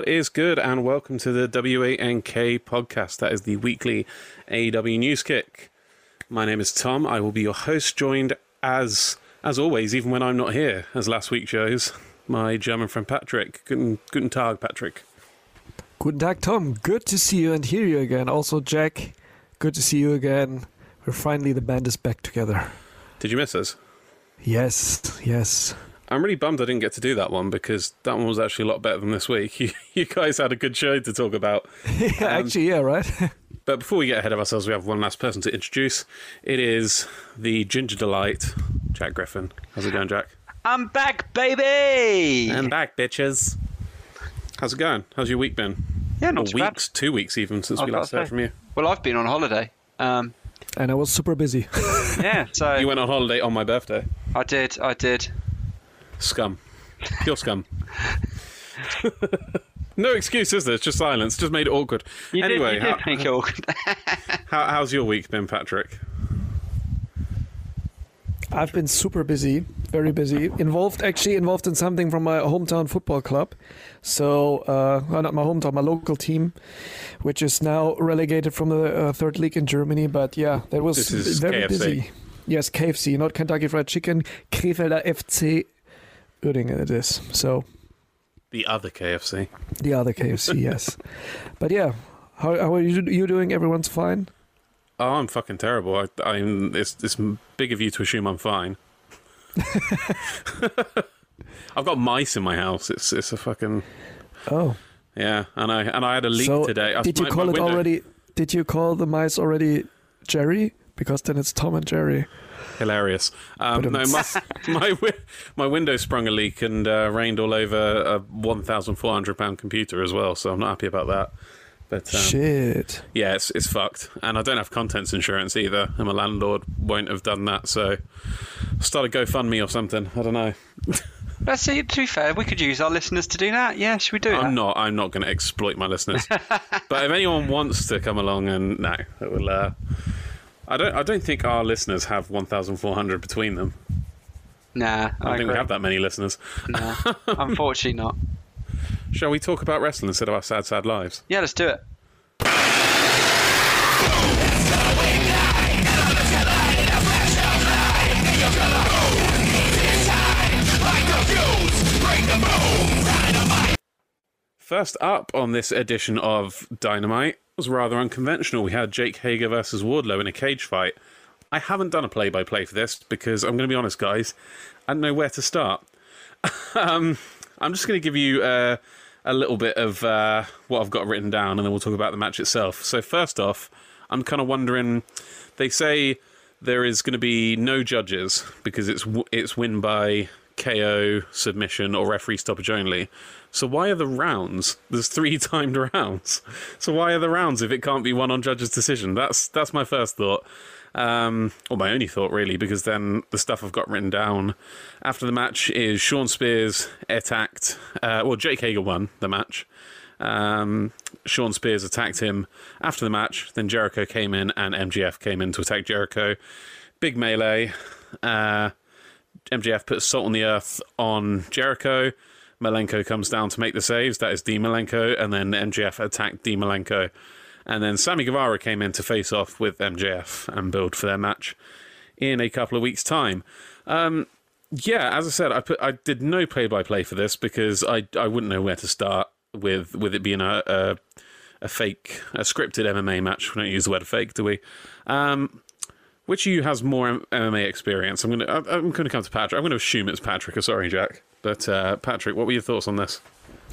What is good, and welcome to the WANK podcast. That is the weekly AEW news kick. My name is Tom. I will be your host, joined as as always, even when I'm not here, as last week shows, my German friend Patrick. Guten, guten Tag, Patrick. Guten Tag, Tom. Good to see you and hear you again. Also, Jack, good to see you again. We're finally the band is back together. Did you miss us? Yes, yes. I'm really bummed I didn't get to do that one because that one was actually a lot better than this week. You, you guys had a good show to talk about. yeah, um, actually, yeah, right. but before we get ahead of ourselves, we have one last person to introduce. It is the Ginger Delight, Jack Griffin. How's it going, Jack? I'm back, baby. I'm back, bitches. How's it going? How's your week been? Yeah, not or weeks, bad. two weeks even since I've we last heard from you. Well, I've been on holiday. Um, and I was super busy. yeah, so you went on holiday on my birthday. I did. I did. Scum. Pure scum. no excuse, is there? It's just silence. Just made it awkward. You anyway, did, you did make it awkward. how, how's your week been, Patrick? I've been super busy, very busy. Involved, actually involved in something from my hometown football club. So, uh, well, not my hometown, my local team, which is now relegated from the uh, third league in Germany. But yeah, that was very KFC. busy. Yes, KFC, not Kentucky Fried Chicken, Krefelder FC Uerdingen it is. So the other KFC. The other KFC, yes. But yeah, how, how are you, you doing? Everyone's fine. Oh, I'm fucking terrible. I, I'm. It's it's big of you to assume I'm fine. I've got mice in my house. It's it's a fucking. Oh. Yeah, and I and I had a leak so today. Did you my, call my it window... already? Did you call the mice already Jerry? Because then it's Tom and Jerry. Hilarious. Um, no, my my, my window sprung a leak and uh, rained all over a one thousand four hundred pound computer as well. So I'm not happy about that. But um, shit. Yeah, it's it's fucked, and I don't have contents insurance either, and my landlord won't have done that. So start a GoFundMe or something. I don't know. Let's see. To be fair, we could use our listeners to do that. Yeah, should we do I'm that? not. I'm not going to exploit my listeners. but if anyone wants to come along and no, it will. Uh, I don't. I don't think our listeners have 1,400 between them. Nah, I, I don't agree. think we have that many listeners. Nah, unfortunately not. Shall we talk about wrestling instead of our sad, sad lives? Yeah, let's do it. First up on this edition of Dynamite was rather unconventional. We had Jake Hager versus Wardlow in a cage fight. I haven't done a play by play for this because I'm going to be honest, guys, I don't know where to start. um, I'm just going to give you uh, a little bit of uh, what I've got written down and then we'll talk about the match itself. So, first off, I'm kind of wondering they say there is going to be no judges because it's, it's win by KO, submission, or referee stoppage only. So why are the rounds? There's three timed rounds. So why are the rounds if it can't be won on judge's decision? That's that's my first thought. Um, or my only thought, really, because then the stuff I've got written down after the match is Shawn Spears attacked. Uh, well, Jake Hager won the match. Um, Shawn Spears attacked him after the match. Then Jericho came in and MJF came in to attack Jericho. Big melee. Uh, MJF puts salt on the earth on Jericho. Malenko comes down to make the saves. That is Dean Malenko. And then MJF attacked Dean Malenko. And then Sammy Guevara came in to face off with MJF and build for their match in a couple of weeks' time. Um, yeah, as I said, I put I did no play by play for this because I I wouldn't know where to start with with it being a a, a fake a scripted MMA match. We don't use the word fake, do we? Um, which of you has more MMA experience? I'm gonna I'm gonna come to Patrick. I'm gonna assume it's Patrick. Sorry, Jack, but uh, Patrick, what were your thoughts on this?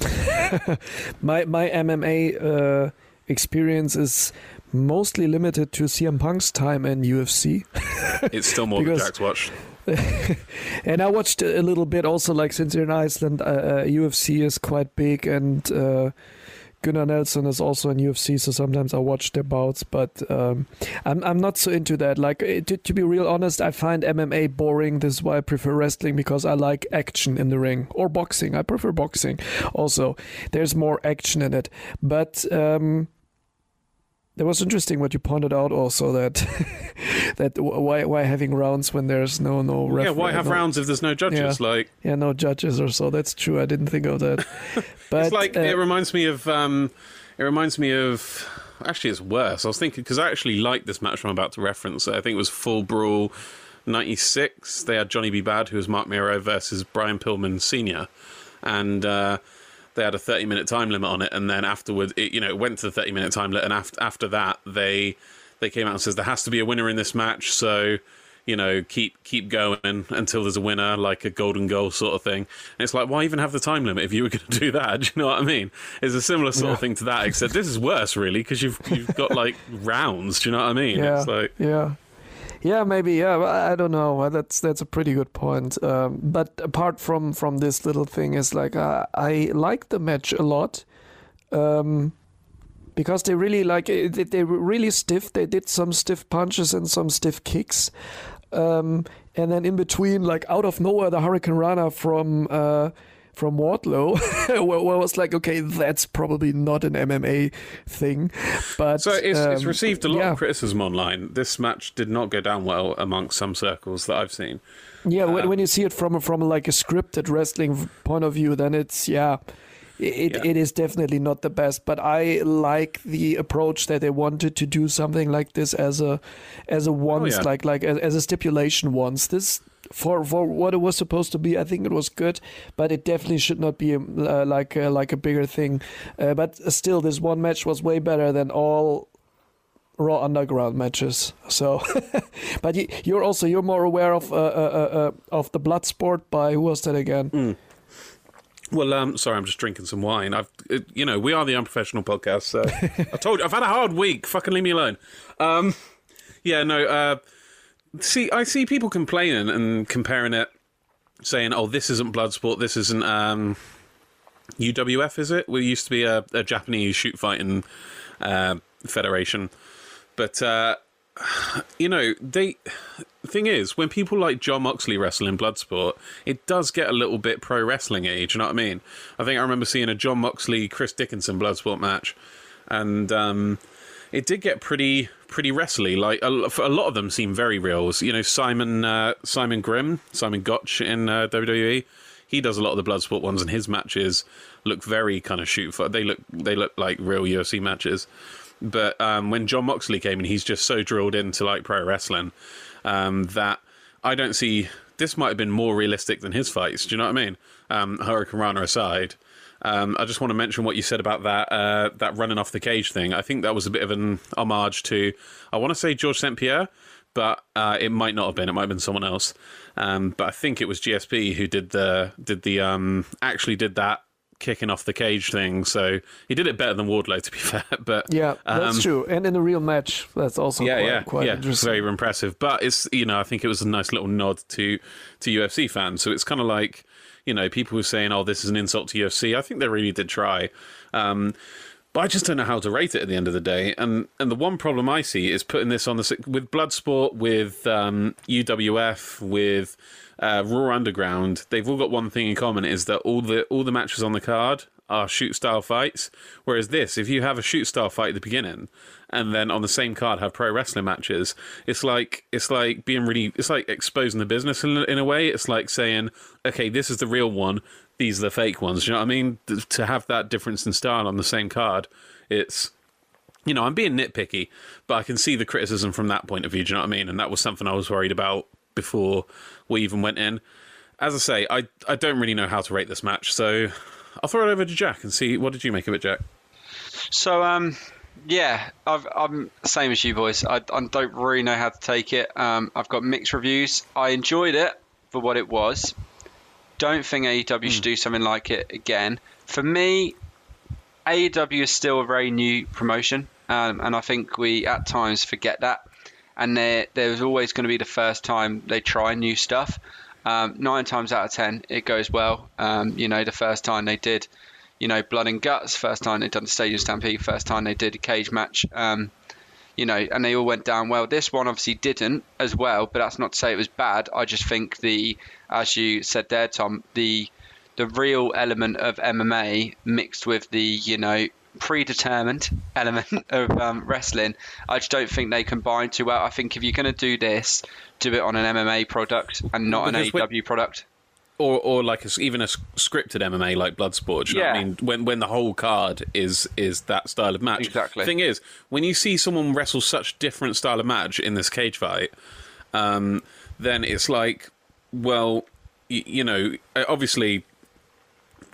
my my MMA uh, experience is mostly limited to CM Punk's time in UFC. it's still more than Jack's watched. and I watched a little bit also, like since you're in Iceland, uh, uh, UFC is quite big, and uh, Gunnar Nelson is also in UFC, so sometimes I watch their bouts, but um, I'm I'm not so into that. Like to, to, be real honest, I find MMA boring. This is why I prefer wrestling because I like action in the ring or boxing. I prefer boxing. Also, there's more action in it, but. Um, that was interesting what you pointed out also that that why why having rounds when there's no no ref- yeah why have no, rounds if there's no judges yeah, like? Yeah no judges or so. That's true. I didn't think of that. But it's like uh, it reminds me of um it reminds me of actually it's worse. I was thinking because I actually like this match I'm about to reference. I think it was Fall Brawl 96 they had Johnny B. Bad who was Mark Mero versus Brian Pillman Senior. And uh they had a 30 minute time limit on it, and then afterward, it, you know, it went to the 30 minute time limit, and after after that, they they came out and says there has to be a winner in this match, so you know, keep keep going until there's a winner, like a golden goal sort of thing. And it's like, why even have the time limit if you were going to do that? Do you know what I mean? It's a similar sort yeah. of thing to that, except this is worse, really, because you've you've got like rounds. Do you know what I mean? Yeah. It's like, yeah. Yeah, maybe. Yeah, I don't know. That's that's a pretty good point. Um, but apart from from this little thing, is like uh, I like the match a lot. Um, because they really like they, they were really stiff. They did some stiff punches and some stiff kicks, um, and then in between, like out of nowhere, the Hurricanrana from uh, from Wardlow, where, where I was like, okay, that's probably not an MMA thing. But so it's, um, it's received a lot yeah. of criticism online. This match did not go down well amongst some circles that I've seen. Yeah, uh, when, when you see it from from like a scripted wrestling point of view, then it's yeah. It, yeah. it is definitely not the best, but I like the approach that they wanted to do something like this as a as a once oh, yeah. like like as, as a stipulation once. This for for what it was supposed to be, I think it was good, but it definitely should not be uh, like uh, like a bigger thing. Uh, but still, this one match was way better than all Raw Underground matches. So, but you, are also you're more aware of uh, uh, uh, of the Bloodsport by who was that again? Mm. Well, um, sorry, I'm just drinking some wine. I've, you know, we are the unprofessional podcast. So I told you, I've had a hard week. Fucking leave me alone. Um, yeah, no see, I see people complaining and comparing it, saying, "Oh, this isn't Bloodsport. This isn't um, UWF, is it? We used to be a, a Japanese shoot fighting uh, federation." But uh, you know, they. The thing is, when people like Jon Moxley wrestle in Bloodsport, it does get a little bit pro wrestling age. You know what I mean? I think I remember seeing a Jon Moxley Chris Dickinson Bloodsport match, and um, it did get pretty pretty wrestly. Like a, a lot of them seem very real. You know, Simon uh, Simon Grimm, Simon Gotch in uh, WWE. He does a lot of the Bloodsport ones, and his matches look very kind of shoot for. They look they look like real UFC matches. But um, when Jon Moxley came in, he's just so drilled into like pro wrestling um, that I don't see. This might have been more realistic than his fights. Do you know what I mean? Um, Hurricanrana aside, um, I just want to mention what you said about that uh, that running off the cage thing. I think that was a bit of an homage to I want to say Georges St Pierre, but uh, it might not have been. It might have been someone else. Um, but I think it was GSP who did the did the um, actually did that kicking off the cage thing. So he did it better than Wardlow, to be fair. But yeah, that's um, true. And in a real match, that's also yeah, quite, yeah, quite yeah, interesting. very impressive. But it's you know I think it was a nice little nod to to UFC fans. So it's kind of like you know, people were saying, "Oh, this is an insult to UFC." I think they really did try, um, but I just don't know how to rate it at the end of the day. And and the one problem I see is putting this on the with Bloodsport, with um, UWF, with uh, Raw Underground. They've all got one thing in common: is that all the all the matches on the card are shoot style fights. Whereas this, if you have a shoot style fight at the beginning, and then on the same card have pro wrestling matches. It's like it's like being really it's like exposing the business in, in a way. It's like saying, okay, this is the real one, these are the fake ones. You know what I mean? To have that difference in style on the same card, it's you know I'm being nitpicky, but I can see the criticism from that point of view. Do you know what I mean? And that was something I was worried about before we even went in. As I say, I I don't really know how to rate this match, so I'll throw it over to Jack and see what did you make of it, Jack. So um yeah, i am same as you boys. I, I, don't really know how to take it. Um, I've got mixed reviews. I enjoyed it for what it was. Don't think AEW mm. should do something like it again. For me, AEW is still a very new promotion, um, and I think we at times forget that. And there's always going to be the first time they try new stuff. Um, nine times out of ten, it goes well. Um, you know, the first time they did you know, blood and guts. First time they'd done the Stadium Stampede. First time they did a cage match. Um, you know, and they all went down well. This one obviously didn't as well, but that's not to say it was bad. I just think the, as you said there, Tom, the the real element of MMA mixed with the you know predetermined element of um, wrestling. I just don't think they combine too well. I think if you're going to do this, do it on an MMA product and not Because an AEW product. Or or like a even a scripted MMA like Bloodsport. You what I mean, when when the whole card is is that style of match. Exactly. Thing is, when you see someone wrestle such different style of match in this cage fight, um, then it's like, well, y- you know, obviously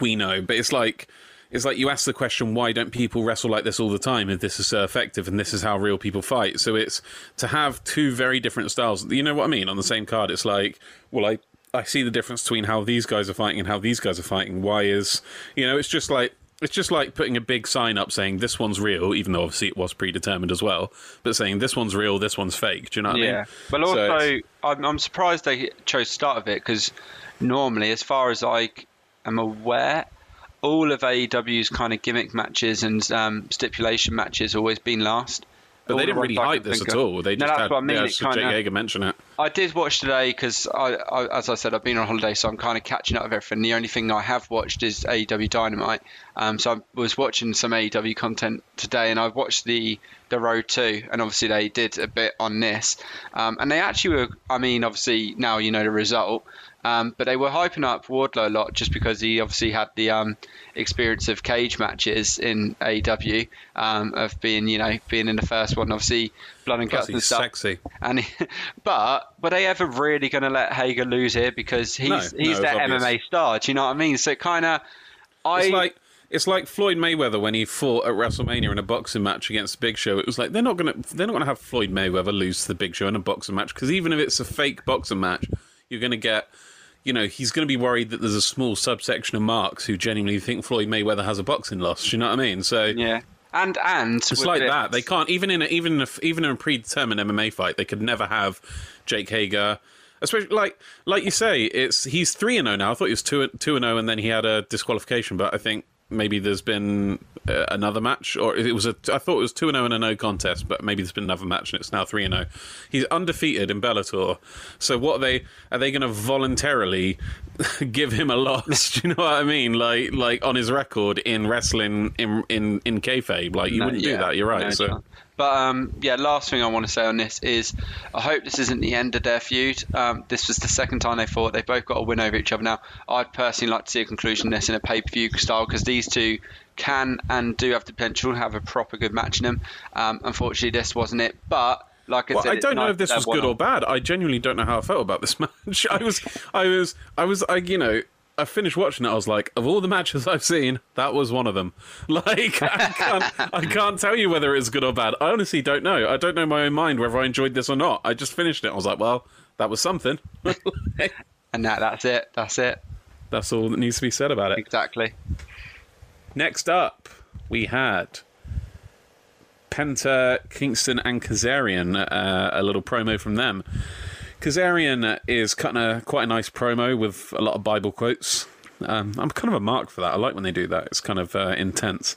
we know, but it's like. It's like you ask the question, why don't people wrestle like this all the time if this is so effective and this is how real people fight? So it's to have two very different styles. You know what I mean? On the same card, it's like, well, I I see the difference between how these guys are fighting and how these guys are fighting. Why is you know? It's just like it's just like putting a big sign up saying this one's real, even though obviously it was predetermined as well. But saying this one's real, this one's fake. Do you know what I Yeah. mean? But So also, it's- I'm, I'm surprised they chose start of it because normally, as far as I am aware, all of AEW's kind of gimmick matches and um, stipulation matches always been last. But they didn't really hype this at of. all. They No, just that's had what I mean, yeah, just Jake kinda- Hager mention it. I did watch today because I, I, as I said, I've been on holiday, so I'm kind of catching up with everything. The only thing I have watched is AEW Dynamite. Um, so I was watching some AEW content today, and I watched the the Road Two, and obviously they did a bit on this, um, and they actually were. I mean, obviously now you know the result. Um, but they were hyping up Wardlow a lot just because he obviously had the um, experience of cage matches in AEW, um, of being, you know, being in the first one, obviously blood and Plus, guts and stuff. sexy. And he, but were they ever really going to let Hager lose here because he's No, he's no, their. MMA star? Do you know what I mean? So kind of, I It's like it's like Floyd Mayweather when he fought at WrestleMania in a boxing match against Big Show. It was like they're not gonna they're not gonna have Floyd Mayweather lose to the Big Show in a boxing match because even if it's a fake boxing match, you're gonna get. You know, he's going to be worried that there's a small subsection of marks who genuinely think Floyd Mayweather has a boxing loss. Do you know what I mean? So yeah, and and it's like this- that. They can't even in a, even in a, even in a predetermined MMA fight, they could never have Jake Hager. Especially like like you say, it's he's three and zero now. I thought he was two two and zero, and then he had a disqualification. But I think maybe there's been uh, another match, or it was a. I thought it was two and zero and a no contest, but maybe there's been another match, and it's now three and zero. He's undefeated in Bellator. So what are they are they going to voluntarily give him a loss? Do you know what I mean? Like like on his record in wrestling in in in kayfabe, like you No, wouldn't do that. You're right. no so. But um, yeah, last thing I want to say on this is I hope this isn't the end of their feud. Um, this was the second time they fought. They both got a win over each other now. I'd personally like to see a conclusion to this in a pay per view style because these two can and do have the potential to have a proper good match in them. Um, unfortunately, this wasn't it. But like I Well, said, I don't know if this was good or bad. I genuinely don't know how I felt about this match. I was, I was, I was, I, you know, I finished watching it. I was like, of all the matches I've seen, that was one of them. Like, I can't, I can't tell you whether it's good or bad. I honestly don't know. I don't know in my own mind whether I enjoyed this or not. I just finished it. I was like, well, that was something. And that, that's it. That's it. That's all that needs to be said about it. Exactly. Next up, we had Penta, Kingston, and Kazarian. Uh, a little promo from them. Kazarian is cutting a quite a nice promo with a lot of Bible quotes. Um, I'm kind of a mark for that. I like when they do that. It's kind of uh, intense.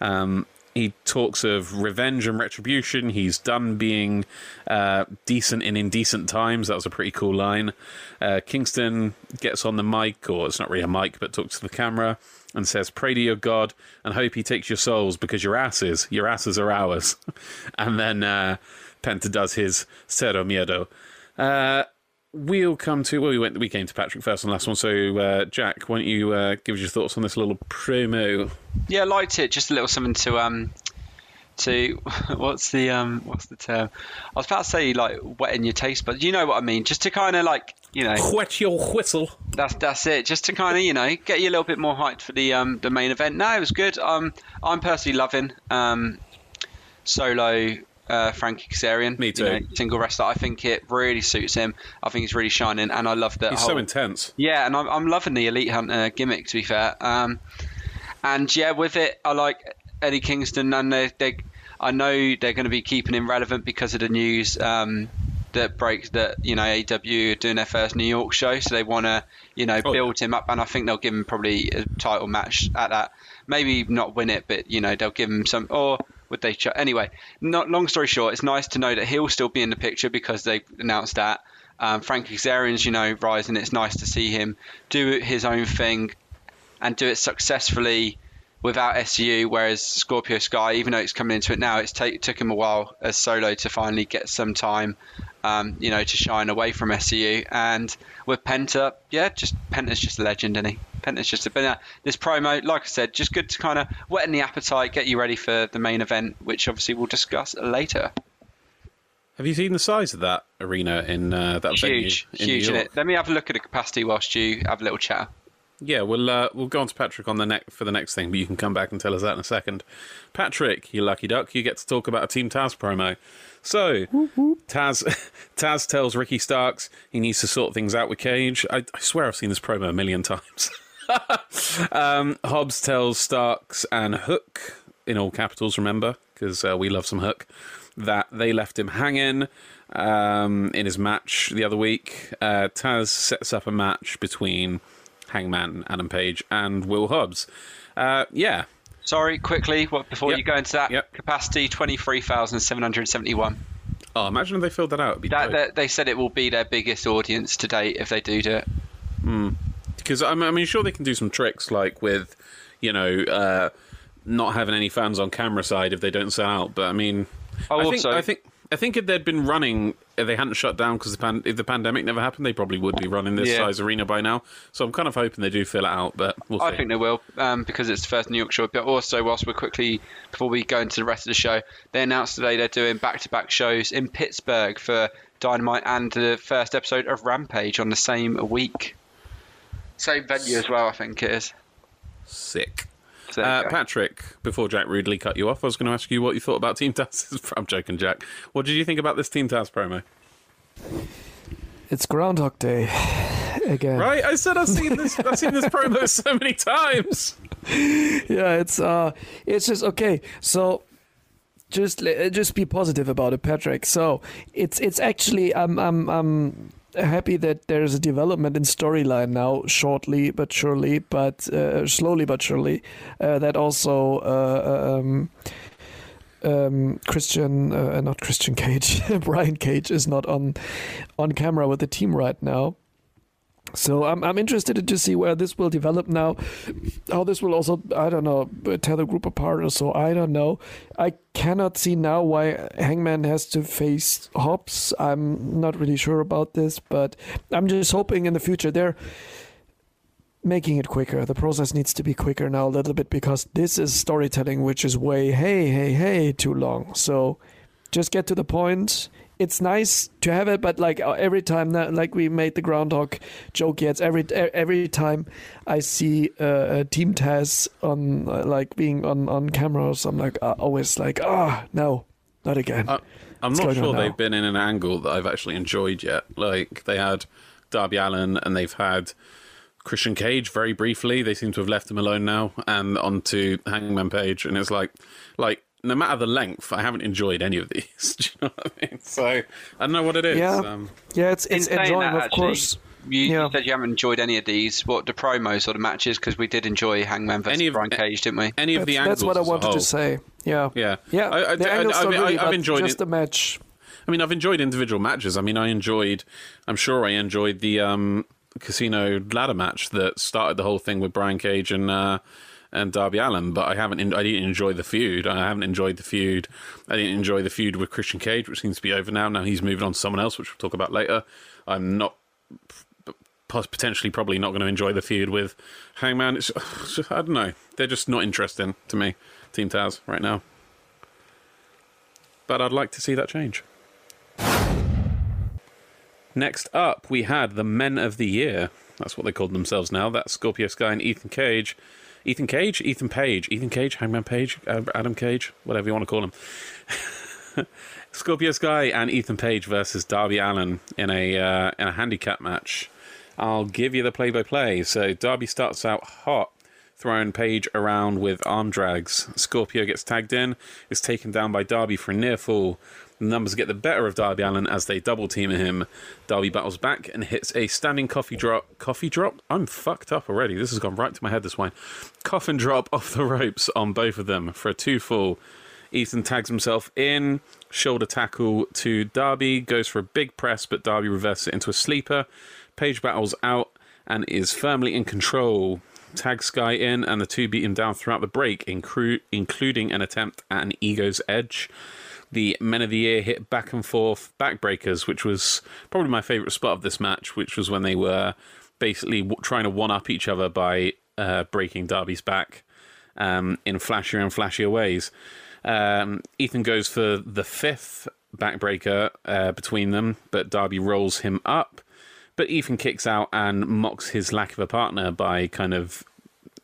Um, he talks of revenge and retribution. He's done being uh, decent in indecent times. That was a pretty cool line. Uh, Kingston gets on the mic, or it's not really a mic, but talks to the camera and says, Pray to your God and hope he takes your souls because your asses, your asses are ours. and then uh, Penta does his Cero Miedo. Uh, we'll come to well, we went we came to Patrick first on the last one. So uh, Jack, why don't you uh, give us your thoughts on this little promo? Yeah, I liked it. Just a little something to um to what's the um what's the term? I was about to say like wetting your taste, but you know what I mean. Just to kind of like you know Wet your whistle. that's that's it. Just to kind of you know get you a little bit more hyped for the um the main event. No, it was good. Um, I'm personally loving um solo. Uh, Frankie Kazarian, Me you too. know, single wrestler. I think it really suits him. I think he's really shining, and I love that. He's whole, so intense. yeah, and I'm, I'm loving the Elite Hunter gimmick, to be fair. Um, and yeah, with it, I like Eddie Kingston, and they, they I know they're going to be keeping him relevant because of the news um, that breaks that you know AEW are doing their first New York show, so they want to you know Oh, build him up, and I think they'll give him probably a title match at that. Maybe not win it, but you know they'll give him some or. Would they? Anyway, not long story short, it's nice to know that he'll still be in the picture because they announced that. Um, Frankie Kazarian's, you know, rising. It's nice to see him do his own thing and do it successfully without SCU, whereas Scorpio Sky, even though it's coming into it now, it's take, took him a while as solo to finally get some time, um, you know, to shine away from SCU. And with Penta, yeah, just Penta's just a legend, isn't he? Penta's just a been a, this promo, like I said, just good to kind of whet the appetite, get you ready for the main event, which obviously we'll discuss later. Have you seen the size of that arena in uh, that Huge, venue in huge. New In York? it. Let me have a look at the capacity whilst you have a little chat. Yeah, we'll uh, we'll go on to Patrick on the neck for the next thing, but you can come back and tell us that in a second. Patrick, you lucky duck, you get to talk about a Team Taz promo. So Taz Taz tells Ricky Starks he needs to sort things out with Cage. I, I swear I've seen this promo a million times. um, Hobbs tells Starks and Hook in all capitals, remember, because uh, we love some Hook, that they left him hanging um, in his match the other week. Uh, Taz sets up a match between Hangman, Adam Page, and Will Hobbs. Uh, yeah, Sorry, quickly, what, before Yep. you go into that, Yep. capacity 23,771. Oh, imagine if they filled that out. That, that They said it will be their biggest audience to date if they do do it. Because I mean, I mean, sure they can do some tricks like with, you know, uh, not having any fans on camera side if they don't sell out. But I mean, Oh, I think also- I think I think if they'd been running, if they hadn't shut down because the pan- if the pandemic never happened, they probably would be running this Yeah. size arena by now. So I'm kind of hoping they do fill it out, but we'll see. I think they will um, because it's the first New York show. But also, whilst we're quickly before we go into the rest of the show, they announced today they're doing back-to-back shows in Pittsburgh for Dynamite and the first episode of Rampage on the same week. Same venue as well, I think it is. Sick. So Uh, go. Patrick, before Jack rudely cut you off, I was going to ask you what you thought about Team Taz. I'm joking, Jack. What did you think about this Team Taz promo? It's Groundhog Day again. Right, I said I've seen this. I've seen this promo so many times. yeah, it's uh, it's just okay. So just just be positive about it, Patrick. So it's it's actually I'm I'm I'm happy that there's a development in storyline now, shortly but surely, but uh, slowly but surely. Uh, that also. Uh, um, um, Christian, uh, not Christian Cage, Brian Cage is not on on camera with the team right now. So I'm I'm interested to see where this will develop now. How this will also I don't know tear the group apart or so. I don't know. I cannot see now why Hangman has to face Hobbs. I'm not really sure about this, but I'm just hoping in the future they're making it quicker. The process needs to be quicker now a little bit because this is storytelling which is way hey hey hey too long. So just get to the point. It's nice to have it, but like uh, every time that, like we made the groundhog joke yet, every every time I see uh, a Team Taz on uh, like being on on camera, so I'm like uh, always like ah no, not again. Uh, I'm What's not sure they've been in an angle that I've actually enjoyed yet. Like they had Darby Allin and they've had Christian Cage very briefly. They seem to have left him alone now and onto Hangman Page, and it's like, like no matter the length, I haven't enjoyed any of these. Do you know what I mean? So I don't know what it is. Yeah. Um, yeah, it's In it's enjoying, that, of actually, course. You, Yeah. you said you haven't enjoyed any of these. What the promos or the matches? Because we did enjoy Hangman versus Any of- Brian Cage, didn't we? any of the That's, angles. that's what I wanted to say. Yeah, Yeah, yeah. I, I, the I, angles I, not mean, really, I, I've enjoyed just it. the match. I mean, I've enjoyed individual matches. I mean, I enjoyed. I'm sure I enjoyed the um, casino ladder match that started the whole thing with Brian Cage and uh, and Darby Allin. But I haven't. En- I didn't enjoy the feud. I haven't enjoyed the feud. I didn't enjoy the feud with Christian Cage, which seems to be over now. Now he's moving on to someone else, which we'll talk about later. I'm not. Potentially, probably not going to enjoy the feud with Hangman. It's, I don't know. They're just not interesting to me, Team Taz, right now. But I'd like to see that change. Next up, we had the Men of the Year. That's what they called themselves now. That's Scorpio Sky and Ethan Cage. Ethan Cage? Ethan Page. Ethan Cage? Hangman Page? Uh, Adam Cage? Whatever you want to call him. Scorpio Sky and Ethan Page versus Darby Allin in a uh, in a handicap match. I'll give you the play by play. So Darby starts out hot, throwing Page around with arm drags. Scorpio gets tagged in, is taken down by Darby for a near fall. The numbers get the better of Darby Allin as they double team him. Darby battles back and hits a standing coffee drop. Coffee drop? I'm fucked up already. This has gone right to my head, this wine. Coffin drop off the ropes on both of them for a two fall. Ethan tags himself in, shoulder tackle to Darby, goes for a big press, but Darby reverses it into a sleeper. Page battles out and is firmly in control. tags Sky in, and the two beat him down throughout the break, incru- including an attempt at an Ego's Edge. The Men of the Year hit back and forth backbreakers, which was probably my favourite spot of this match, which was when they were basically trying to one up each other by uh, breaking Darby's back um, in flashier and flashier ways. Um, Ethan goes for the fifth backbreaker uh, between them, but Darby rolls him up. But Ethan kicks out and mocks his lack of a partner by kind of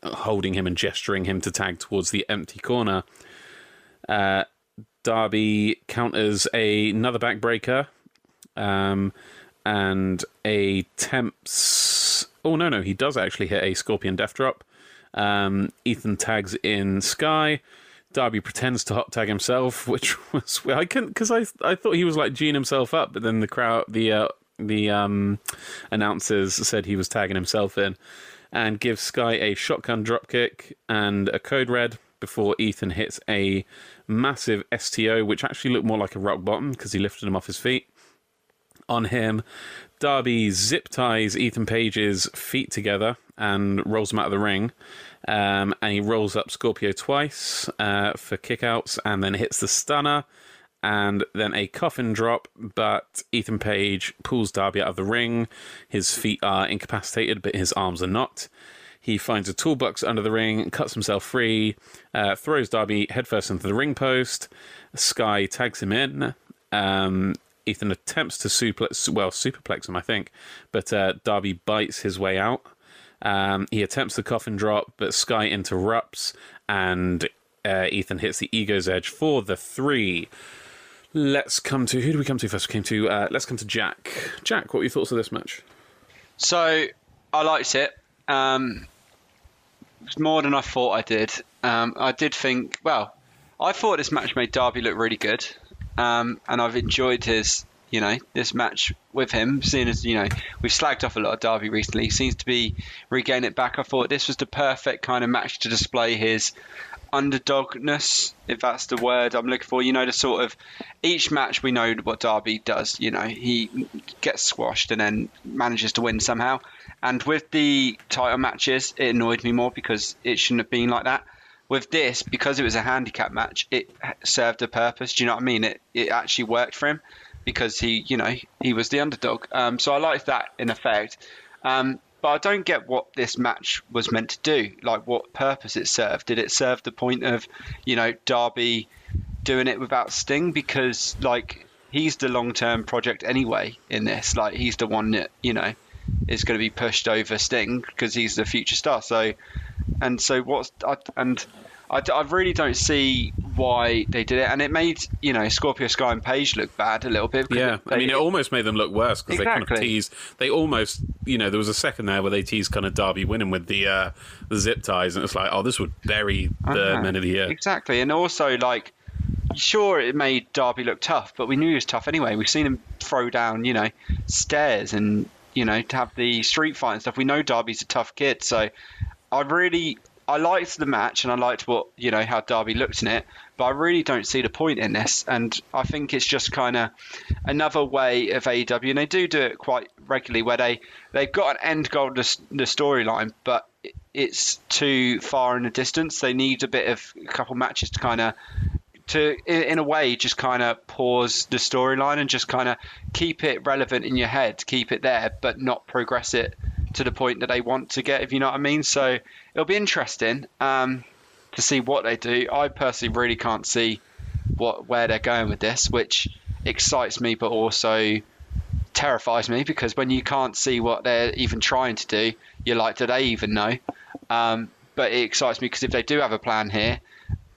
holding him and gesturing him to tag towards the empty corner. Uh, Darby counters a, another backbreaker um, and a temps. Oh, no, no, he does actually hit a Scorpion Death Drop. Um, Ethan tags in Sky. Darby pretends to hot tag himself, which was I couldn't because I I thought he was like geeing himself up, but then the crowd the uh, the um, announcers said he was tagging himself in, and gives Sky a shotgun dropkick and a code red before Ethan hits a massive STO, which actually looked more like a rock bottom because he lifted him off his feet. On him, Darby zip ties Ethan Page's feet together and rolls him out of the ring. Um, and he rolls up Scorpio twice uh, for kickouts and then hits the stunner and then a coffin drop. But Ethan Page pulls Darby out of the ring. His feet are incapacitated, but his arms are not. He finds a toolbox under the ring, cuts himself free, uh, throws Darby headfirst into the ring post. Sky tags him in. Um, Ethan attempts to suplex, well, superplex him, I think, but uh, Darby bites his way out. Um, he attempts the coffin drop, but Sky interrupts, and uh, Ethan hits the ego's edge for the three. Let's come to who do we come to first? We came to uh, let's come to Jack. Jack, what were your thoughts of this match? So I liked it. Um, it was more than I thought I did. Um, I did think, well, I thought this match made Darby look really good, um, and I've enjoyed his, you know, this match with him. Seeing as you know, we've slagged off a lot of Darby recently. He seems to be regaining it back. I thought this was the perfect kind of match to display his underdogness, if that's the word I'm looking for. You know, the sort of each match we know what Darby does. You know, he gets squashed and then manages to win somehow. And with the title matches, it annoyed me more because it shouldn't have been like that. With this, because it was a handicap match, it served a purpose. Do you know what I mean? It it actually worked for him because he, you know, he was the underdog. Um, so I liked that in effect. Um, but I don't get what this match was meant to do. Like, what purpose it served? Did it serve the point of, you know, Darby doing it without Sting? Because, like, he's the long term project anyway in this. Like, he's the one that, you know, is going to be pushed over Sting because he's the future star. So, and so what's, I, and I, I really don't see why they did it. And it made, you know, Scorpio Sky and Page look bad a little bit. Yeah, I mean, it almost made them look worse because they kind of Exactly. teased. They almost, you know, there was a second there where they teased kind of Darby winning with the uh, the zip ties, and it's like, oh, this would bury the Uh-huh. men of the year. Exactly, and also like, sure, it made Darby look tough, but we knew he was tough anyway. We've seen him throw down, you know, stairs and you know to have the street fight and stuff. We know Darby's a tough kid, so I really. I liked the match and I liked what you know how Darby looked in it, but I really don't see the point in this. And I think it's just kind of another way of AEW, and they do do it quite regularly, where they they've got an end goal to the storyline, but it's too far in the distance. They need a bit of a couple matches to kind of to in, a way just kind of pause the storyline and just kind of keep it relevant in your head, keep it there, but not progress it to the point that they want to get. If you know what I mean. So it'll be interesting um, to see what they do. I personally really can't see what where they're going with this, which excites me, but also terrifies me because when you can't see what they're even trying to do, you're like, do they even know? Um, but it excites me because if they do have a plan here,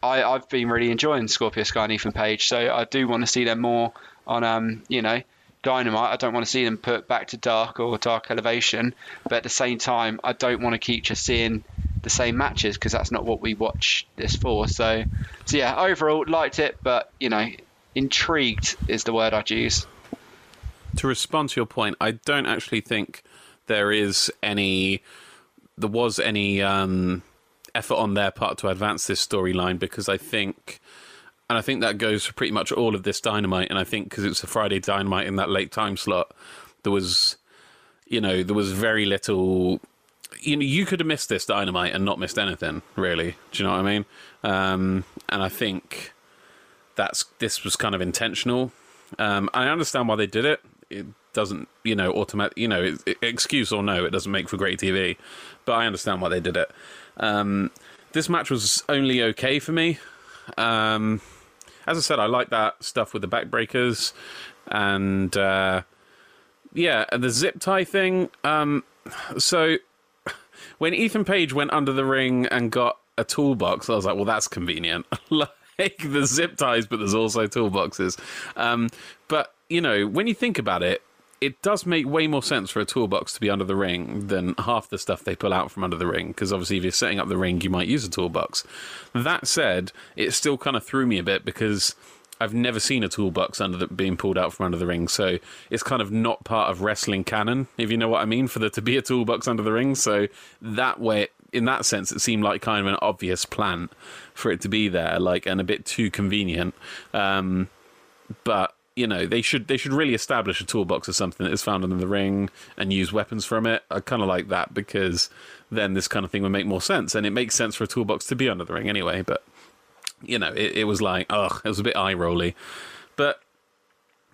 I, I've been really enjoying Scorpio Sky and Ethan Page, so I do want to see them more on, um, you know, Dynamite. I don't want to see them put back to Dark or Dark Elevation, but at the same time, I don't want to keep just seeing the same matches because that's not what we watch this for. So, so yeah, overall liked it, but you know, intrigued is the word I'd use. to respond to your point, I don't actually think there is any, there was any um, effort on their part to advance this storyline because I think, and I think that goes for pretty much all of this Dynamite, and I think because it's a Friday Dynamite in that late time slot, there was, you know, there was very little you know, you could have missed this dynamite and not missed anything, really. Do you know what I mean? Um, and I think that's this was kind of intentional. Um, I understand why they did it. It doesn't, you know, automatic, you know, it, it- excuse or no, it doesn't make for great TV. But I understand why they did it. Um, this match was only okay for me. Um, as I said, I like that stuff with the backbreakers and uh, yeah, the zip tie thing. Um, so when Ethan Page went under the ring and got a toolbox, I was like, well, that's convenient. like the zip ties, but there's also toolboxes. Um, but you know, when you think about it, it does make way more sense for a toolbox to be under the ring than half the stuff they pull out from under the ring. Because obviously, if you're setting up the ring, you might use a toolbox. That said, it still kind of threw me a bit because I've never seen a toolbox under the, being pulled out from under the ring, so it's kind of not part of wrestling canon, if you know what I mean, for there to be a toolbox under the ring. So that way, in that sense, it seemed like kind of an obvious plant for it to be there, like and a bit too convenient. Um, but you know, they should they should really establish a toolbox as something that is found under the ring and use weapons from it. I kind of like that because then this kind of thing would make more sense, and it makes sense for a toolbox to be under the ring anyway. But you know, it, it was like, ugh, it was a bit eye rolly. But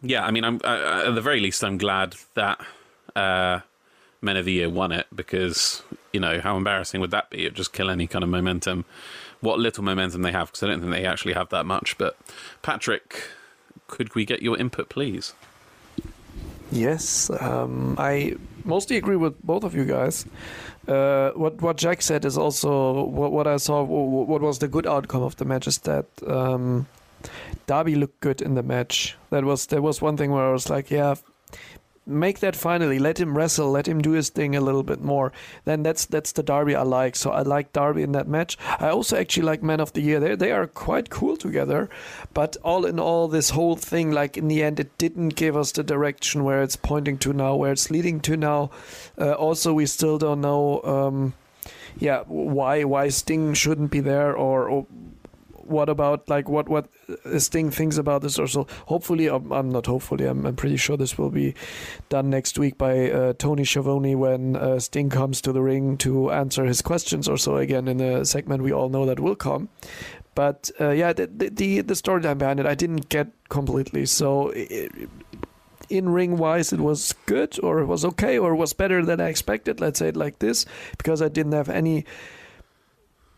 yeah, I mean, I'm I, at the very least, I'm glad that uh, Men of the Year won it because you know how embarrassing would that be? It'd just kill any kind of momentum. What little momentum they have, because I don't think they actually have that much. But Patrick, could we get your input, please? Yes, um, I mostly agree with both of you guys. Uh, what what Jack said is also what, what I saw. wh- What was the good outcome of the match is that um, Darby looked good in the match. That was there was one thing where I was like, yeah, make that finally. Let him wrestle. Let him do his thing a little bit more. Then that's that's the Darby I like. So I like Darby in that match. I also actually like Man of the Year. They they are quite cool together. But all in all, this whole thing, like in the end, it didn't give us the direction where it's pointing to now, where it's leading to now. Uh, also, we still don't know. Um, yeah, why why Sting shouldn't be there or, or what about like what what Sting thinks about this or so. Hopefully, um, I'm not hopefully. I'm, I'm pretty sure this will be done next week by uh, Tony Schiavone when uh, Sting comes to the ring to answer his questions or so again in a segment we all know that will come. But uh, yeah, the the, the, the storyline behind it I didn't get completely. So. It, in ring wise, it was good, or it was okay, or it was better than I expected. Let's say it like this, because I didn't have any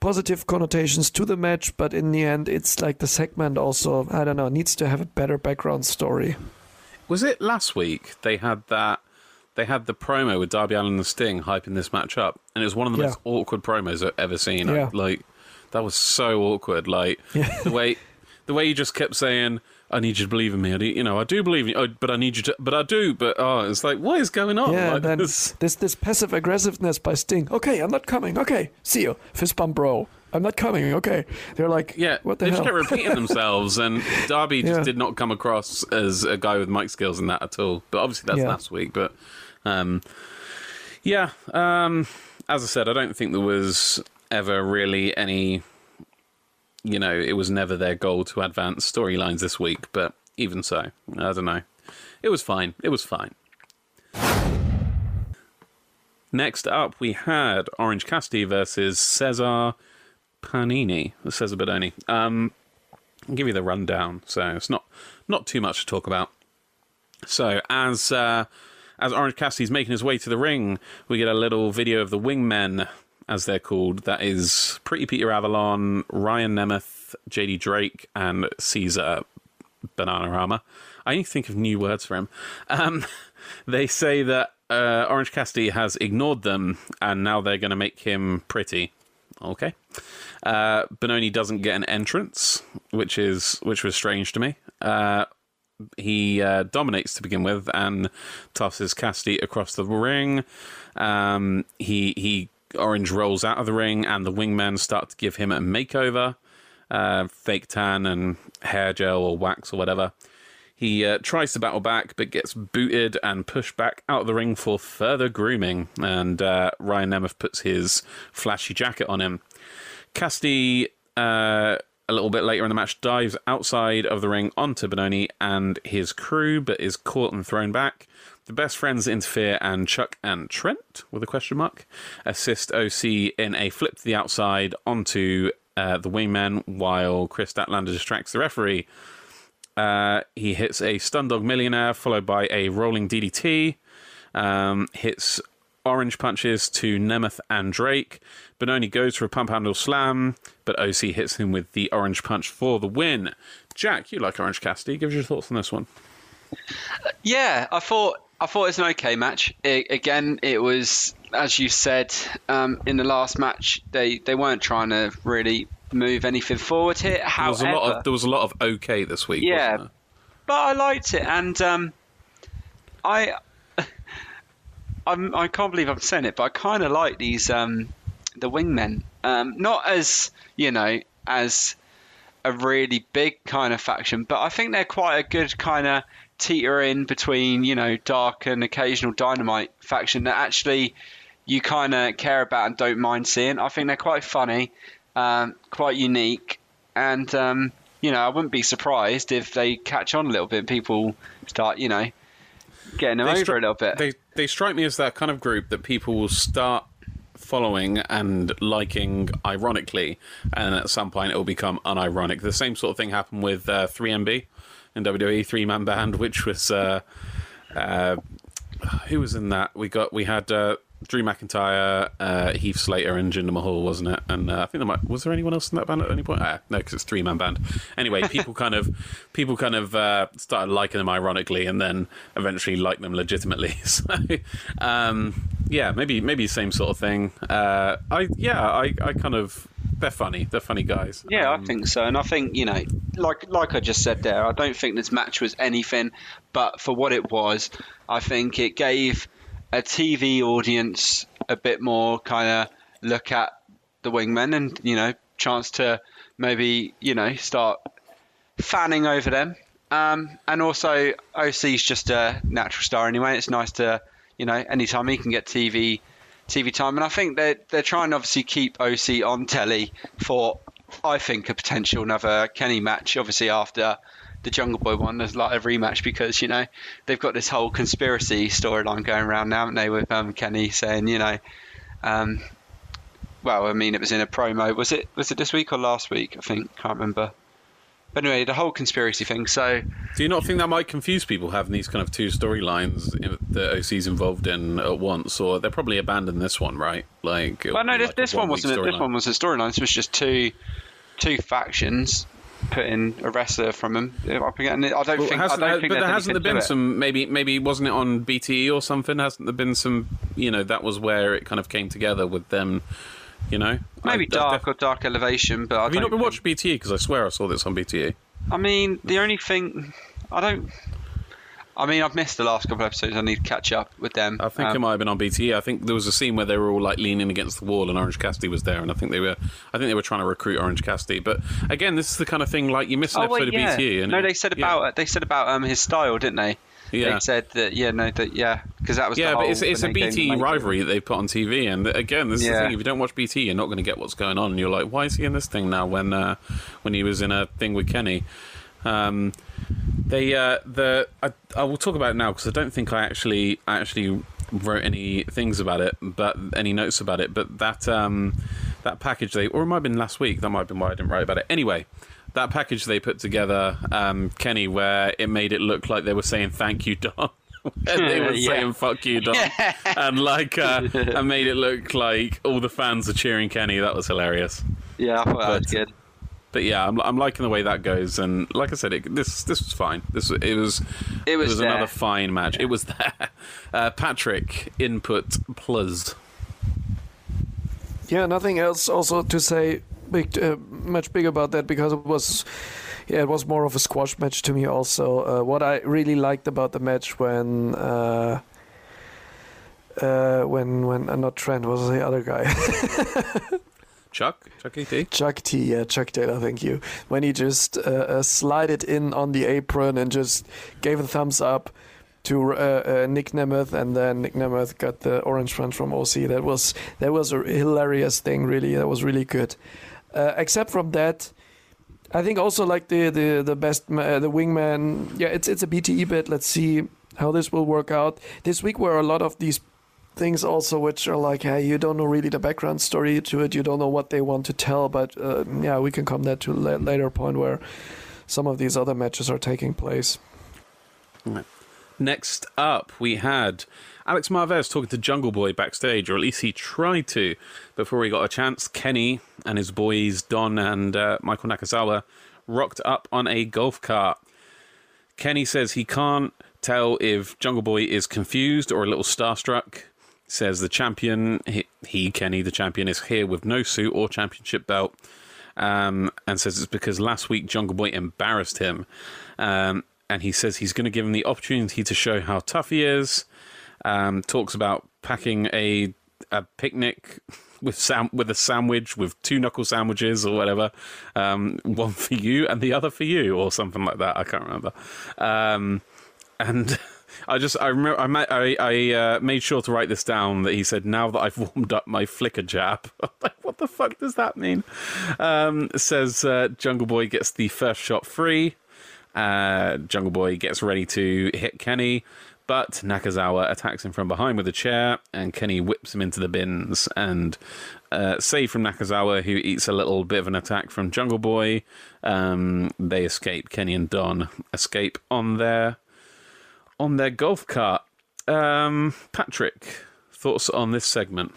positive connotations to the match, but in the end, it's like the segment also, I don't know, needs to have a better background story. Was it last week they had that? They had the promo with Darby Allin and Sting hyping this match up, and it was one of the Yeah. most awkward promos I've ever seen. I- Yeah. like that was so awkward. Like Yeah. the way the way he just kept saying, "I need you to believe in me." I do, you know, I do believe in you, oh, but I need you to. But I do. But oh, it's like, what is going on? yeah, Like, then this- this this passive aggressiveness by Sting. Okay, I'm not coming. Okay, see you. Fist bump, bro. I'm not coming. Okay, they're like, Yeah, what the they hell? just kept repeating themselves, and Darby just Yeah. did not come across as a guy with mic skills in that at all. But obviously, that's Yeah. last week. But um, yeah, um, as I said, I don't think there was ever really any. You know, it was never their goal to advance storylines this week. But even so, I don't know. It was fine. It was fine. Next up, we had Orange Cassidy versus Cesar Panini, Cesar Bodoni. Um, I'll give you the rundown, so it's not not too much to talk about. So as uh, as Orange Cassidy's making his way to the ring, we get a little video of the Wingmen, as they're called. That is Pretty Peter Avalon, Ryan Nemeth, JD Drake, and Caesar Bananarama. I need to think of new words for him. Um, they say that uh, Orange Cassidy has ignored them, and now they're going to make him pretty. Okay. Uh, Benoni doesn't get an entrance, which is which was strange to me. Uh, he uh, dominates to begin with and tosses Cassidy across the ring. Um, he he Orange rolls out of the ring, and the wingmen start to give him a makeover, uh, fake tan and hair gel or wax or whatever. He uh, tries to battle back, but gets booted and pushed back out of the ring for further grooming. And uh, Ryan Nemeth puts his flashy jacket on him. Cassidy, uh, a little bit later in the match, dives outside of the ring onto Benoni and his crew, but is caught and thrown back. The best friends interfere, and Chuck and Trent, with a question mark, assist OC in a flip to the outside onto uh, the wingman while Kris Statlander distracts the referee. Uh, he hits a stun dog millionaire, followed by a rolling DDT. Um, hits orange punches to Nemeth and Drake. Benoni goes for a pump handle slam, but OC hits him with the orange punch for the win. Jack, you like Orange Cassidy. Give us your thoughts on this one. Yeah, I thought I thought it was an okay match. It, again, it was as you said um, in the last match. They they weren't trying to really move anything forward here. There However, was a lot of there was a lot of okay this week. Yeah. wasn't there? but I liked it, and um, I I'm, I can't believe I'm saying it, but I kind of like these um, the wingmen. Um, not as you know as a really big kind of faction, but I think they're quite a good kind of teeter in between you know dark and occasional dynamite faction that actually you kind of care about and don't mind seeing. I think they're quite funny, um, quite unique, and um, you know I wouldn't be surprised if they catch on a little bit. and People start you know getting them They over stri- a little bit. They they strike me as that kind of group that people will start following and liking ironically, and at some point it will become unironic. The same sort of thing happened with uh, 3MB in WWE, three man band, which was uh, uh, who was in that? We got we had uh, Drew McIntyre, uh, Heath Slater, and Jinder Mahal, wasn't it? And uh, I think there might was there anyone else in that band at any point? Ah, no, because it's three man band. Anyway, people kind of people kind of uh, started liking them ironically, and then eventually liked them legitimately. So, um, yeah, maybe maybe same sort of thing. Uh, I yeah, I, I kind of they're funny. They're funny guys. Yeah, Um, I think so, and I think you know, like like I just said there, I don't think this match was anything, but for what it was, I think it gave a TV audience a bit more kind of look at the wingmen, and you know, chance to maybe you know start fanning over them. Um, and also, OC's just a natural star anyway. It's nice to you know, anytime he can get TV TV time, and I think they're they're trying to obviously keep OC on telly for I think a potential another Kenny match. Obviously after the Jungle Boy one, there's like a rematch because you know they've got this whole conspiracy storyline going around now, haven't they? With um, Kenny saying you know, um, well, I mean it was in a promo. Was it was it this week or last week? I think can't remember. But anyway, the whole conspiracy thing. So Do you not think that might confuse people having these kind of two storylines that OC's involved in at once, or they're probably abandoned this one, right? Like, Well, no, this, like this one wasn't. a- This one was a storyline. This was just two, two factions putting a wrestler from them up again. I don't Well, think. I don't think but there hasn't there been some maybe maybe wasn't it on BTE or something? Hasn't there been some you know that was where it kind of came together with them, you know? maybe I- dark def- or dark elevation, but I Have you don't been think- watching BTE? Because I swear I saw this on. BTE. I mean, the only thing I don't. I mean, I've missed the last couple of episodes. I need to catch up with them. I think Um, it might have been on BTE. I think there was a scene where they were all like leaning against the wall, and Orange Cassidy was there, and I think they were, I think they were trying to recruit Orange Cassidy. But again, this is the kind of thing like you miss an Oh episode wait, yeah. of BTE. And no, they said yeah. about they said about um his style, didn't they? Yeah. They said that yeah, no, that yeah, because that was Yeah, but it's, it's a when they came to BT rivalry that they put on TV, and again, this is the thing: if you don't watch BT, you're not going to get what's going on. And you're like, why is he in this thing now? When uh, when he was in a thing with Kenny, um, they uh, the I, I will talk about it now because I don't think I actually I actually wrote any things about it, but any notes about it. But that um, that package they, or it might have been last week. That might have been why I didn't write about it. Anyway. That package they put together, um, Kenny, where it made it look like they were saying "Thank you, Don," and they were Yeah. saying "Fuck you, Don," and like uh, and made it look like all the fans are cheering Kenny. That was hilarious. Yeah, I thought that was But- good. But yeah, I'm, I'm liking the way that goes, and like I said, it, this this was fine. This it was It was there. another fine match. It was there. Uh, Patrick input plus. Yeah, nothing else also to say big, uh, much big about that because it was, yeah, it was more of a squash match to me. Also, uh, what I really liked about the match when, uh, uh, when when uh, not Trent was the other guy, Chuck Chuck ET. Chuck T, yeah, Chuck Taylor, thank you. When he just uh, uh, slided in on the apron and just gave a thumbs up to uh, uh, Nick Nemeth, and then Nick Nemeth got the orange punch from OC. That was that was a hilarious thing. Really, that was really good. Uh, except from that, I think also like the the the best uh, the wingman. Yeah, it's it's a BTE bit. Let's see how this will work out. This week were a lot of these things also which are like, hey, you don't know really the background story to it. You don't know what they want to tell. But uh, yeah, we can come that to later point where some of these other matches are taking place. Next up, we had Alex Marvez talking to Jungle Boy backstage, or at least he tried to before he got a chance. Kenny and his boys, Don and uh, Michael Nakazawa, rocked up on a golf cart. Kenny says he can't tell if Jungle Boy is confused or a little starstruck. Says the champion, he, he Kenny, the champion, is here with no suit or championship belt. Um, and says it's because last week Jungle Boy embarrassed him. Um, and he says he's going to give him the opportunity to show how tough he is. Um, talks about packing a a picnic with sam- with a sandwich with two knuckle sandwiches or whatever, um, one for you and the other for you or something like that. I can't remember. Um, and I just I remember I I, I uh, made sure to write this down that he said now that I've warmed up my flicker jab. Like what the fuck does that mean? Um, says uh, Jungle Boy gets the first shot free. Uh, Jungle Boy gets ready to hit Kenny, but Nakazawa attacks him from behind with a chair, and Kenny whips him into the bins. And uh, save from Nakazawa, who eats a little bit of an attack from Jungle Boy. Um, they escape. Kenny and Don escape on their on their golf cart. Um, Patrick, thoughts on this segment?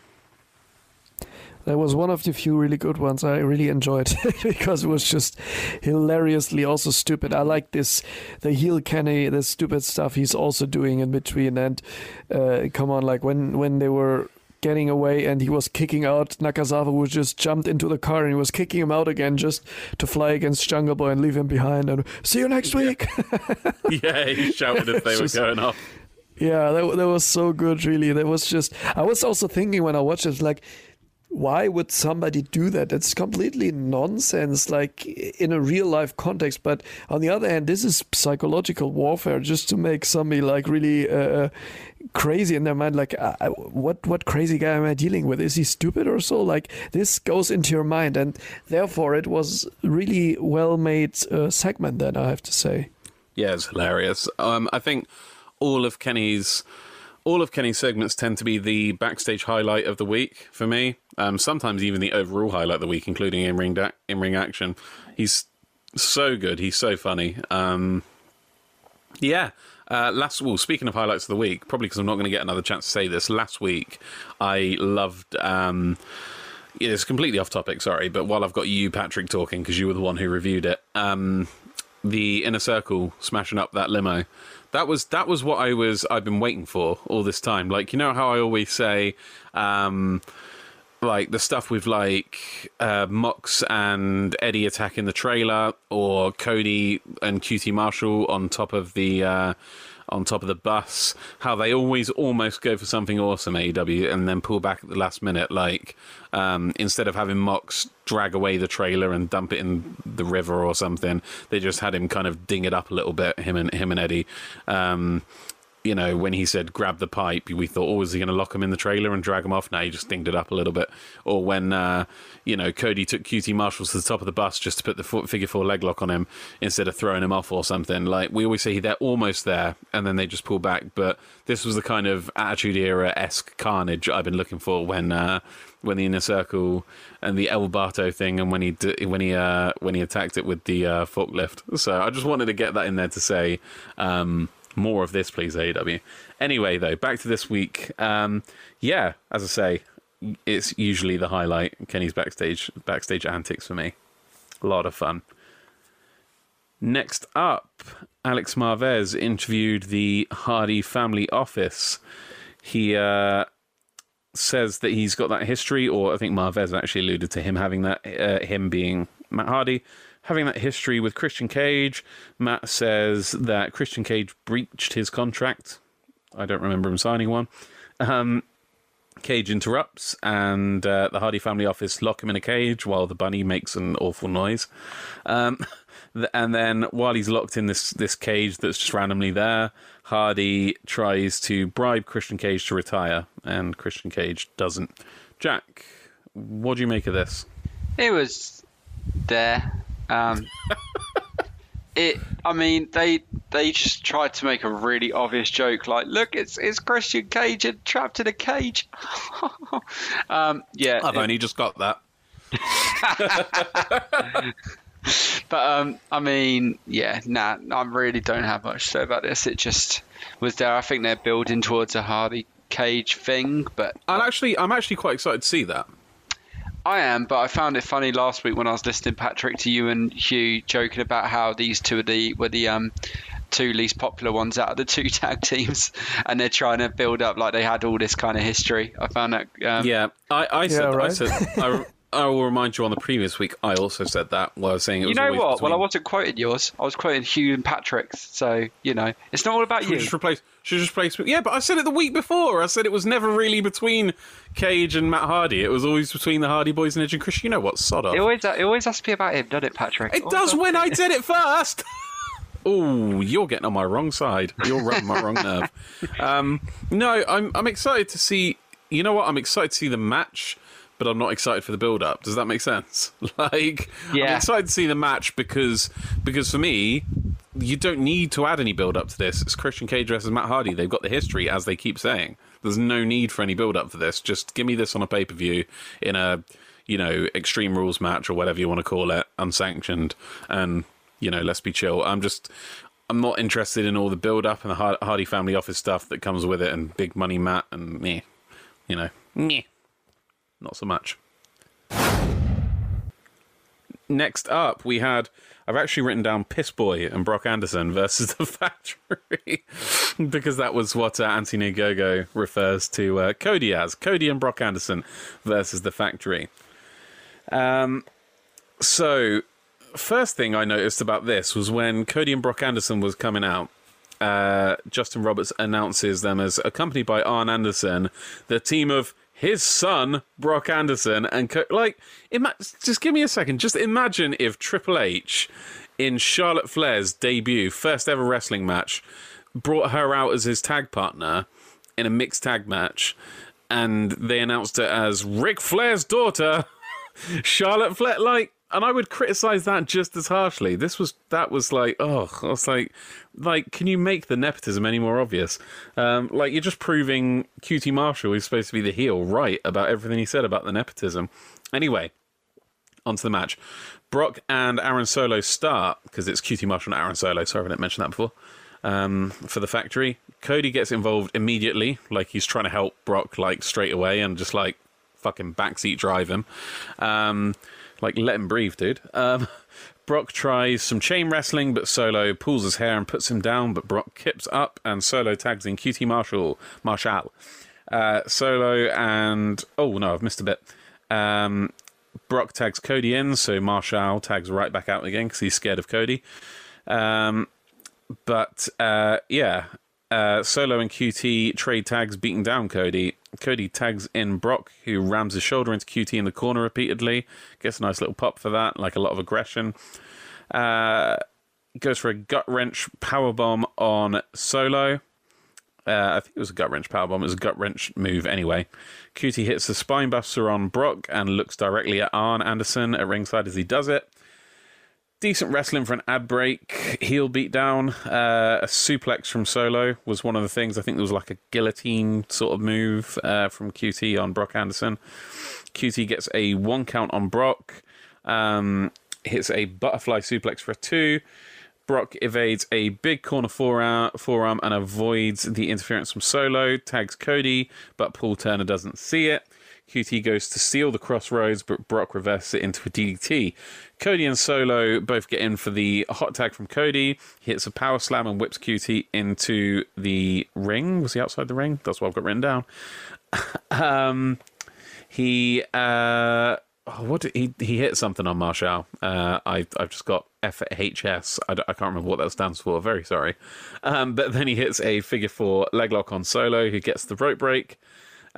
That was one of the few really good ones. I really enjoyed because it was just hilariously also stupid. I like this, the heel Kenny, the stupid stuff he's also doing in between. And uh, come on, like when when they were getting away and he was kicking out Nakazawa, who just jumped into the car and he was kicking him out again just to fly against Jungle Boy and leave him behind. And see you next week. yeah, he shouted if they were going off. Yeah, that, that was so good, really. That was just, I was also thinking when I watched it, like, why would somebody do that? That's completely nonsense, like in a real life context. But on the other hand, this is psychological warfare just to make somebody like really uh, crazy in their mind. Like, uh, uh, what what crazy guy am I dealing with? Is he stupid or so? Like, this goes into your mind, and therefore it was really well made uh, segment. Then I have to say. Yeah, it's hilarious. Um, I think all of Kenny's all of Kenny's segments tend to be the backstage highlight of the week for me. Um, sometimes even the overall highlight of the week, including in ring da- in ring action. He's so good. He's so funny. Um, yeah. Uh, last, well, speaking of highlights of the week, probably because I'm not going to get another chance to say this. Last week, I loved. Um, it's completely off topic, sorry, but while I've got you, Patrick, talking because you were the one who reviewed it, um, the inner circle smashing up that limo. That was that was what I was I've been waiting for all this time. Like you know how I always say, um, like the stuff with like uh, Mox and Eddie attacking the trailer, or Cody and QT Marshall on top of the uh, on top of the bus. How they always almost go for something awesome AEW and then pull back at the last minute. Like um, instead of having Mox drag away the trailer and dump it in the river or something, they just had him kind of ding it up a little bit. Him and him and Eddie. Um, you know, when he said grab the pipe, we thought, oh, is he going to lock him in the trailer and drag him off? No, he just dinged it up a little bit. Or when, uh, you know, Cody took QT Marshalls to the top of the bus just to put the figure four leg lock on him instead of throwing him off or something. Like, we always say they're almost there and then they just pull back. But this was the kind of Attitude Era esque carnage I've been looking for when. Uh, when the inner circle and the El Bato thing, and when he when he uh, when he attacked it with the uh, forklift, so I just wanted to get that in there to say um, more of this, please, AEW. Anyway, though, back to this week. Um, yeah, as I say, it's usually the highlight. Kenny's backstage backstage antics for me. A lot of fun. Next up, Alex Marvez interviewed the Hardy family office. He uh, says that he's got that history, or I think Marvez actually alluded to him having that, uh, him being Matt Hardy, having that history with Christian Cage. Matt says that Christian Cage breached his contract. I don't remember him signing one. Um, Cage interrupts, and uh, the Hardy family office lock him in a cage while the bunny makes an awful noise. Um, and then while he's locked in this this cage that's just randomly there, Hardy tries to bribe Christian Cage to retire, and Christian Cage doesn't. Jack, what do you make of this? It was there. Um, it. I mean, they they just tried to make a really obvious joke, like, "Look, it's it's Christian Cage and trapped in a cage." um, yeah, I've it- only just got that. but um, I mean, yeah, nah, I really don't have much to say about this. It just was there. I think they're building towards a Hardy Cage thing, but I'm actually, I'm actually quite excited to see that. I am, but I found it funny last week when I was listening, Patrick, to you and Hugh joking about how these two are the were the um two least popular ones out of the two tag teams, and they're trying to build up like they had all this kind of history. I found that um, Yeah, I, I said, Yeah, I said, I, I will remind you on the previous week. I also said that while I was saying it was. You know what? Between, Well, I wasn't quoting yours. I was quoting Hugh and Patrick's. So you know, it's not all about Should you. just replace? Should just replace? Yeah, but I said it the week before. I said it was never really between Cage and Matt Hardy. It was always between the Hardy Boys and Edge and Chris. You know what? Sod off. It always it always has to be about him, doesn't it, Patrick? It does when I did it first. Oh, you're getting on my wrong side. You're rubbing my wrong nerve. Um, no, I'm I'm excited to see. You know what? I'm excited to see the match, but I'm not excited for the build up. Does that make sense? Like, I'm excited to see the match because because for me, you don't need to add any build up to this. It's Christian Cage versus Matt Hardy. They've got the history, as they keep saying. There's no need for any build up for this. Just give me this on a pay per view in a you know extreme rules match or whatever you want to call it, unsanctioned, and you know let's be chill. I'm just I'm not interested in all the build up and the Hardy family office stuff that comes with it, and big money Matt and me, you know, meh. Not so much. Next up, we had. I've actually written down Piss Boy and Brock Anderson versus the Factory because that was what uh, Anthony Ogogo refers to uh, Cody as. Cody and Brock Anderson versus the Factory. Um, so, first thing I noticed about this was when Cody and Brock Anderson was coming out. Uh, Justin Roberts announces them as accompanied by Arn Anderson, the team of his son Brock Anderson, and Co- like, ima- just give me a second. Just imagine if Triple H, in Charlotte Flair's debut, first ever wrestling match, brought her out as his tag partner in a mixed tag match, and they announced it as Ric Flair's daughter. Charlotte Flair, like, and I would criticize that just as harshly. This was that was like, oh, I was like, like, can you make the nepotism any more obvious? Um, like, you're just proving QT Marshall is supposed to be the heel, right, about everything he said about the nepotism. Anyway, onto the match. Brock and Aaron Solo start because it's QT Marshall and Aaron Solo. Sorry, I didn't mention that before. Um, for the factory, Cody gets involved immediately, like he's trying to help Brock like straight away, and just like fucking backseat drive him. Um, like let him breathe, dude. Um, Brock tries some chain wrestling, but Solo pulls his hair and puts him down. But Brock kips up, and Solo tags in QT Marshall. Marshall. Uh, Solo and oh no, I've missed a bit. Um, Brock tags Cody in, so Marshall tags right back out again because he's scared of Cody. Um, but uh, yeah, uh, Solo and QT trade tags, beating down Cody. Cody tags in Brock, who rams his shoulder into QT in the corner repeatedly. Gets a nice little pop for that, like a lot of aggression. Uh, goes for a gut wrench power bomb on Solo. Uh, I think it was a gut wrench power bomb. It was a gut wrench move anyway. QT hits the spine buster on Brock and looks directly at Arn Anderson at ringside as he does it. Decent wrestling for an ad break. Heel beat down. Uh, a suplex from Solo was one of the things. I think there was like a guillotine sort of move uh, from QT on Brock Anderson. QT gets a one count on Brock. Um, hits a butterfly suplex for a two. Brock evades a big corner forearm, forearm and avoids the interference from Solo. Tags Cody, but Paul Turner doesn't see it. QT goes to steal the Cross Rhodes, but Brock reverses it into a DDT. Cody and Solo both get in for the hot tag from Cody. Hits a power slam and whips QT into the ring. Was he outside the ring? That's what I've got written down. um, he uh, oh, what did, he he hit something on Marshall. Uh, I I've just got FHS. I, I can't remember what that stands for. Very sorry. Um, but then he hits a figure four leg lock on Solo, who gets the rope break.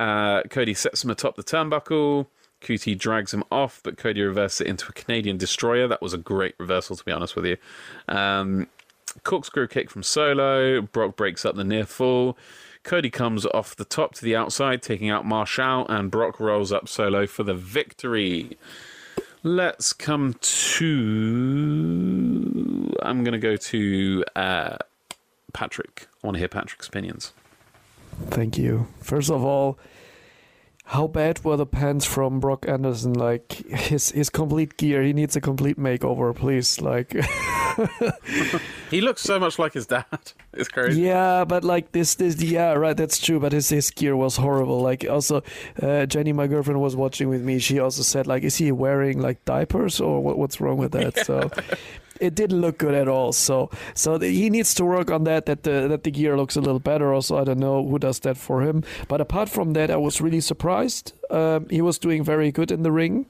Uh, Cody sets him atop the turnbuckle. QT drags him off, but Cody reverses it into a Canadian destroyer. That was a great reversal, to be honest with you. Um, corkscrew kick from Solo. Brock breaks up the near fall. Cody comes off the top to the outside, taking out Marshall, and Brock rolls up Solo for the victory. Let's come to. I'm going to go to uh, Patrick. I want to hear Patrick's opinions. Thank you. First of all, how bad were the pants from Brock Anderson? Like his his complete gear, he needs a complete makeover, please. Like He looks so much like his dad. It's crazy. Yeah, but like this, this, yeah, right, that's true. But his his gear was horrible. Like also, uh, Jenny, my girlfriend, was watching with me. She also said like, is he wearing like diapers or what, what's wrong with that? So. It didn't look good at all, so so the, he needs to work on that. That the that the gear looks a little better. Also, I don't know who does that for him. But apart from that, I was really surprised. Um, he was doing very good in the ring.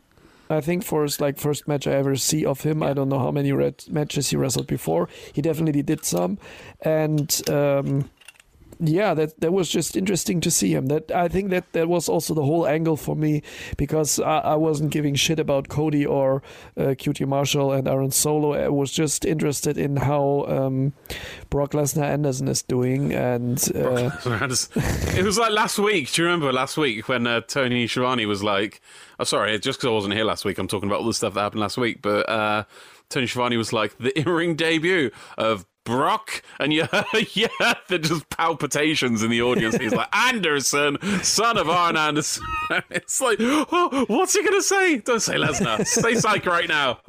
I think for his like first match I ever see of him. I don't know how many red matches he wrestled before. He definitely did some, and um, yeah, that that was just interesting to see him. That I think that that was also the whole angle for me because I, I wasn't giving shit about Cody or uh, QT Marshall and Aaron Solo. I was just interested in how um, Brock Lesnar Anderson is doing, and uh, it was like last week. Do you remember last week when uh, Tony Schiavone was like, "Oh, sorry, just because I wasn't here last week, I'm talking about all the stuff that happened last week." But uh, Tony Schiavone was like the in-ring debut of Brock, and you yeah, they're just palpitations in the audience. He's like Anderson, son of Arn Anderson. it's like, oh, what's he gonna say? Don't say Lesnar. say Psych right now.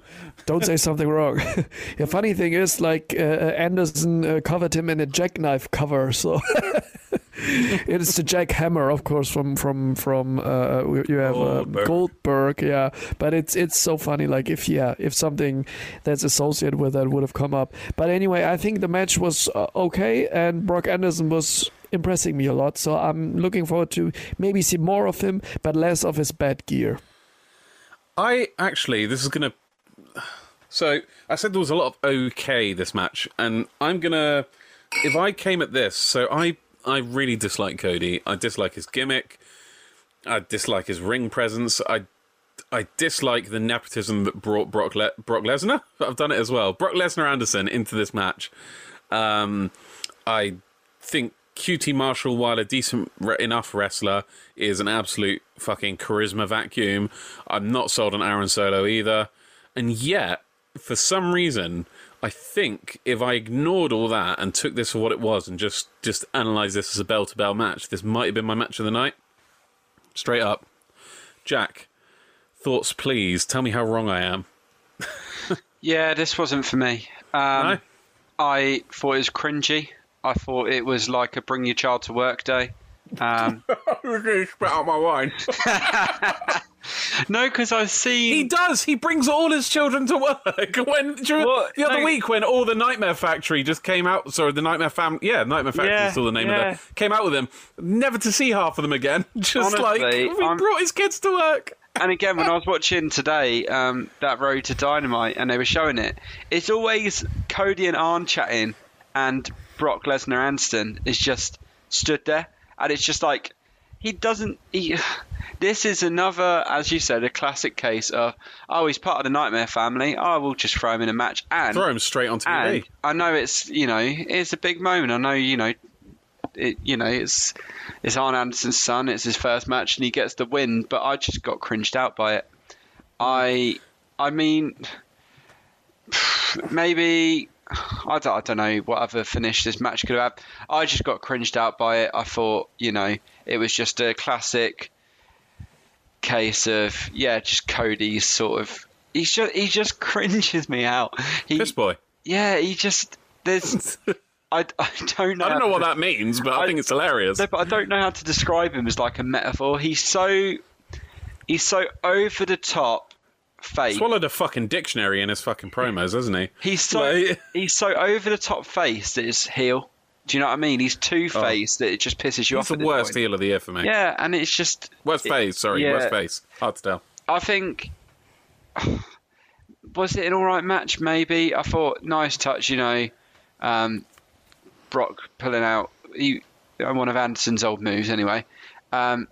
Don't say something wrong. the funny thing is, like uh, Anderson uh, covered him in a jackknife cover, so it is the Jack Hammer, of course, from from from uh, you have uh, Goldberg. Goldberg, yeah. But it's it's so funny, like if yeah, if something that's associated with that would have come up. But anyway, I think the match was uh, okay, and Brock Anderson was impressing me a lot. So I'm looking forward to maybe see more of him, but less of his bad gear. I actually, this is gonna. So I said there was a lot of okay this match, and I'm gonna. If I came at this, so I I really dislike Cody. I dislike his gimmick. I dislike his ring presence. I I dislike the nepotism that brought Brock Le- Brock Lesnar. I've done it as well. Brock Lesnar Anderson into this match. Um, I think QT Marshall, while a decent re- enough wrestler, is an absolute fucking charisma vacuum. I'm not sold on Aaron Solo either, and yet for some reason I think if I ignored all that and took this for what it was and just just analysed this as a bell to bell match, this might have been my match of the night. Straight up. Jack, thoughts please. Tell me how wrong I am. yeah, this wasn't for me. Um, no? I thought it was cringy. I thought it was like a bring your child to work day. Um, spit out my wine. no, because I've seen he does. He brings all his children to work. When what? the other no. week, when all the Nightmare Factory just came out, sorry, the Nightmare Family, yeah, Nightmare Factory yeah, is still the name yeah. of it. Came out with him, never to see half of them again. Just Honestly, like he I'm... brought his kids to work. And again, when I was watching today, um, that Road to Dynamite, and they were showing it, it's always Cody and Arn chatting, and Brock Lesnar Anston is just stood there, and it's just like he doesn't. He, this is another, as you said, a classic case of oh, he's part of the Nightmare family. Oh, we'll just throw him in a match and throw him straight on TV. I know it's you know it's a big moment. I know you know it, you know it's it's Arn Anderson's son. It's his first match and he gets the win. But I just got cringed out by it. I I mean maybe I don't, I don't know what other finish this match could have had. I just got cringed out by it. I thought, you know, it was just a classic case of yeah, just Cody's sort of. He's just he just cringes me out. He, Piss boy. Yeah, he just there's. I, I don't know. I don't know what to, that means, but I, I, think it's hilarious. No, but I don't know how to describe him as like a metaphor. He's so he's so over the top fake. Swallowed a fucking dictionary in his fucking promos, hasn't he? He's so like... he's so over the top face that it's heel. Do you know what I mean? He's two faced oh. that it just pisses you He's off. the worst heel of the year for me. Yeah, and it's just worst face. Sorry, yeah, worst face. Hard to tell. I think was it an all right match? Maybe I thought nice touch. You know, um, Brock pulling out he, one of Anderson's old moves anyway. Um,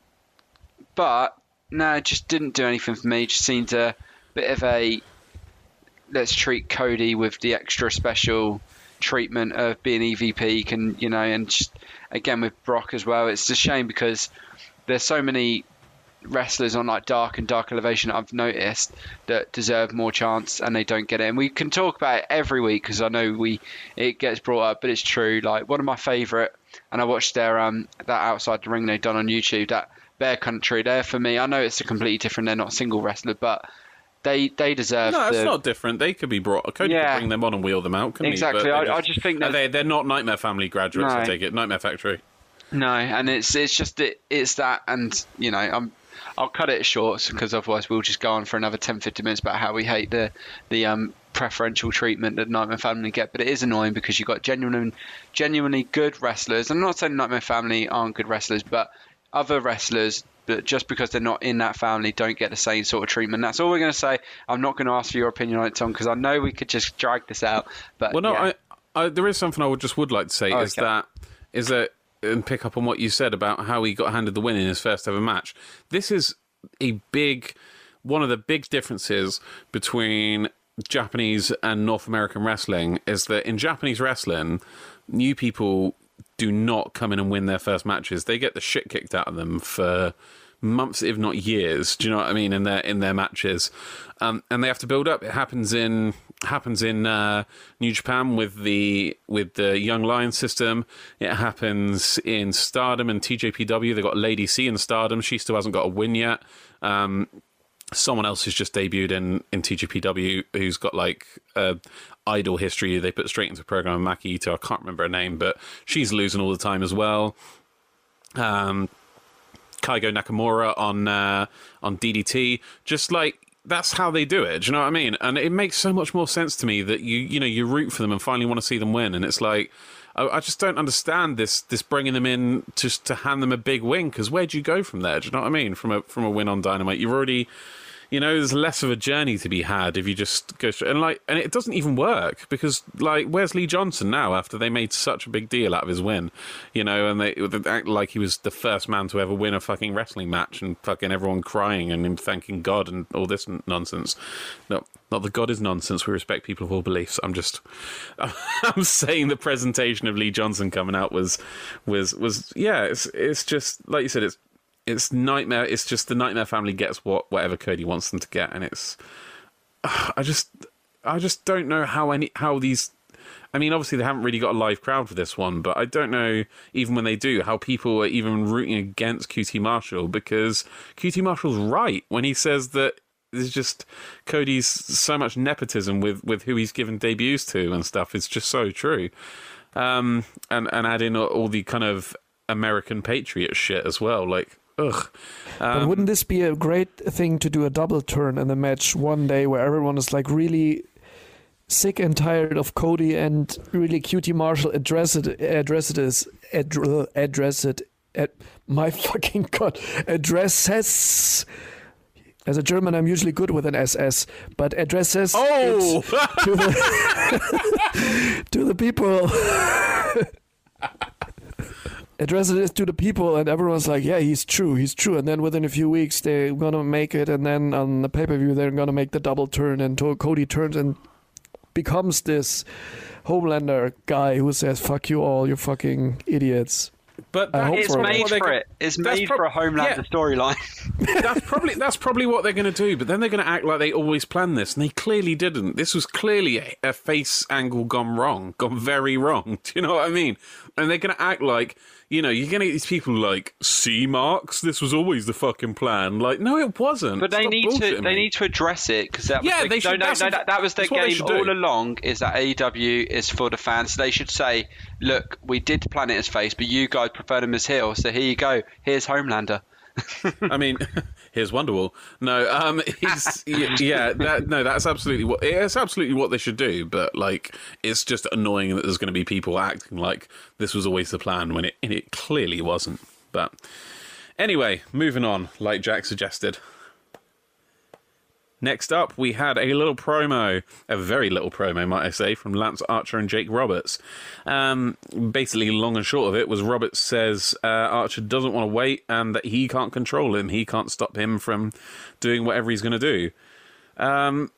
but no, it just didn't do anything for me. It just seemed a bit of a let's treat Cody with the extra special treatment of being EVP can you know and just again with Brock as well it's a shame because there's so many wrestlers on like dark and dark elevation I've noticed that deserve more chance and they don't get it. And we can talk about it every week because I know we it gets brought up, but it's true. Like one of my favourite, and I watched their um that outside the ring they've done on YouTube. That Bear Country, there for me. I know it's a completely different. They're not a single wrestler, but they they deserve. No, it's the, not different. They could be brought. Cody Yeah. could bring them on and wheel them out. couldn't? Exactly. They I- I just think that- they they're not Nightmare Family graduates. I take it. Nightmare Factory. No, and it's it's just it, it's that, and you know, I'm I'll cut it short because otherwise we'll just go on for another 10, 15 minutes about how we hate the the um preferential treatment that Nightmare Family get. But it is annoying because you've got genuine, genuinely good wrestlers. I'm not saying Nightmare Family aren't good wrestlers, but other wrestlers that just because they're not in that family don't get the same sort of treatment. That's all we're going to say. I'm not going to ask for your opinion on it, Tom, because I know we could just drag this out. But Well, no, yeah. I, I, there is something I would just would like to say oh, is Okay. that is that and pick up on what you said about how he got handed the win in his first ever match. This is a big one of the big differences between Japanese and North American wrestling is that in Japanese wrestling, new people do not come in and win their first matches. They get the shit kicked out of them for months, if not years. Do you know what I mean? In their in their matches, um, and they have to build up. It happens in happens in uh, New Japan with the with the Young Lion system. It happens in Stardom and TJPW. They've got Lady C in Stardom. She still hasn't got a win yet. Um, someone else who's just debuted in in TJPW who's got like uh, idol history. They put straight into the program. Maki Ito, I can't remember her name, but she's losing all the time as well. Um, Kaigo Nakamura on uh, on DDT, just like that's how they do it. Do you know what I mean? And it makes so much more sense to me that you you know you root for them and finally want to see them win. And it's like I, I just don't understand this this bringing them in just to hand them a big win because where do you go from there? Do you know what I mean? From a from a win on Dynamite, you've already you know there's less of a journey to be had if you just go straight and like and it doesn't even work because like where's Lee Johnson now after they made such a big deal out of his win you know and they, they act like he was the first man to ever win a fucking wrestling match and fucking everyone crying and him thanking God and all this nonsense. No not that God is nonsense. We respect people of all beliefs. I'm just I'm saying the presentation of Lee Johnson coming out was was was yeah it's it's just like you said it's it's nightmare. It's just the nightmare family gets what whatever Cody wants them to get, and it's. I just, I just don't know how any how these. I mean, obviously they haven't really got a live crowd for this one, but I don't know even when they do how people are even rooting against QT Marshall because QT Marshall's right when he says that there's just Cody's so much nepotism with with who he's given debuts to and stuff. It's just so true, um, and and add in all, all the kind of American patriot shit as well, like. Ugh. But um, wouldn't this be a great thing to do a double turn in the match one day where everyone is like really sick and tired of Cody and really QT Marshall address it address it as addr- address it at my fucking god addresses. As a German I'm usually good with an SS but addresses Oh, to the to the people address it to the people and everyone's like yeah he's true he's true and then within a few weeks they're gonna make it and then on the pay-per-view they're gonna make the double turn and to- cody turns and becomes this homelander guy who says fuck you all you fucking idiots but I that- hope it's for made for it. It's made prob- for a Homelander yeah. storyline. that's probably that's probably what they're going to do. But then they're going to act like they always planned this, and they clearly didn't. This was clearly a, a face angle gone wrong, gone very wrong. Do you know what I mean? And they're going to act like you know you're going to get these people like see marks. This was always the fucking plan. Like no, it wasn't. But they Stop need to they me. need to address it because that was Yeah, the, they no, should- no, that's no, that, that was their that's what they game all along. Is that AEW is for the fans? They should say, look, we did plan it as face, but you guys preferred him as heel, so here you go. Here's Homelander. I mean, here's Wonderwall. No, um, he's yeah, that no, that's absolutely what it's absolutely what they should do. But like, it's just annoying that there's going to be people acting like this was always the plan when it it clearly wasn't. But anyway, moving on, like Jack suggested. Next up, we had a little promo, a very little promo, might I say, from Lance Archer and Jake Roberts. Um, basically, long and short of it was Roberts says uh, Archer doesn't want to wait and that he can't control him. He can't stop him from doing whatever he's going to do. Um,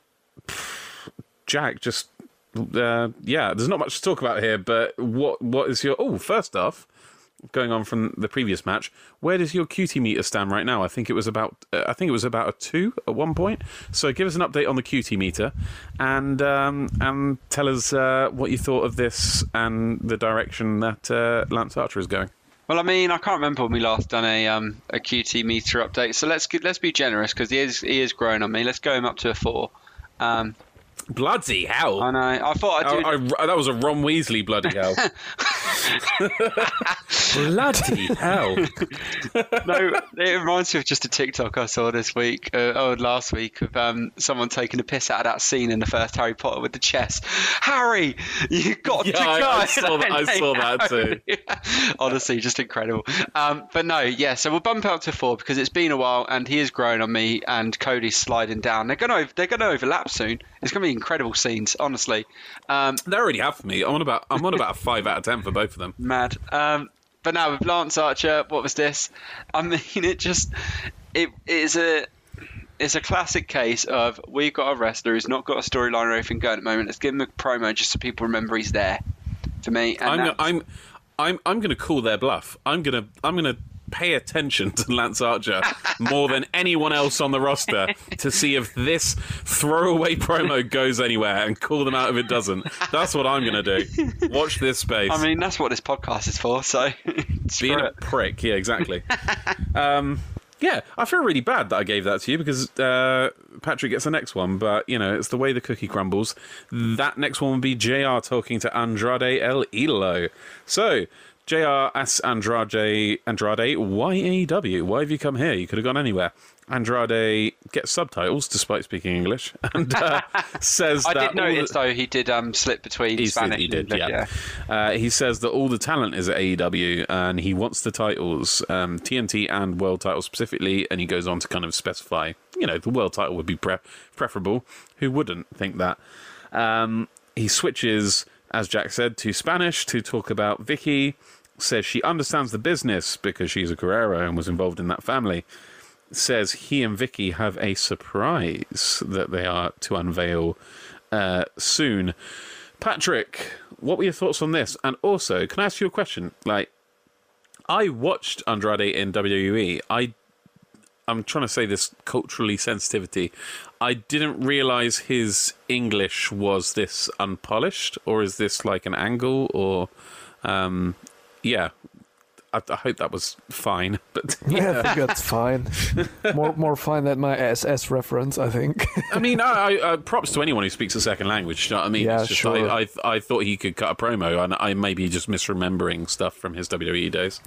Jack, just uh, yeah, there's not much to talk about here. But what what is your? Oh, first off, going on from the previous match. Where does your QT meter stand right now? I think it was about uh, I think it was about a two at one point. So give us an update on the QT meter, and um, and tell us uh, what you thought of this and the direction that uh, Lance Archer is going. Well, I mean, I can't remember when we last done a um, a QT meter update, so let's let's be generous because he is he is growing on me. Let's go him up to a four. Um, Bloody hell! I know. I thought I'd do. I, I, that was a Ron Weasley bloody hell. bloody hell. no, it reminds me of just a TikTok I saw this week, uh, oh, last week, of um, someone taking a piss out of that scene in the first Harry Potter with the chess. Harry, you got Yeah, to go. I- I saw that- I saw that too. Honestly, just incredible. Um, but no, yeah. So we'll bump out to four because it's been a while, and he has grown on me, and Cody's sliding down. They're gonna they're gonna overlap soon. It's gonna be incredible scenes, honestly. Um, They already have for me. I'm on about I'm on about a five out of ten for both of them. mad. Um, but now with Lance Archer, what was this? I mean, it just it is a it's a classic case of we've got a wrestler who's not got a storyline or anything going at the moment. Let's give him a promo just so people remember he's there. For me, and I'm I'm I'm I'm going to call their bluff. I'm going to I'm going to pay attention to Lance Archer more than anyone else on the roster to see if this throwaway promo goes anywhere and call them out if it doesn't. That's what I'm going to do. Watch this space. I mean, that's what this podcast is for. So being a prick. Yeah, exactly. um, yeah, I feel really bad that I gave that to you because uh, Patrick gets the next one, but you know it's the way the cookie crumbles. That next one would be JR talking to Andrade El Idolo. So. JR asks Andrade, Andrade, why AEW? Why have you come here? You could have gone anywhere. Andrade gets subtitles despite speaking English and uh, says that I did all the- notice though he did um, slip between He's- Spanish. he did, and yeah. Uh, he says that all the talent is at AEW and he wants the titles, um, TNT and world titles specifically, and he goes on to kind of specify, you know, the world title would be pre- preferable. Who wouldn't think that? Um, he switches, as Jack said, to Spanish to talk about Vickie. Says she understands the business because she's a Guerrero and was involved in that family. Says he and Vickie have a surprise that they are to unveil uh, soon. Patrick, what were your thoughts on this? And also, can I ask you a question? Like, I watched Andrade in WWE. I, I'm trying to say this culturally sensitivity. I didn't realize his English was this unpolished, or is this like an angle, or, um, yeah. I, I hope that was fine, but Yeah, I think that's fine. More more fine than my SS reference, I think. I mean, I, I, uh, props to anyone who speaks a second language. You know what I mean? Yeah, just, sure. I, I, I thought he could cut a promo, and I may be just misremembering stuff from his WWE days.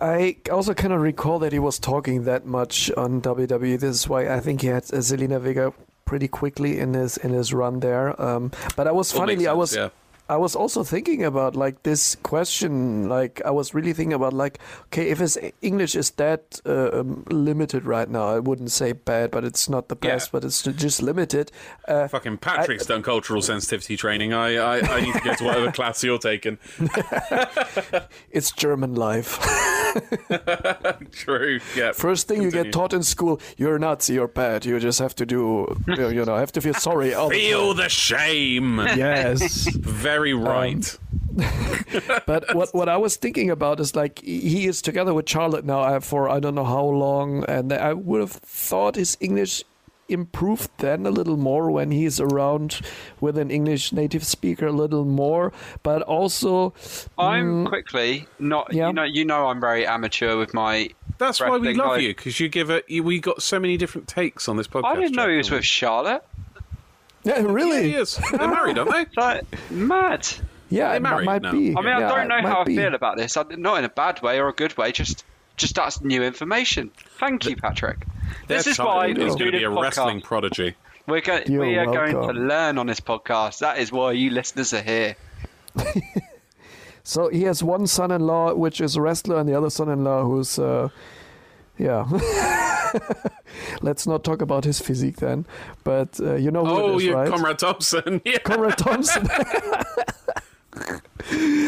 I also cannot recall that he was talking that much on WWE. This is why I think he had Zelina Vega pretty quickly in his in his run there. Um, but I was funnily I was yeah. I was also thinking about like this question. Like I was really thinking about like, okay, if his English is that uh, um, limited right now, I wouldn't say bad, but it's not the Yeah. best, but it's just limited. Uh, Fucking Patrick's done cultural sensitivity training. I, I, I need to go to whatever class you're taking. it's German life. True. Yeah. First thing you get taught in school, you're Nazi, you're bad. You just have to do, you know, have to feel sorry. all the Feel the shame. Yes. Very right. but what what I was thinking about is like he is together with Charlotte now uh, for I don't know how long, and I would have thought his English improved then a little more when he's around with an English native speaker a little more, but also I'm quickly not. Mm. Yeah. You know, you know, I'm very amateur with my. That's why we love like- you because you give it. We got so many different takes on this podcast. I didn't know he was with Charlotte. Yeah, Yeah, really, he is. They're married, aren't they? It's like mad. yeah, They're it married might now. be. I mean, I Yeah, don't know it how might I be. feel about this. I, not in a bad way or a good way. Just, just that's new information. Thank you, Patrick. Their This is child why is we going to be this a wrestling podcast. prodigy. We're going. You're We are going to learn on this podcast. That is why you listeners are here. So he has one son-in-law which is a wrestler, and the other son-in-law who's, uh, yeah. Let's not talk about his physique then, but uh, you know who Oh, it is, yeah, right? Comrade Thompson. Yeah. Conrad Thompson.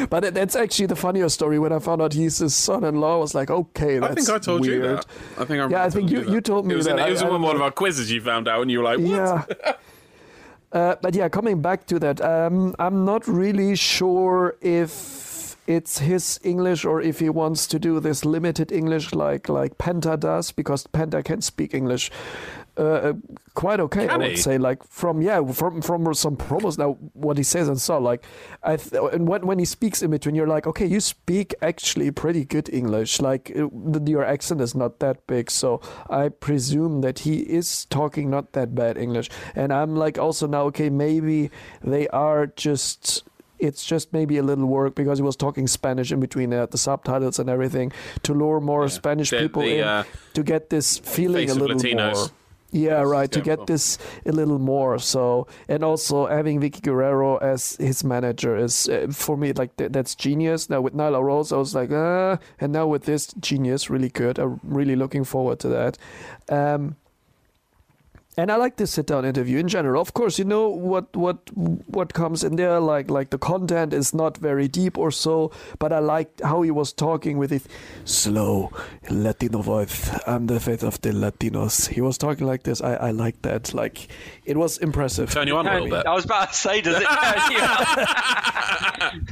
but that's actually the funnier story. When I found out he's his son-in-law, I was like, okay, that's I think I told weird. you that. I think I Yeah, I think you, you told me it was that. In, it was I, in I one of our quizzes you found out, and you were like, "What?" Yeah. Uh, but yeah, coming back to that, um, I'm not really sure if it's his English or if he wants to do this limited English like like Penta does, because Penta can speak English uh, quite okay. Can I would he? say like from yeah from from some promos now what he says and so like I th- and when when he speaks in between you're like okay you speak actually pretty good English like uh, the, your accent is not that big so I presume that he is talking not that bad English and I'm like also now okay maybe they are just it's just maybe a little work because he was talking Spanish in between uh, the subtitles and everything to lure more Spanish The- people the, in uh, to get this feeling a little Latinos. more. Yeah, right. To get this a little more. So, and also having Vickie Guerrero as his manager is uh, for me like th- that's genius. Now with Nyla Rose, I was like, ah, and now with this genius, really good. I'm really looking forward to that. Um, and I like this sit-down interview in general. Of course, you know what what what comes in there. Like like the content is not very deep or so, but I liked how he was talking with his slow Latino voice. I'm the face of the Latinos. He was talking like this. I I like that. Like it was impressive. Turn you on a little bit. I was about to say, does it turn you on?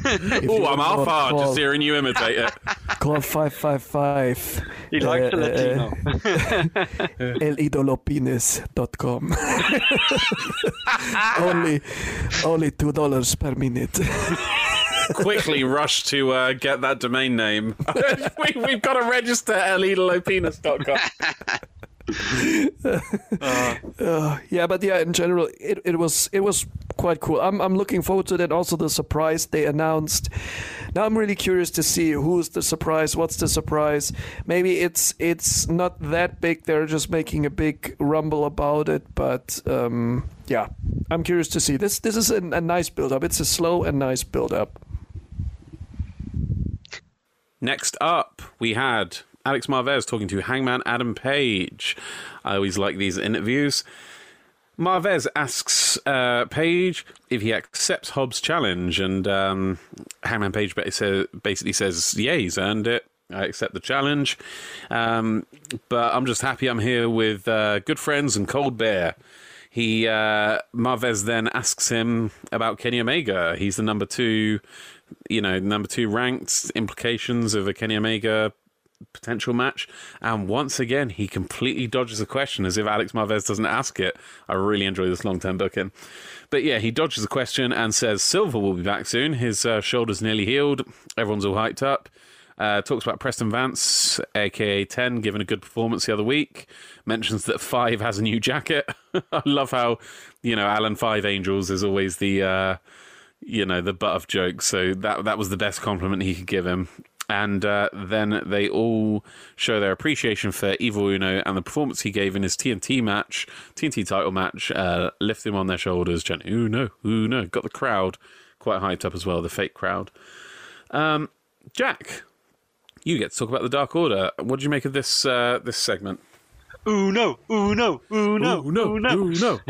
Oh, I'm want half to hard call- just hearing you imitate it. Call five five five. He likes uh, the uh, uh, Latino. elidolopines.com. only, only two dollars per minute. Quickly rush to uh, get that domain name. we, we've got to register at elidolopenis.com. Uh, yeah, but yeah, in general, it, it was it was quite cool. I'm I'm looking forward to that. Also, the surprise they announced. Now I'm really curious to see who's the surprise. What's the surprise? Maybe it's it's not that big. They're just making a big rumble about it. But um, yeah, I'm curious to see. This this is a, a nice build up. It's a slow and nice build up. Next up, we had Alex Marvez talking to Hangman Adam Page. I always like these interviews. Marvez asks uh, Page if he accepts Hobbs' challenge, and um, Hangman Page basically says, "Yeah, he's earned it. I accept the challenge, um, but I'm just happy I'm here with uh, good friends and Cold beer." He uh, Marvez then asks him about Kenny Omega. He's the number two, you know, number two ranked. Implications of a Kenny Omega potential match. And once again, he completely dodges the question as if Alex Marvez doesn't ask it. I really enjoy this long term booking. But yeah, he dodges the question and says Silver will be back soon. His uh, shoulder's nearly healed. Everyone's all hyped up. Uh, talks about Preston Vance, aka 10, giving a good performance the other week. Mentions that 5 has a new jacket. I love how, you know, Alan Five Angels is always the. Uh, you know the butt of jokes. So that that was the best compliment he could give him. And uh, then they all show their appreciation for Evil Uno and the performance he gave in his TNT match, TNT title match. Uh, lift him on their shoulders, chanting "Uno, Uno." Got the crowd quite hyped up as well, the fake crowd. Um, Jack, you get to talk about the Dark Order. What do you make of this uh, this segment? Uno, Uno, Uno, Ooh, no, Uno. ooh, no.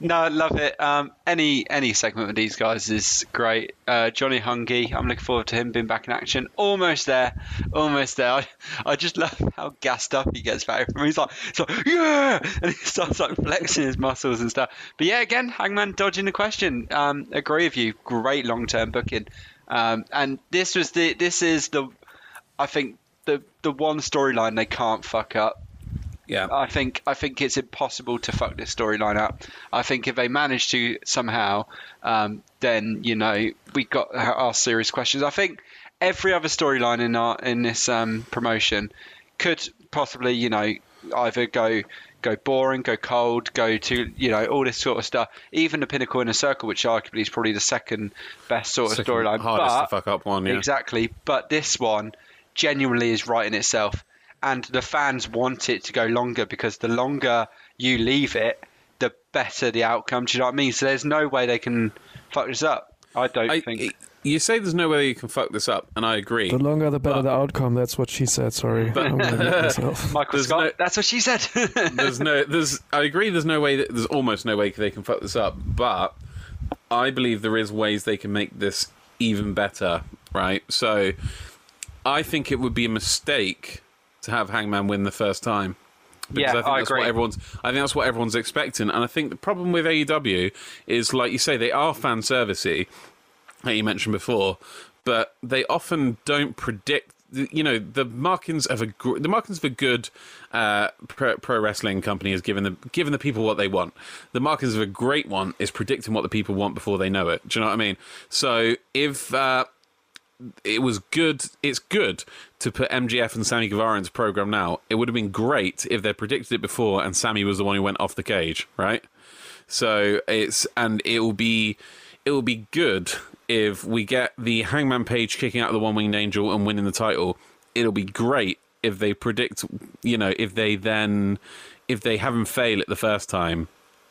No, I love it. Um, any any segment with these guys is great. Uh, Johnny Hungee, I'm looking forward to him being back in action. Almost there, almost there. I, I just love how gassed up he gets back from. He's like, he's like, yeah, and he starts like flexing his muscles and stuff. But yeah, again, Hangman dodging the question. Um, agree with you. Great long term booking. Um, and this was the this is the, I think the the one storyline they can't fuck up. Yeah, I think I think it's impossible to fuck this storyline up. I think if they manage to somehow, um, then you know we got our, serious questions. I think every other storyline in our in this um, promotion could possibly you know either go go boring, go cold, go to you know all this sort of stuff. Even the Pinnacle Inner Circle, which arguably is probably the second best sort of storyline, hardest but to fuck up one. Yeah, Exactly. But this one genuinely is right in itself. And the fans want it to go longer because the longer you leave it, the better the outcome. Do you know what I mean? So there's no way they can fuck this up. I don't I, think. you say there's no way you can fuck this up, and I agree. The longer, the better But- the outcome. That's what she said. Sorry, I'm myself. Michael Scott, no- that's what she said. there's no there's I agree there's no way that there's almost no way they can fuck this up, but I believe there is ways they can make this even better, right? So I think it would be a mistake to have Hangman win the first time. Because Yeah, I think I that's agree. what everyone's I think that's what everyone's expecting. And I think the problem with AEW is like you say, they are fan servicey, that you mentioned before, but they often don't predict. You know, the markings of a the markings of a good uh, pro, pro wrestling company is giving the giving the people what they want. The markings of a great one is predicting what the people want before they know it. Do you know what I mean? So if uh, it was good. It's good to put MJF and Sammy Guevara into program now. It would have been great if they predicted it before and Sammy was the one who went off the cage, right? So it's and it will be it will be good if we get the Hangman Page kicking out the One Winged Angel and winning the title. It'll be great if they predict, you know, if they then if they haven't fail it the first time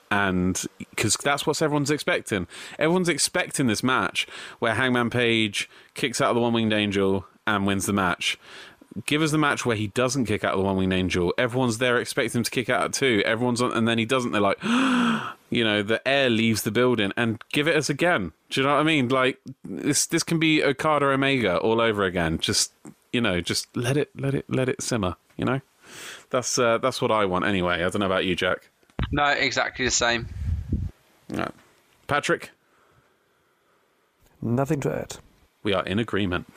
and because that's what everyone's expecting. Everyone's expecting this match where Hangman Page kicks out of the One Winged Angel and wins the match. Give us the match where he doesn't kick out of the One Winged Angel. Everyone's there expecting him to kick out too. Everyone's on, and then he doesn't. They're like, you know, the air leaves the building, and give it us again. Do you know what I mean? Like this, this can be Okada Omega all over again. Just you know, just let it, let it, let it simmer. You know, that's uh, that's what I want anyway. I don't know about you, Jack. No, exactly the same. No. Patrick, Nothing to add. we are in agreement.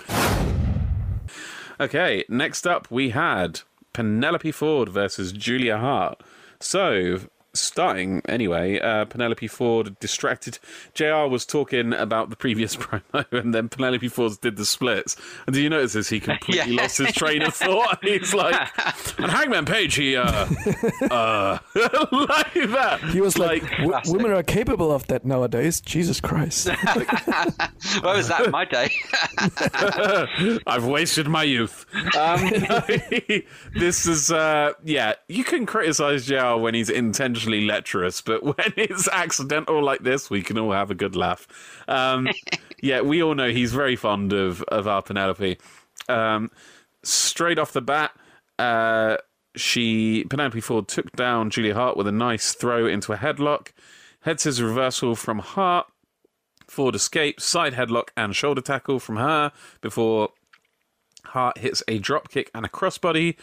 Okay, next up we had Penelope Ford versus Julia Hart. So, starting anyway, uh, Penelope Ford distracted. JR was talking about the previous promo, and then Penelope Ford did the splits. And did you notice this? He completely Yeah. lost his train of thought. He's like, and Hangman Page, he, uh, uh, like that. He was like, "W- women are capable of that nowadays. Jesus Christ. Where was that in my day? I've wasted my youth. Um, this is, uh, yeah, you can criticize JR when he's intentionally lecherous, but when it's accidental like this, we can all have a good laugh. Um, yeah, we all know he's very fond of, of our Penelope. Um, straight off the bat, uh, she Penelope Ford took down Julia Hart with a nice throw into a headlock. Head scissors reversal from Hart. Ford escapes, side headlock and shoulder tackle from her before Hart hits a drop kick and a crossbody.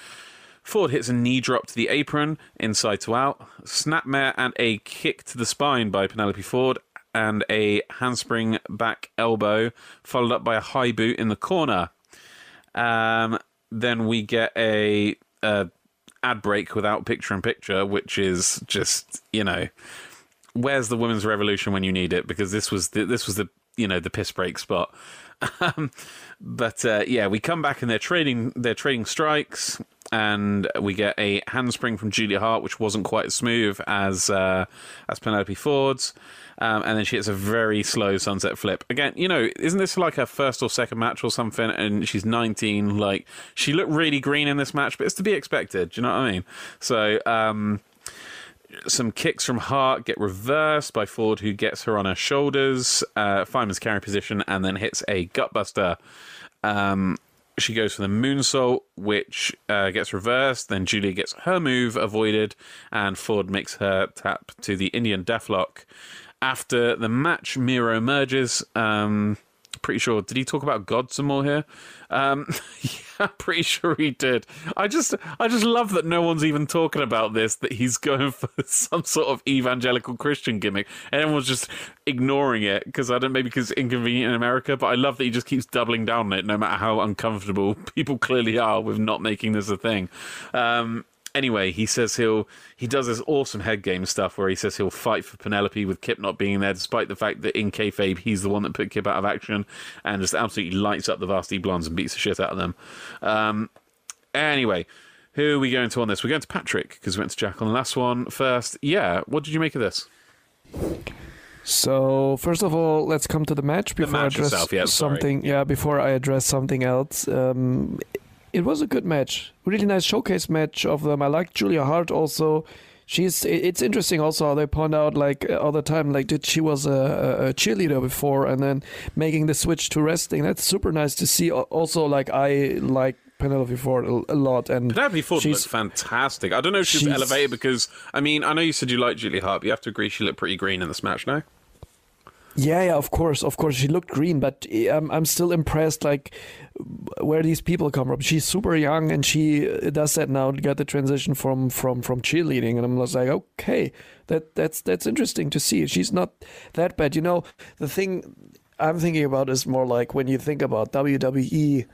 Ford hits a knee drop to the apron, inside to out, snapmare and a kick to the spine by Penelope Ford, and a handspring back elbow, followed up by a high boot in the corner. Um, then we get a, a ad break without picture in picture, which is just you know where's the women's revolution when you need it? Because this was the, this was the you know the piss break spot. Um, but uh, yeah, we come back and they're trading they're trading strikes, and we get a handspring from Julia Hart, which wasn't quite as smooth as uh, as Penelope Ford's. Um, and then she hits a very slow sunset flip. Again, you know, isn't this like her first or second match or something? And she's 19. Like, she looked really green in this match, but it's to be expected. Do you know what I mean? So, um, some kicks from Hart get reversed by Ford, who gets her on her shoulders. Uh, Fireman's carry position and then hits a gutbuster. Um, she goes for the moonsault, which uh, gets reversed. Then Julia gets her move avoided, and Ford makes her tap to the Indian Deathlock. After the match, Miro emerges. Um, pretty sure. Did he talk about God some more here? Um, yeah, pretty sure he did. I just, I just love that no one's even talking about this. That he's going for some sort of evangelical Christian gimmick, and everyone's just ignoring it because I don't maybe because it's inconvenient in America. But I love that he just keeps doubling down on it, no matter how uncomfortable people clearly are with not making this a thing. Um, anyway, he says he'll he does this awesome head game stuff where he says he'll fight for Penelope with Kip not being there, despite the fact that in kayfabe he's the one that put Kip out of action and just absolutely lights up the Varsity Blondes and beats the shit out of them. Um, anyway, who are we going to on this? We're going to Patrick because we went to Jack on the last one first. Yeah, what did you make of this? So first of all, let's come to the match before match I address itself, yeah, sorry. something. Yeah, before I address something else. Um, it was a good match, really nice showcase match of them. I like Julia Hart also. She's. It's interesting also how they point out like uh, all the time like that she was a, a- cheerleader before and then making the switch to wrestling. That's super nice to see. Also, like I like Penelope Ford a, lot and Penelope Ford she's- looked fantastic. I don't know if she's, she's- elevated because I mean I know you said you like Julie Hart, but you have to agree she looked pretty green in this match. No, Yeah, yeah, of course, of course. She looked green, but I'm I'm still impressed. Like where these people come from. She's super young, and she uh, does that now. Get the transition from from from cheerleading, and I'm just like, okay, that that's that's interesting to see. She's not that bad. You know, the thing. I'm thinking about is more like when you think about WWE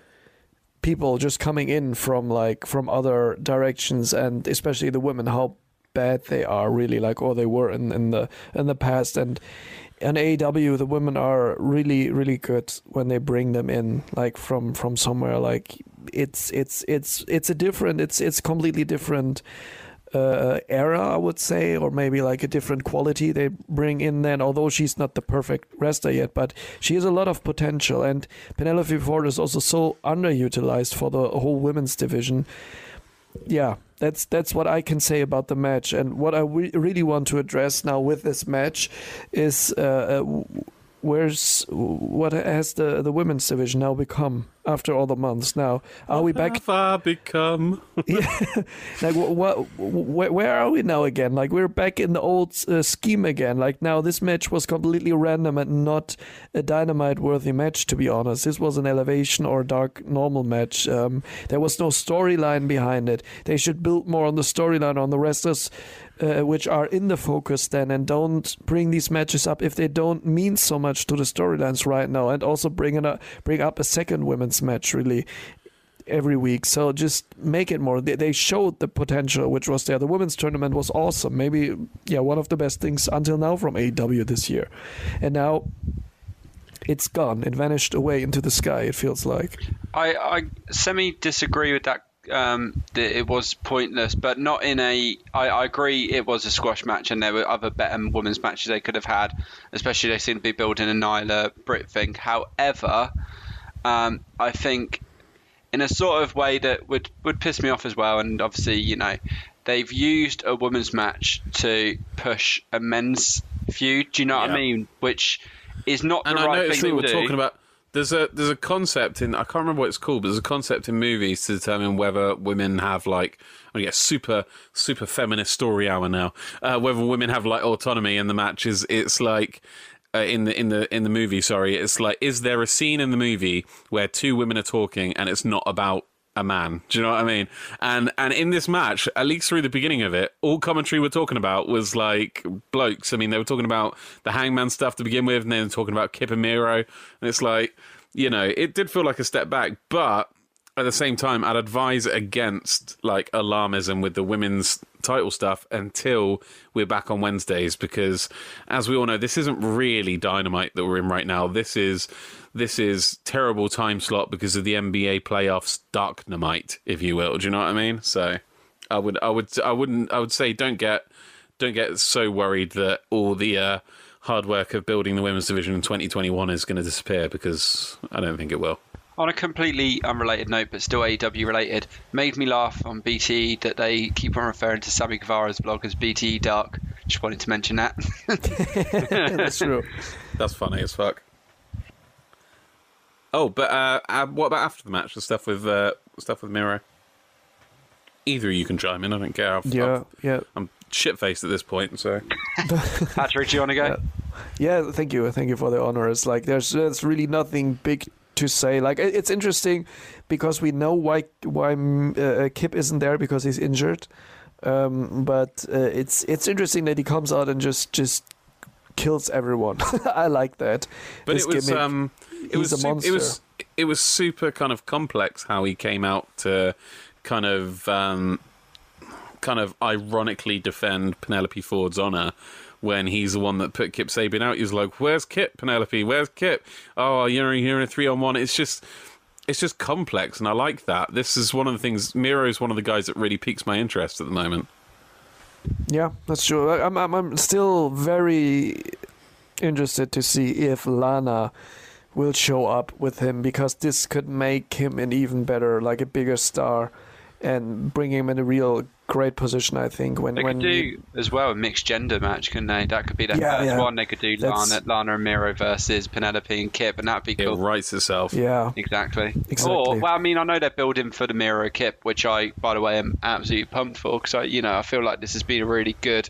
people just coming in from like from other directions and especially the women how bad they are really like or they were in, in the in the past and in AEW the women are really really good when they bring them in like from from somewhere like it's it's it's it's a different it's it's completely different uh, era, I would say, or maybe like a different quality they bring in. Then, although she's not the perfect wrestler yet, but she has a lot of potential. And Penelope Ford is also so underutilized for the whole women's division. Yeah, that's that's what I can say about the match. And what I re- really want to address now with this match is uh, uh, where's what has the the women's division now become? After all the months. Now, are we back? Have I become? yeah, like what, what, where are we now again? Like we're back in the old uh, scheme again. Like now, this match was completely random and not a dynamite-worthy match. To be honest, this was an elevation or dark normal match. Um, there was no storyline behind it. They should build more on the storyline on the wrestlers. Uh, which are in the focus then and don't bring these matches up if they don't mean so much to the storylines right now and also bring up, bring up a second women's match really every week. So just make it more. They, showed the potential, which was there. The women's tournament was awesome. Maybe yeah, one of the best things until now from AEW this year, and now it's gone. It vanished away into the sky. It feels like. I, I semi disagree with that. Um, that it was pointless, but not in a. I, I agree it was a squash match, and there were other better women's matches they could have had. Especially they seem to be building a Nyla Britt thing. However, um, I think in a sort of way that would would piss me off as well. And obviously, you know, they've used a women's match to push a men's feud. Do you know yeah. what I mean? Which is not the and right I thing to we're do. talking about. There's a there's a concept in I can't remember what it's called, but there's a concept in movies to determine whether women have like I guess super super feminist story hour now. Uh, whether women have like autonomy in the matches, it's like uh, in the in the in the movie. Sorry, it's like is there a scene in the movie where two women are talking and it's not about a man. Do you know what I mean? And and in this match, at least through the beginning of it, all commentary we're talking about was like blokes. I mean, they were talking about the Hangman stuff to begin with, and then talking about Kip and Miro, and it's like, you know, it did feel like a step back, but at the same time, I'd advise against like alarmism with the women's title stuff until we're back on Wednesdays because, as we all know, this isn't really dynamite that we're in right now. This is this is terrible time slot because of the NBA playoffs dark dynamite, if you will. Do you know what I mean? So, I would I would I wouldn't I would say don't get don't get so worried that all the uh, hard work of building the women's division in 2021 is going to disappear because I don't think it will. On a completely unrelated note, but still AEW related, made me laugh on BTE that they keep on referring to Sammy Guevara's blog as BTE Dark. Just wanted to mention that. That's true. That's funny as fuck. Oh, but uh, uh, what about after the match? The stuff with uh, stuff with Miro. Either you can chime in. I don't care. I've, yeah, I've, yeah. I'm shit faced at this point, so. Patrick, do you want to go? Yeah. yeah, thank you, thank you for the honors. Like, there's there's really nothing big to say. Like it's interesting because we know why why mm, uh, uh, Kip isn't there because he's injured. Um, but uh, it's it's interesting that he comes out and just just kills everyone. I like that. But this it was gimmick. um, it was a monster. It was it was super kind of complex how he came out to kind of um, kind of ironically defend Penelope Ford's honor when he's the one that put Kip Sabian out. He was like, "Where's Kip, Penelope? Where's Kip? Oh, you're you're in a three on one." It's just it's just complex, and I like that. This is one of the things. Miro is one of the guys that really piques my interest at the moment. Yeah, that's true. I'm I'm, I'm still very interested to see if Lana will show up with him because this could make him an even better, like a bigger star, and bring him in a real great position, I think. When they when could do as well a mixed gender match, couldn't they? That could be the yeah, first yeah. one. They could do Lana, Lana and Miro versus Penelope and Kip, and that'd be cool. It writes itself. Yeah, exactly. Exactly. Or well, I mean, I know they're building for the Miro Kip, which I, by the way, am absolutely pumped for because I, you know, I feel like this has been a really good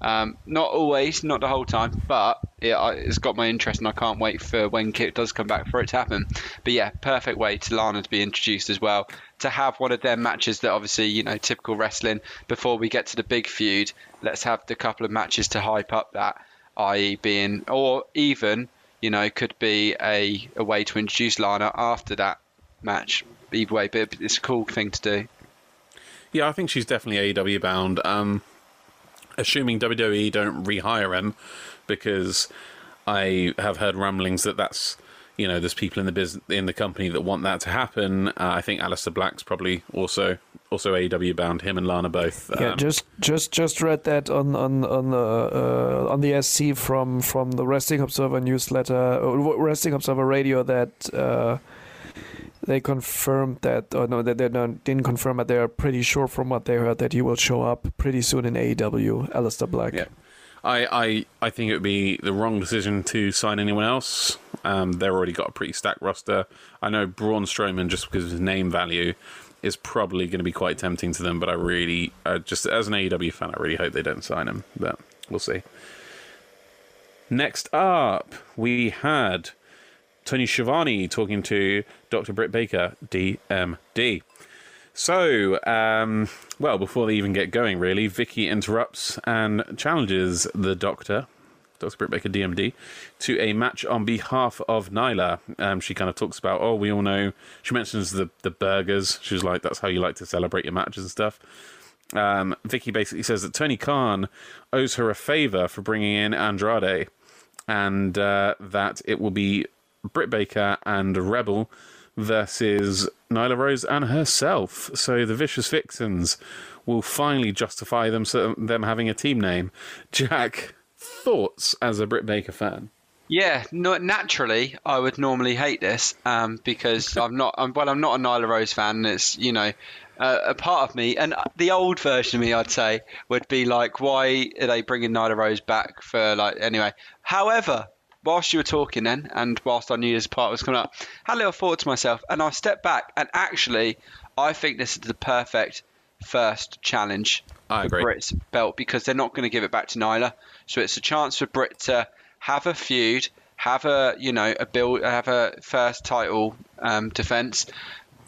um, not always, not the whole time, but it, has got my interest, and I can't wait for when Kip does come back for it to happen. But yeah, perfect way to Lana to be introduced as well. To have one of their matches that obviously, you know, typical wrestling. Before we get to the big feud, let's have the couple of matches to hype up that, i.e., being, or even you know, could be a, a way to introduce Lana after that match. Either way, but it's a cool thing to do. Yeah, I think she's definitely AEW bound. Um, assuming WWE don't rehire him, because I have heard rumblings that that's you know there's people in the business in the company that want that to happen. Uh, I think Aleister Black's probably also also AEW bound. Him and Lana both. Yeah, um, just just just read that on on on the uh, on the SC from from the Wrestling Observer newsletter, uh, Wrestling Observer Radio that. Uh, they confirmed that, or no, that they didn't confirm but They are pretty sure from what they heard that he will show up pretty soon in AEW. Aleister Black. Yeah. I, I, I think it would be the wrong decision to sign anyone else. Um, they've already got a pretty stacked roster. I know Braun Strowman, just because of his name value, is probably going to be quite tempting to them. But I really, uh, just as an AEW fan, I really hope they don't sign him. But we'll see. Next up, we had Tony Schiavone talking to Dr. Britt Baker, DMD. So, um, well, before they even get going, really, Vickie interrupts and challenges the Doctor, Dr. Britt DMD, to a match on behalf of Nyla. Um, she kind of talks about, oh, we all know. She mentions the the burgers. She's like, that's how you like to celebrate your matches and stuff. Um, Vickie basically says that Tony Khan owes her a favor for bringing in Andrade, and uh, that it will be Britt Baker and Rebel versus Nyla Rose and herself. So the Vicious Vixens will finally justify them them having a team name. Jack, thoughts as a Britt Baker fan? Yeah, no, naturally, I would normally hate this um, because I'm not. I'm, well, I'm not a Nyla Rose fan. It's you know, uh, a part of me, and the old version of me, I'd say, would be like, why are they bringing Nyla Rose back for like anyway? However, whilst you were talking then, and whilst I knew this part was coming up, I had a little thought to myself, and I stepped back, and actually, I think this is the perfect first challenge I for agree. Britt's belt because they're not going to give it back to Nyla, so it's a chance for Britt to have a feud, have a you know a build, have a first title um, defense,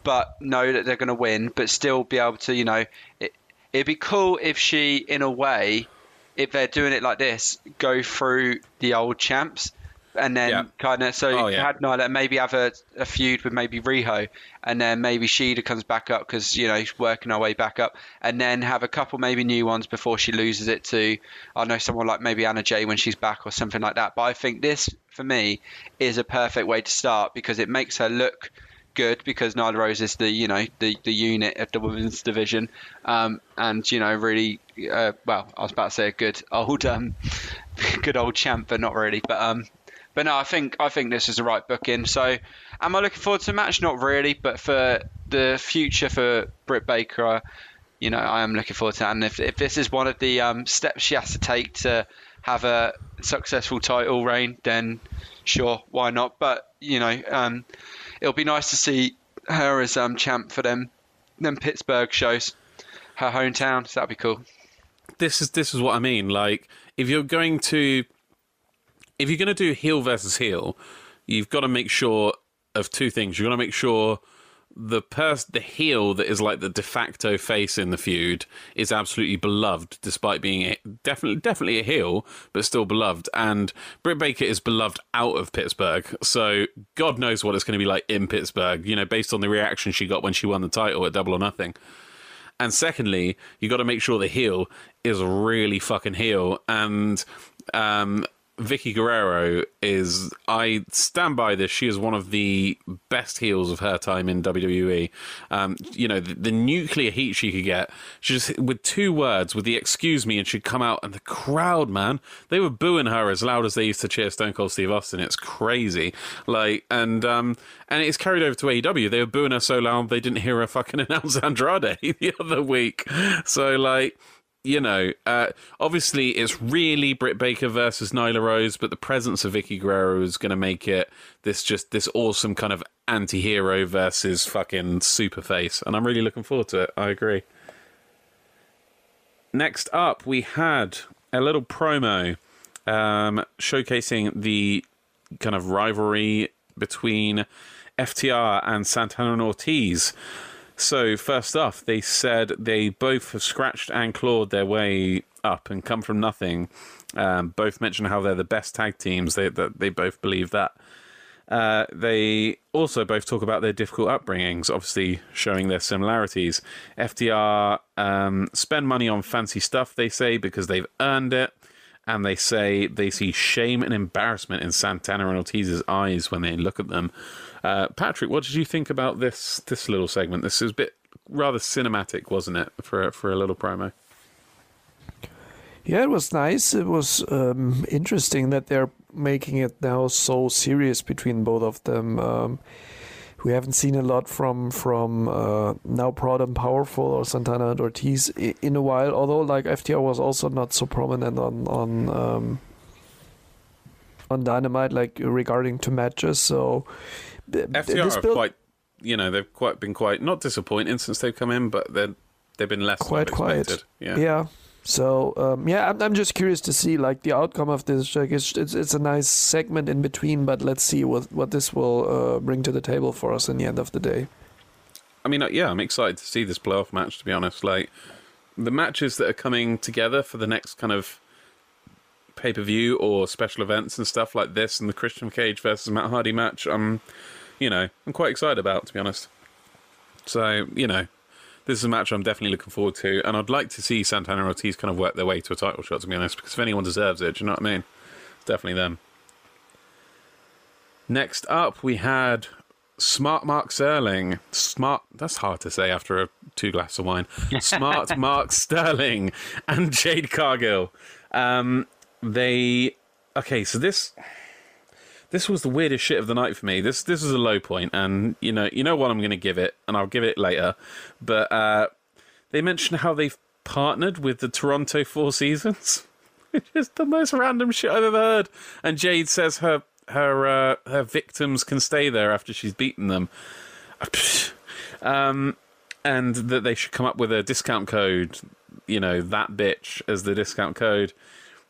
but know that they're going to win, but still be able to you know it, it'd be cool if she in a way if they're doing it like this go through the old champs and then Yeah. kind of so Oh, yeah. had Nyla maybe have a, a feud with maybe Riho and then maybe Shida comes back up because you know she's working her way back up and then have a couple maybe new ones before she loses it to I know someone like maybe Anna Jay when she's back or something like that but I think this for me is a perfect way to start because it makes her look good because Nyla Rose is the you know the, the unit of the women's division um, and you know really uh, well I was about to say a good old um, good old champ but not really but um but no I think I think this is the right booking. So am I looking forward to the match? Not really but for the future for Britt Baker you know I am looking forward to that. And if, if this is one of the um, steps she has to take to have a successful title reign then sure why not? But you know um, it'll be nice to see her as um, champ for them them Pittsburgh shows her hometown. So that'd be cool. This is this is what I mean. Like, if you're going to, if you're going to do heel versus heel, you've got to make sure of two things. You've got to make sure the pers- the heel that is like the de facto face in the feud is absolutely beloved, despite being a, definitely definitely a heel, but still beloved. And Britt Baker is beloved out of Pittsburgh, so God knows what it's going to be like in Pittsburgh. You know, based on the reaction she got when she won the title at Double or Nothing. And secondly, you got to make sure the heel is really fucking heel. And um, Vickie Guerrero is, I stand by this. She is one of the best heels of her time in WWE. Um, you know, the, the nuclear heat she could get. She just, with two words, with the excuse me, and she'd come out, and the crowd, man, they were booing her as loud as they used to cheer Stone Cold Steve Austin. It's crazy. Like, and, um, and it's carried over to AEW. They were booing her so loud they didn't hear her fucking announce Andrade the other week. So, like, you know, uh, obviously it's really Britt Baker versus Nyla Rose, but the presence of Vickie Guerrero is going to make it this just this awesome kind of anti-hero versus fucking super face, and I'm really looking forward to it. I agree. Next up, we had a little promo um, showcasing the kind of rivalry between FTR and Santana and Ortiz. So, first off, they said they both have scratched and clawed their way up and come from nothing. Um, both mention how they're the best tag teams. They that they both believe that. Uh, they also both talk about their difficult upbringings, obviously showing their similarities. FTR um, spend money on fancy stuff, they say, because they've earned it. And they say they see shame and embarrassment in Santana and Ortiz's eyes when they look at them. Uh, Patrick, what did you think about this this little segment? This is a bit rather cinematic, wasn't it, for for a little promo? Yeah, it was nice. It was um, interesting that they're making it now so serious between both of them. Um, we haven't seen a lot from from uh, now Proud and Powerful or Santana and Ortiz in a while. Although like FTR was also not so prominent on on um, on Dynamite, like regarding to matches. So FTR are quite, you know, they've quite been quite not disappointing since they've come in, but they're they've been less quite quiet. Yeah. yeah. So um, yeah, I'm, I'm just curious to see like the outcome of this. Like it's, it's, it's a nice segment in between, but let's see what what this will uh, bring to the table for us in the end of the day. I mean, uh, yeah, I'm excited to see this playoff match. To be honest, like the matches that are coming together for the next kind of pay per view or special events and stuff like this, and the Christian Cage versus Matt Hardy match. I'm, you know, I'm quite excited about. To be honest, so you know, this is a match I'm definitely looking forward to, and I'd like to see Santana Ortiz kind of work their way to a title shot. To be honest, because if anyone deserves it, do you know what I mean? It's definitely them. Next up, we had Smart Mark Sterling. Smart, that's hard to say after a two glass of wine. Smart Mark Sterling and Jade Cargill. Um, they, okay, so this this was the weirdest shit of the night for me. This this was a low point, and you know you know what I'm going to give it, and I'll give it later. But uh, they mentioned how they've partnered with the Toronto Four Seasons, which is the most random shit I've ever heard. And Jade says her her uh, her victims can stay there after she's beaten them, um, and that they should come up with a discount code. You know that bitch as the discount code.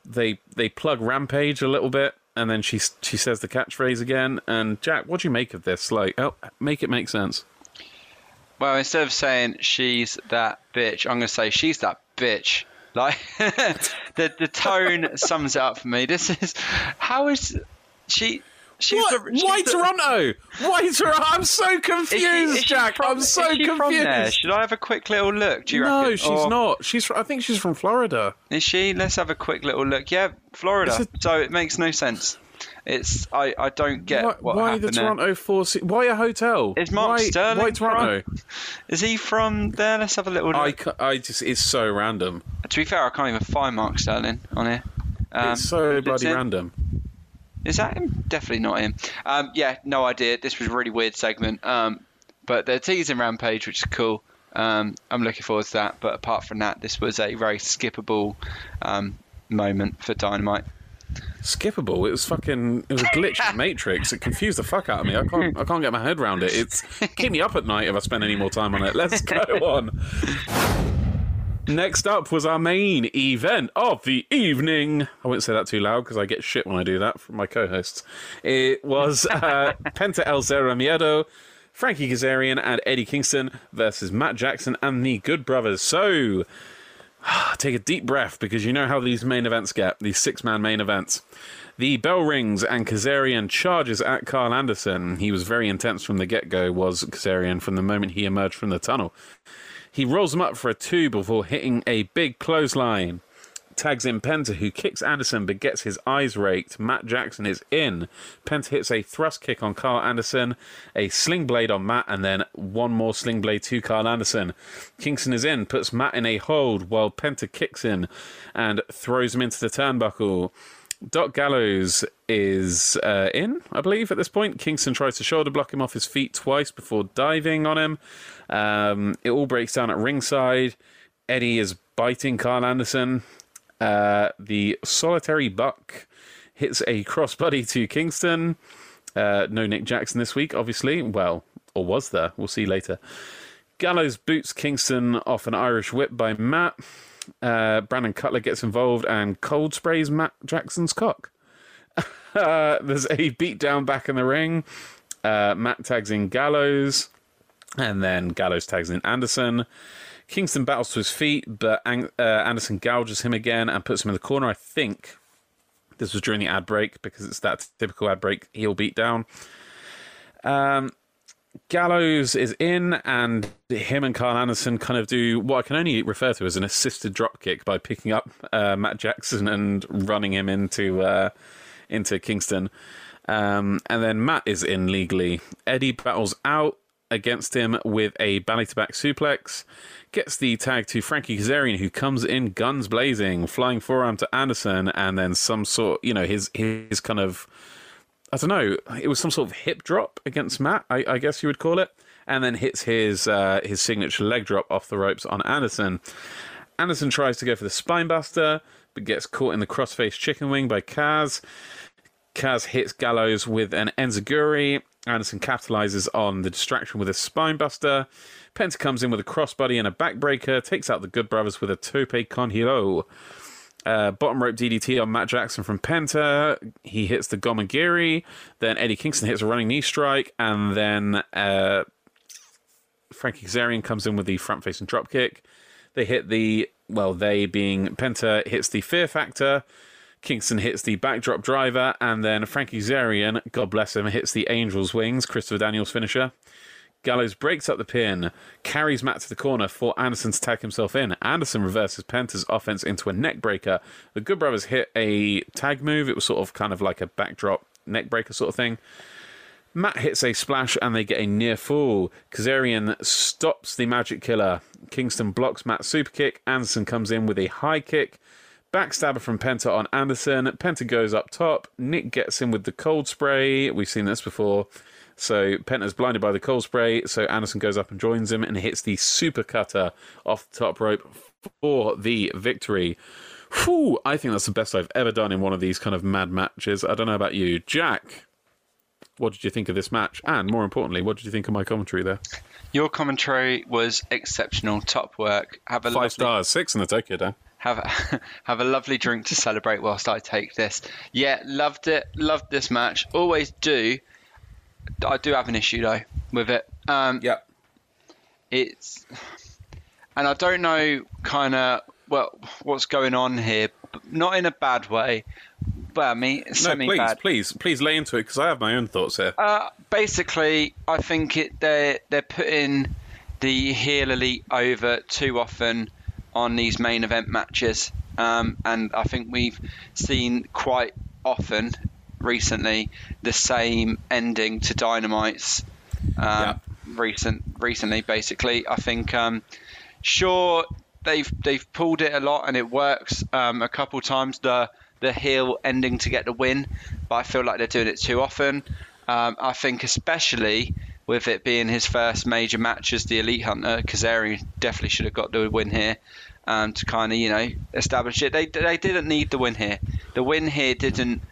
They they plug Rampage a little bit and then she she says the catchphrase again. And Jack, what do you make of this? Like, oh, make it make sense. Well, instead of saying she's that bitch, I'm going to say she's that bitch. Like the the tone sums it up for me. This is how is she She's what? The, Why the... Toronto? Why Toronto? I'm so confused, is she, is Jack. From, I'm so confused. Should I have a quick little look? Do you no, reckon? she's or... not. She's. I think she's from Florida. Is she? Let's have a quick little look. Yeah, Florida. A... So it makes no sense. It's I, I don't get why, what why the Toronto there. Four. Why a hotel? Is Mark why, Sterling? Why Toronto? From, is he from there? Let's have a little. Look. I, I just it's so random. To be fair, I can't even find Mark Sterling on here. Um, it's so bloody random. Is that him? Definitely not him. Um, yeah, no idea. This was a really weird segment. Um, but they're teasing Rampage, which is cool. Um, I'm looking forward to that. But apart from that, this was a very skippable um, moment for Dynamite. Skippable. It was fucking. It was a glitch in Matrix. It confused the fuck out of me. I can't. I can't get my head around it. It's keep me up at night if I spend any more time on it. Let's go on. Next up was our main event of the evening. I won't say that too loud because I get shit when I do that from my co hosts. It was uh, Penta El Zero Miedo, Frankie Kazarian, and Eddie Kingston versus Matt Jackson and the Good Brothers. So, take a deep breath because you know how these main events get, these six man main events. The bell rings and Kazarian charges at Karl Anderson. He was very intense from the get go, was Kazarian, from the moment he emerged from the tunnel. He rolls him up for a two before hitting a big clothesline. Tags in Penta, who kicks Anderson but gets his eyes raked. Matt Jackson is in. Penta hits a thrust kick on Karl Anderson, a sling blade on Matt, and then one more sling blade to Karl Anderson. Kingston is in, puts Matt in a hold while Penta kicks in and throws him into the turnbuckle. Doc Gallows is uh, in, I believe, at this point. Kingston tries to shoulder block him off his feet twice before diving on him. Um, it all breaks down at ringside. Eddie is biting Karl Anderson. Uh, the solitary buck hits a crossbody to Kingston. Uh, no Nick Jackson this week, obviously. Well, or was there? We'll see later. Gallows boots Kingston off an Irish whip by Matt. Uh, Brandon Cutler gets involved and cold sprays Matt Jackson's cock. uh, there's a beatdown back in the ring. Uh, Matt tags in Gallows. And then Gallows tags in Anderson. Kingston battles to his feet, but Ang- uh, Anderson gouges him again and puts him in the corner. I think this was during the ad break because it's that typical ad break heel beatdown. Um, Gallows is in, and him and Karl Anderson kind of do what I can only refer to as an assisted dropkick by picking up uh, Matt Jackson and running him into uh, into Kingston. Um, and then Matt is in legally. Eddie battles out against him with a belly to back suplex. Gets the tag to Frankie Kazarian, who comes in guns blazing, flying forearm to Anderson, and then some sort, you know, his his kind of I don't know. It was some sort of hip drop against Matt, I, I guess you would call it, and then hits his uh, his signature leg drop off the ropes on Anderson. Anderson tries to go for the spinebuster, but gets caught in the crossface chicken wing by Kaz. Kaz hits Gallows with an enziguri. Anderson capitalizes on the distraction with a spinebuster. Penta comes in with a crossbody and a backbreaker, takes out the Good Brothers with a tope con hilo. Uh, bottom rope DDT on Matt Jackson from Penta. He hits the Gomagiri. Then Eddie Kingston hits a running knee strike. And then uh, Frankie Kazarian comes in with the front facing dropkick. They hit the, well, they being Penta hits the Fear Factor. Kingston hits the backdrop driver. And then Frankie Kazarian, God bless him, hits the Angel's Wings, Christopher Daniels finisher. Gallows breaks up the pin, carries Matt to the corner for Anderson to tag himself in. Anderson reverses Penta's offense into a neck breaker. The Good Brothers hit a tag move. It was sort of kind of like a backdrop neck breaker sort of thing. Matt hits a splash and they get a near fall. Kazarian stops the Magic Killer. Kingston blocks Matt's super kick. Anderson comes in with a high kick. Backstabber from Penta on Anderson. Penta goes up top. Nick gets in with the cold spray. We've seen this before. So Penta's blinded by the cold spray, so Anderson goes up and joins him and hits the super cutter off the top rope for the victory. Whew, I think that's the best I've ever done in one of these kind of mad matches. I don't know about you. Jack, what did you think of this match? And more importantly, what did you think of my commentary there? Your commentary was exceptional. Top work. Have a Five lovely, stars, six in the Tokyo Dome. Have a, have a lovely drink to celebrate whilst I take this. Yeah, loved it. Loved this match. Always do. I do have an issue though with it. Um, Yep. it's and I don't know kind of well what's going on here, but not in a bad way. But I mean, No, please, bad. please, please lay into it because I have my own thoughts here. Uh, basically, I think it they're they're putting the heel elite over too often on these main event matches, um, and I think we've seen quite often recently the same ending to Dynamite's um, Yeah. recent recently. Basically, I think um, sure they've they've pulled it a lot and it works um, a couple times the the heel ending to get the win, but I feel like they're doing it too often. Um, I think especially with it being his first major match as the Elite Hunter, Kazarian definitely should have got the win here. Um, to kind of you know establish it, they they didn't need the win here. The win here didn't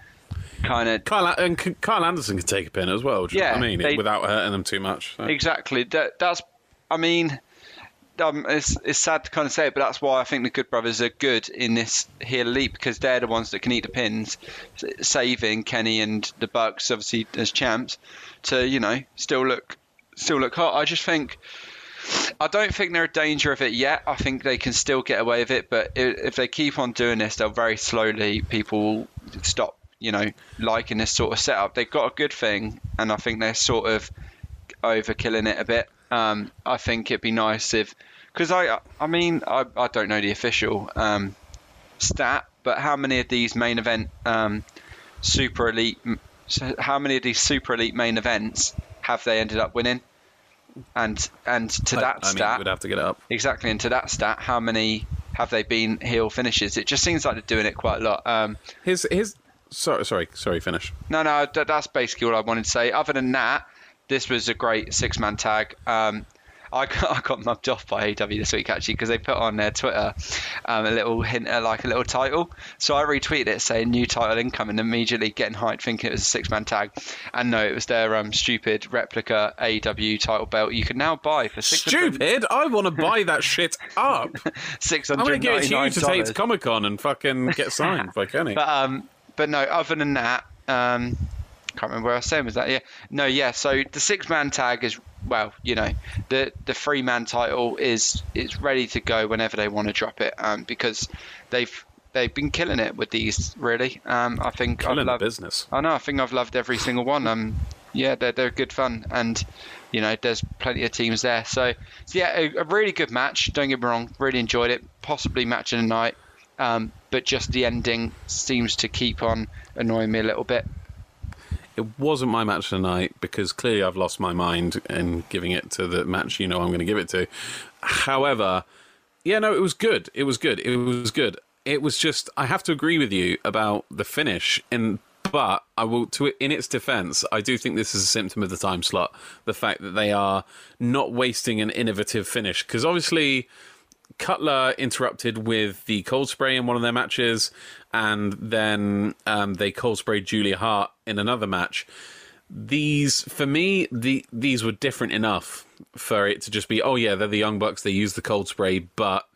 kind of Kyle, and Kyle Anderson could take a pin as well. do you know Yeah, what I mean, they- without hurting them too much. so. Exactly. That, that's. I mean, um, it's it's sad to kind of say it, but that's why I think the Good Brothers are good in this here elite because they're the ones that can eat the pins, saving Kenny and the Bucks obviously as champs to you know still look still look hot. I just think. I don't think they're a danger of it yet. I think they can still get away with it, but if they keep on doing this, they'll very slowly people will stop, you know, liking this sort of setup. They've got a good thing, and I think they're sort of overkilling it a bit. Um, I think it'd be nice if, because I, I mean, I, I don't know the official um, stat, but how many of these main event um, super elite, so how many of these super elite main events have they ended up winning? And and to I- that I mean, stat, we'd have to get it up. exactly, and to that stat, how many have they been heel finishes? It just seems like they're doing it quite a lot. Um, His his sorry sorry sorry finish. no, no, that's basically all I wanted to say. Other than that, this was a great six man tag. Um, I got, I got mugged off by AEW this week actually because they put on their Twitter um, a little hint, uh, like a little title. So I retweeted it saying new title incoming, immediately getting hyped thinking it was a six man tag. And no, it was their um, stupid replica AEW title belt you can now buy for six Stupid! I want to buy that shit up. Six I'm gonna get it to you to take to Comic Con and fucking get signed by Kenny. But um, but no. Other than that, um, can't remember where I was saying was that. Yeah, no, yeah. So the six man tag is well, you know, the the three man title is is ready to go whenever they want to drop it, um, because they've they've been killing it with these. Really, um, I think Killing I've loved, business. I know. I think I've loved every single one. Um, yeah, they're they're good fun, and you know, there's plenty of teams there. So, so yeah, a, a really good match. Don't get me wrong, really enjoyed it. Possibly match of the night, um, but just the ending seems to keep on annoying me a little bit. It wasn't my match of the night because clearly I've lost my mind in giving it to the match you know I'm going to give it to. However, yeah, no, it was good. It was good. It was good. It was just I have to agree with you about the finish and but I will to it in its defense, I do think this is a symptom of the time slot, the fact that they are not wasting an innovative finish because obviously Cutler interrupted with the cold spray in one of their matches, and then um, they cold sprayed Julia Hart in another match. These, for me, the these were different enough for it to just be, oh yeah, they're the Young Bucks. They use the cold spray, but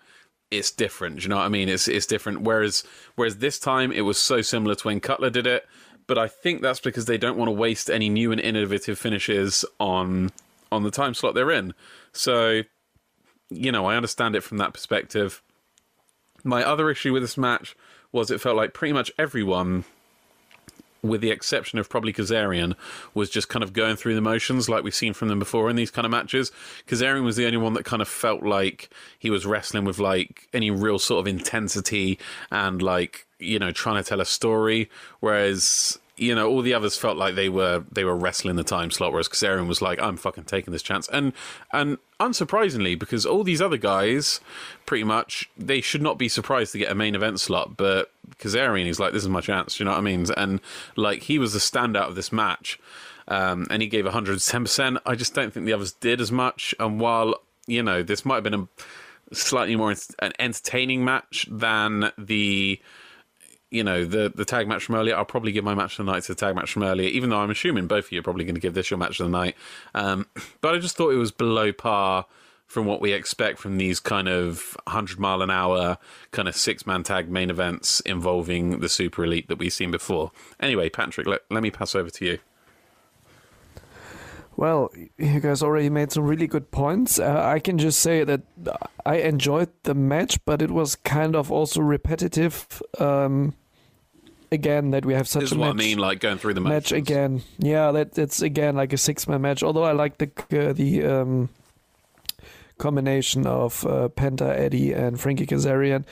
it's different. Do you know what I mean? It's it's different. Whereas whereas this time it was so similar to when Cutler did it, but I think that's because they don't want to waste any new and innovative finishes on on the time slot they're in. So you know, I understand it from that perspective. My other issue with this match was it felt like pretty much everyone, with the exception of probably Kazarian, was just kind of going through the motions like we've seen from them before in these kind of matches. Kazarian was the only one that kind of felt like he was wrestling with like any real sort of intensity and like, you know, trying to tell a story. Whereas you know, all the others felt like they were they were wrestling the time slot, whereas Kazarian was like, "I'm fucking taking this chance." And and unsurprisingly, because all these other guys, pretty much, they should not be surprised to get a main event slot, but Kazarian, he's like, "This is my chance." You know what I mean? And like, he was the standout of this match, um, and he gave 110. percent I just don't think the others did as much. And while you know, this might have been a slightly more an entertaining match than the you know the the tag match from earlier. I'll probably give my match of the night to the tag match from earlier, even though I'm assuming both of you are probably going to give this your match of the night. Um, but I just thought it was below par from what we expect from these kind of 100 mile an hour kind of six man tag main events involving the super elite that we've seen before. Anyway, Patrick, let, let me pass over to you. Well, you guys already made some really good points. Uh, I can just say that I enjoyed the match, but it was kind of also repetitive. Um, again, that we have such this a is match, what I mean, like going through the match again. Yeah, that it's again like a six man match. Although I like the uh, the um, combination of uh, Penta, Eddie, and Frankie Kazarian.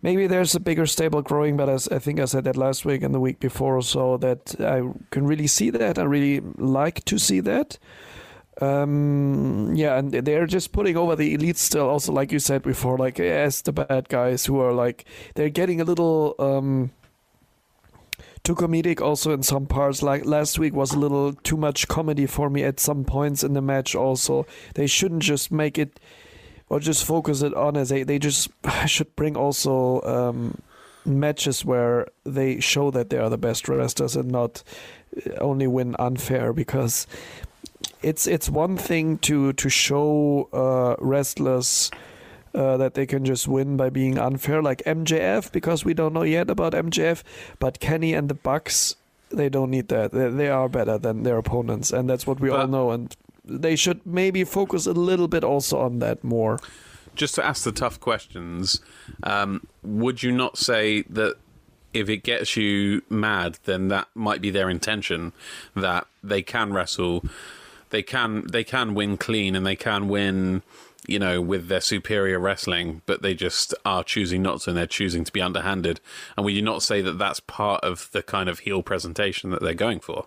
Maybe there's a bigger stable growing, but as I think I said that last week and the week before or so, that I can really see that. I really like to see that. Um, yeah, and they're just putting over the elite still. Also, like you said before, like as the bad guys who are like they're getting a little um, too comedic. Also, in some parts, like last week was a little too much comedy for me at some points in the match. Also, they shouldn't just make it or just focus it on as they they just should bring also um, matches where they show that they are the best wrestlers and not only win unfair because it's it's one thing to to show uh, wrestlers uh, that they can just win by being unfair like MJF because we don't know yet about MJF but Kenny and the Bucks they don't need that. They, they are better than their opponents and that's what we all know and they should maybe focus a little bit also on that more. Just to ask the tough questions, um, would you not say that if it gets you mad, then that might be their intention that they can wrestle, they can they can win clean, and they can win, you know, with their superior wrestling, but they just are choosing not to, and they're choosing to be underhanded. And would you not say that that's part of the kind of heel presentation that they're going for?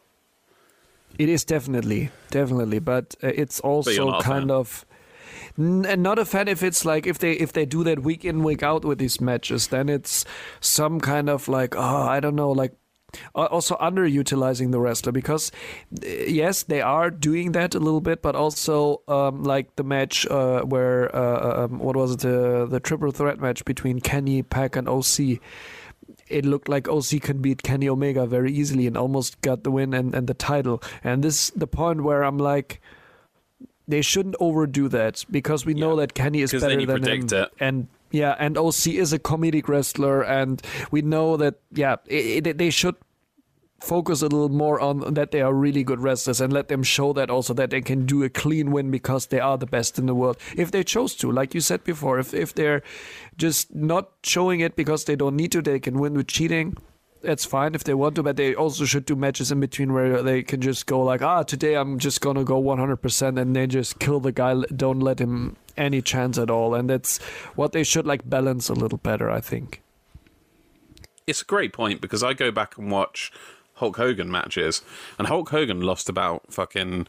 It is definitely, definitely, but uh, it's also a kind of and not a fan if it's like if they if they do that week in week out with these matches, then it's some kind of like oh I don't know like also underutilizing the wrestler because uh, yes they are doing that a little bit, but also um, like the match uh, where uh, um, what was it the the triple threat match between Kenny, PAC, and OC it looked like OC can beat Kenny Omega very easily and almost got the win and, and the title. And this is the point where I'm like, they shouldn't overdo that because we know Yeah. that Kenny is better than him. it. And yeah, and OC is a comedic wrestler, and we know that yeah, it, it, they should focus a little more on that they are really good wrestlers and let them show that also that they can do a clean win because they are the best in the world if they chose to. Like you said before if if they're just not showing it because they don't need to they can win with cheating. That's fine if they want to but they also should do matches in between where they can just go like ah today i'm just gonna go 100% and then just kill the guy don't let him any chance at all and that's what they should like balance a little better i think it's a great point because i go back and watch Hulk Hogan matches, and Hulk Hogan lost about fucking.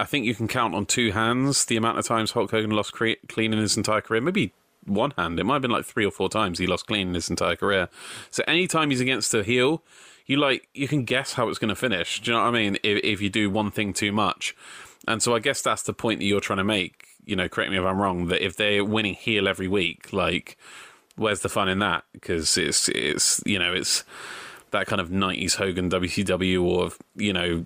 I think you can count on two hands the amount of times Hulk Hogan lost cre- clean in his entire career. Maybe one hand. It might have been like three or four times he lost clean in his entire career. So anytime he's against a heel, you like you can guess how it's going to finish. Do you know what I mean? If, if you do one thing too much, and so I guess that's the point that you're trying to make. You know, correct me if I'm wrong. That if they're winning heel every week, like, where's the fun in that? Because it's it's you know it's that kind of 90s Hogan WCW or, you know,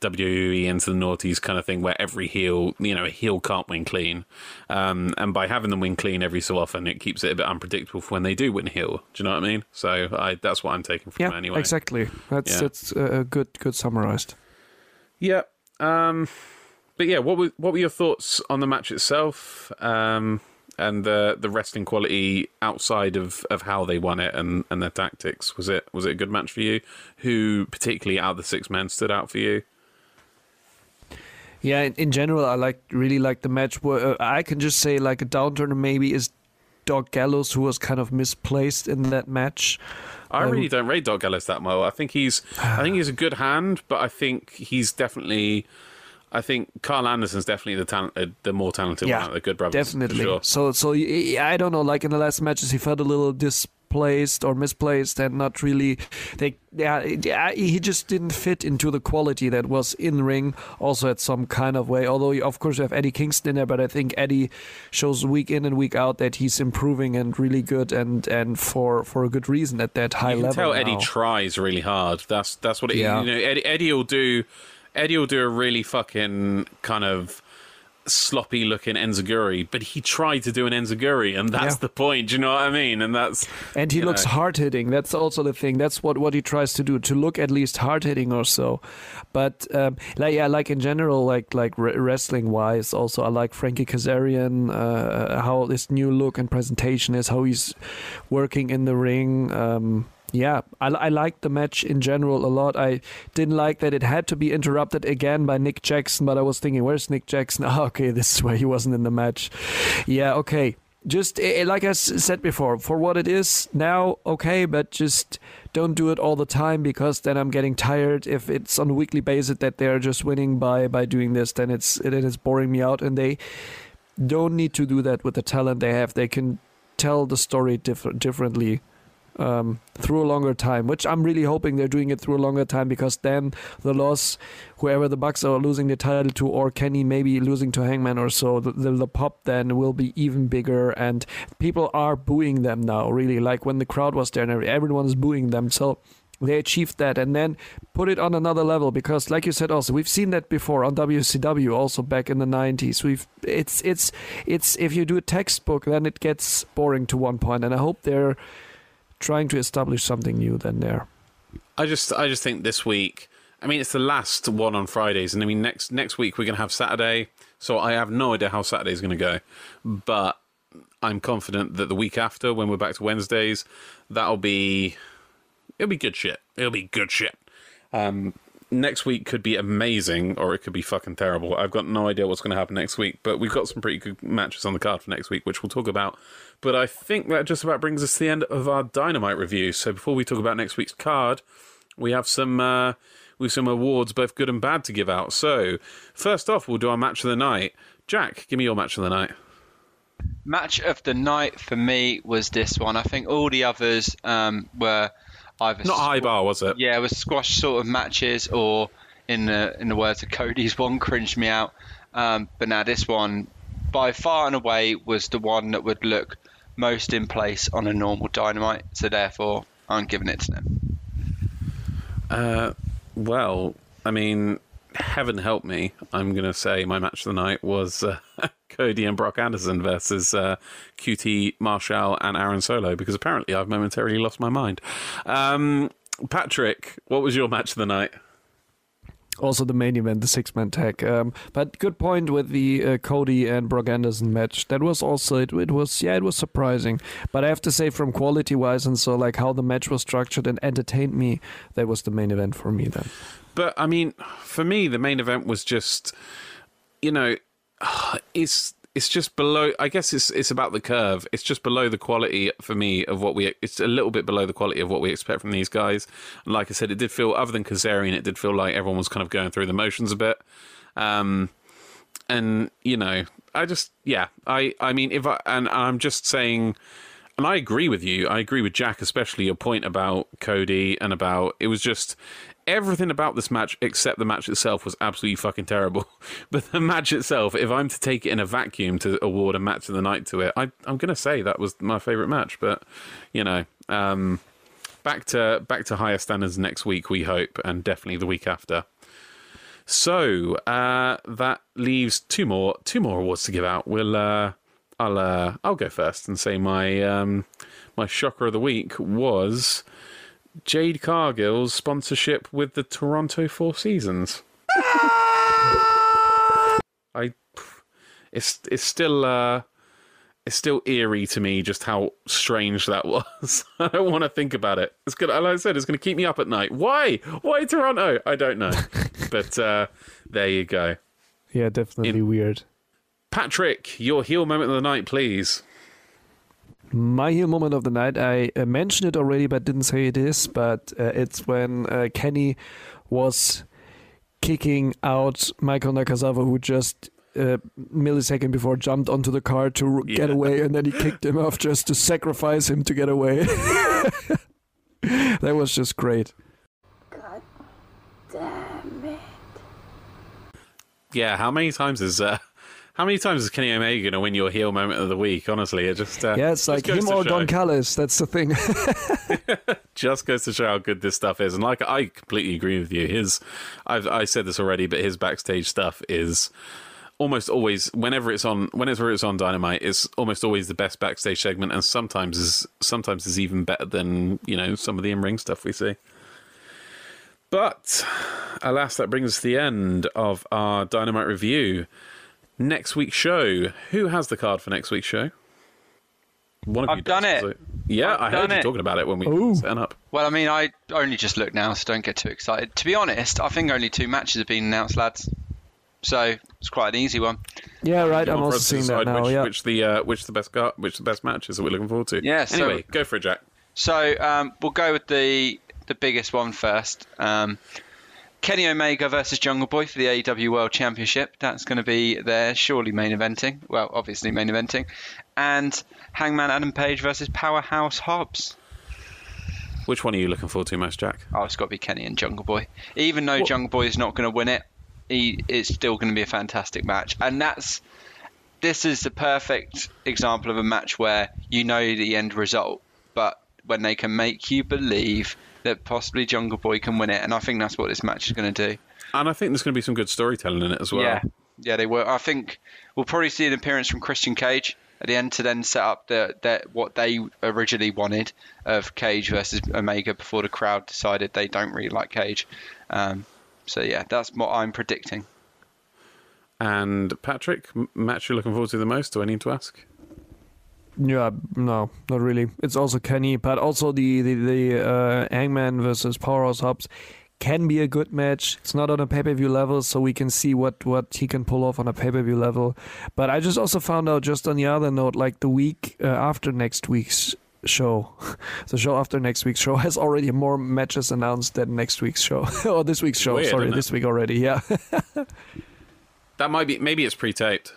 WWE into the noughties kind of thing where every heel, you know, a heel can't win clean. Um, and by having them win clean every so often, it keeps it a bit unpredictable for when they do win heel. Do you know what I mean? So I, that's what I'm taking from yeah, it anyway. exactly. That's, yeah. that's uh, good, good summarized. Yeah. Um, but yeah, what were, what were your thoughts on the match itself? Um, and the the wrestling quality outside of, of how they won it and, and their tactics was it was it a good match for you? Who particularly out of the six men stood out for you? Yeah, in, in general, I like really like the match. Where uh, I can just say like a downturn maybe is Doc Gallows, who was kind of misplaced in that match. I um, really don't rate Doc Gallows that well. I think he's I think he's a good hand, but I think he's definitely I think Karl Anderson's definitely the talent, uh, the more talented yeah, one the Good Brothers. Definitely. Sure. So, so I don't know. Like in the last matches, he felt a little displaced or misplaced, and not really. They, yeah, he just didn't fit into the quality that was in ring. Also, at some kind of way. Although, of course, you have Eddie Kingston in there, but I think Eddie shows week in and week out that he's improving and really good, and and for for a good reason at that high you can level. Tell now. Eddie tries really hard. That's that's what it, yeah. you know. Eddie, Eddie will do Eddie will do a really fucking kind of sloppy looking enziguri, but he tried to do an enziguri, and that's yeah. the point. Do you know what I mean? And that's and he looks hard hitting. That's also the thing. That's what what he tries to do to look at least hard hitting or so. But um, like yeah, like in general, like like wrestling wise, also I like Frankie Kazarian, uh, how this new look and presentation is, how he's working in the ring. Um, yeah, I, I liked the match in general a lot. I didn't like that it had to be interrupted again by Nick Jackson, but I was thinking, where's Nick Jackson? Oh, okay, this is why he wasn't in the match. Yeah, okay. Just eh, eh, like I said before, for what it is now, okay, but just don't do it all the time because then I'm getting tired. If it's on a weekly basis that they're just winning by by doing this, then it's it is boring me out, and they don't need to do that with the talent they have. They can tell the story diff- differently um, through a longer time, which I'm really hoping they're doing it through a longer time because then the loss, whoever the Bucks are losing the title to, or Kenny maybe losing to Hangman or so, the, the, the, pop then will be even bigger, and people are booing them now. Really, like when the crowd was there and everyone is booing them. So they achieved that and then put it on another level because like you said also we've seen that before on WCW also back in the 90s we've it's it's it's if you do a textbook then it gets boring to one point and I hope they're trying to establish something new than there. I just I just think this week. I mean, it's the last one on Fridays, and I mean next next week we're gonna have Saturday. So I have no idea how Saturday is gonna go, but I'm confident that the week after, when we're back to Wednesdays, that'll be it'll be good shit. It'll be good shit. Um, next week could be amazing or it could be fucking terrible. I've got no idea what's going to happen next week, but we've got some pretty good matches on the card for next week, which we'll talk about. But I think that just about brings us to the end of our Dynamite review. So before we talk about next week's card, we have some uh, we have some awards, both good and bad, to give out. So first off, we'll do our match of the night. Jack, give me your match of the night. Match of the night for me was this one. I think all the others um, were either not high bar, was it? Yeah, it was squash sort of matches, or in the in the words of Cody's one, cringed me out. Um, but now this one, by far and away, was the one that would look most in place on a normal dynamite. So therefore, I'm giving it to them. Uh, well, I mean, heaven help me. I'm going to say my match of the night was uh, Cody and Brock Anderson versus uh, QT Marshall and Aaron Solo because apparently I've momentarily lost my mind. Um, Patrick, what was your match of the night? Also, the main event, the six man tag. Um, but good point with the uh, Cody and Brock Anderson match. That was also it, it. was yeah, it was surprising. But I have to say, from quality wise and so like how the match was structured and entertained me, that was the main event for me then. But I mean, for me, the main event was just, you know, it's it's just below. I guess it's it's about the curve. It's just below the quality for me of what we. It's a little bit below the quality of what we expect from these guys. And like I said, it did feel other than Kazarian, it did feel like everyone was kind of going through the motions a bit. Um, and you know, I just yeah, I I mean, if I and I'm just saying. And I agree with you. I agree with Jack, especially your point about Cody and about it was just everything about this match except the match itself was absolutely fucking terrible. But the match itself, if I'm to take it in a vacuum to award a match of the night to it, I, am going to say that was my favorite match. But you know, um, back to back to higher standards next week, we hope, and definitely the week after. So uh, that leaves two more two more awards to give out. We'll uh, I'll uh, I'll go first and say my um, my shocker of the week was Jade Cargill's sponsorship with the Toronto Four Seasons. I, it's it's still uh, it's still eerie to me just how strange that was. I don't want to think about it. It's gonna, like I said, it's going to keep me up at night. Why? Why Toronto? I don't know. but uh, there you go. Yeah, definitely In, weird. Patrick, your heel moment of the night, please. My heel moment of the night, I uh, mentioned it already, but didn't say it is. But uh, it's when uh, Kenny was kicking out Michael Nakazawa, who just a uh, millisecond before jumped onto the car to yeah. get away, and then he kicked him off just to sacrifice him to get away. that was just great. God damn it! Yeah, how many times is uh, how many times is Kenny Omega going to win your heel moment of the week? Honestly, it just uh, yeah, it's like him or Don Callis. That's the thing. just goes to show how good this stuff is, and like I completely agree with you. His, I've I said this already, but his backstage stuff is almost always whenever it's on whenever it's on Dynamite, it's almost always the best backstage segment, and sometimes is sometimes is even better than you know some of the in ring stuff we see. But alas, that brings us to the end of our Dynamite review next week's show. Who has the card for next week's show? One of I've you done does, it. Yeah, I've i heard you it. talking about it when we Ooh. set up. Well, I mean, I only just looked now, so don't get too excited. To be honest, I think only two matches have been announced, lads. So it's quite an easy one. Yeah, right. I'm also seeing that now. Which, yeah. which the uh, which the best gu- which the best matches that we're looking forward to. Yeah. Anyway, go for it, Jack. So um, we'll go with the the biggest one first. Um, Kenny Omega versus Jungle Boy for the AEW World Championship. That's going to be there, surely main eventing. Well, obviously main eventing. And Hangman Adam Page versus Powerhouse Hobbs. Which one are you looking forward to most, Jack? Oh, it's got to be Kenny and Jungle Boy. Even though what? Jungle Boy is not going to win it, he, it's still going to be a fantastic match. And that's this is the perfect example of a match where you know the end result, but when they can make you believe that possibly Jungle Boy can win it, and I think that's what this match is going to do. And I think there's going to be some good storytelling in it as well. Yeah, yeah, they were. I think we'll probably see an appearance from Christian Cage at the end to then set up the, the what they originally wanted of Cage versus Omega before the crowd decided they don't really like Cage. Um, so yeah, that's what I'm predicting. And Patrick, match you're looking forward to the most? Do I need to ask? Yeah, no, not really. It's also Kenny, but also the the, the uh, Hangman versus Powerhouse Hobbs can be a good match. It's not on a pay per view level, so we can see what what he can pull off on a pay per view level. But I just also found out, just on the other note, like the week uh, after next week's show, the show after next week's show has already more matches announced than next week's show or this week's show. Weird, Sorry, this week already. Yeah. that might be maybe it's pre-taped.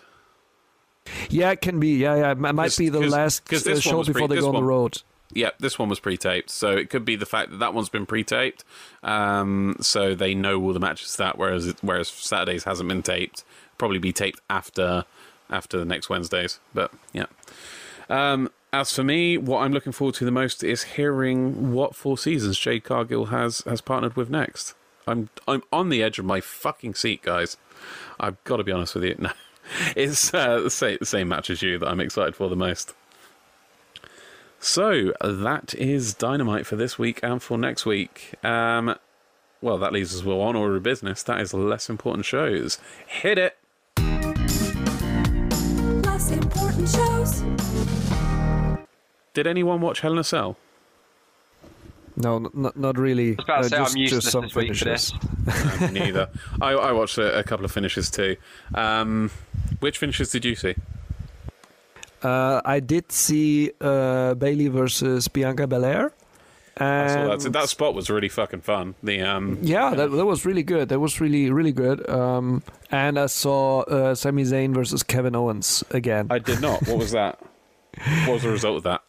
Yeah, it can be. Yeah, yeah. It might be the last uh, show before pre- they go on the road. Yeah, this one was pre-taped, so it could be the fact that that one's been pre-taped, um, so they know all the matches that. Whereas it, whereas Saturdays hasn't been taped, probably be taped after after the next Wednesdays. But yeah. Um, as for me, what I'm looking forward to the most is hearing what four seasons Jade Cargill has has partnered with next. I'm I'm on the edge of my fucking seat, guys. I've got to be honest with you. No it's uh, the, same, the same match as you that I'm excited for the most. So that is Dynamite for this week and for next week. Um, well, that leaves us with one order of business. That is less important shows. Hit it. Less important shows. Did anyone watch Hell in a Cell? No, n- not not really. was about to Uh, say, I'm just, useless some this week for finishes. No, neither. I, I watched a, a couple of finishes too. Um, which finishes did you see? Uh, I did see uh, Bayley versus Bianca Belair. And that. That spot was really fucking fun. The um, yeah, that, that was really good. That was really really good. Um, and I saw uh, Sami Zayn versus Kevin Owens again. I did not. What was that? What was the result of that?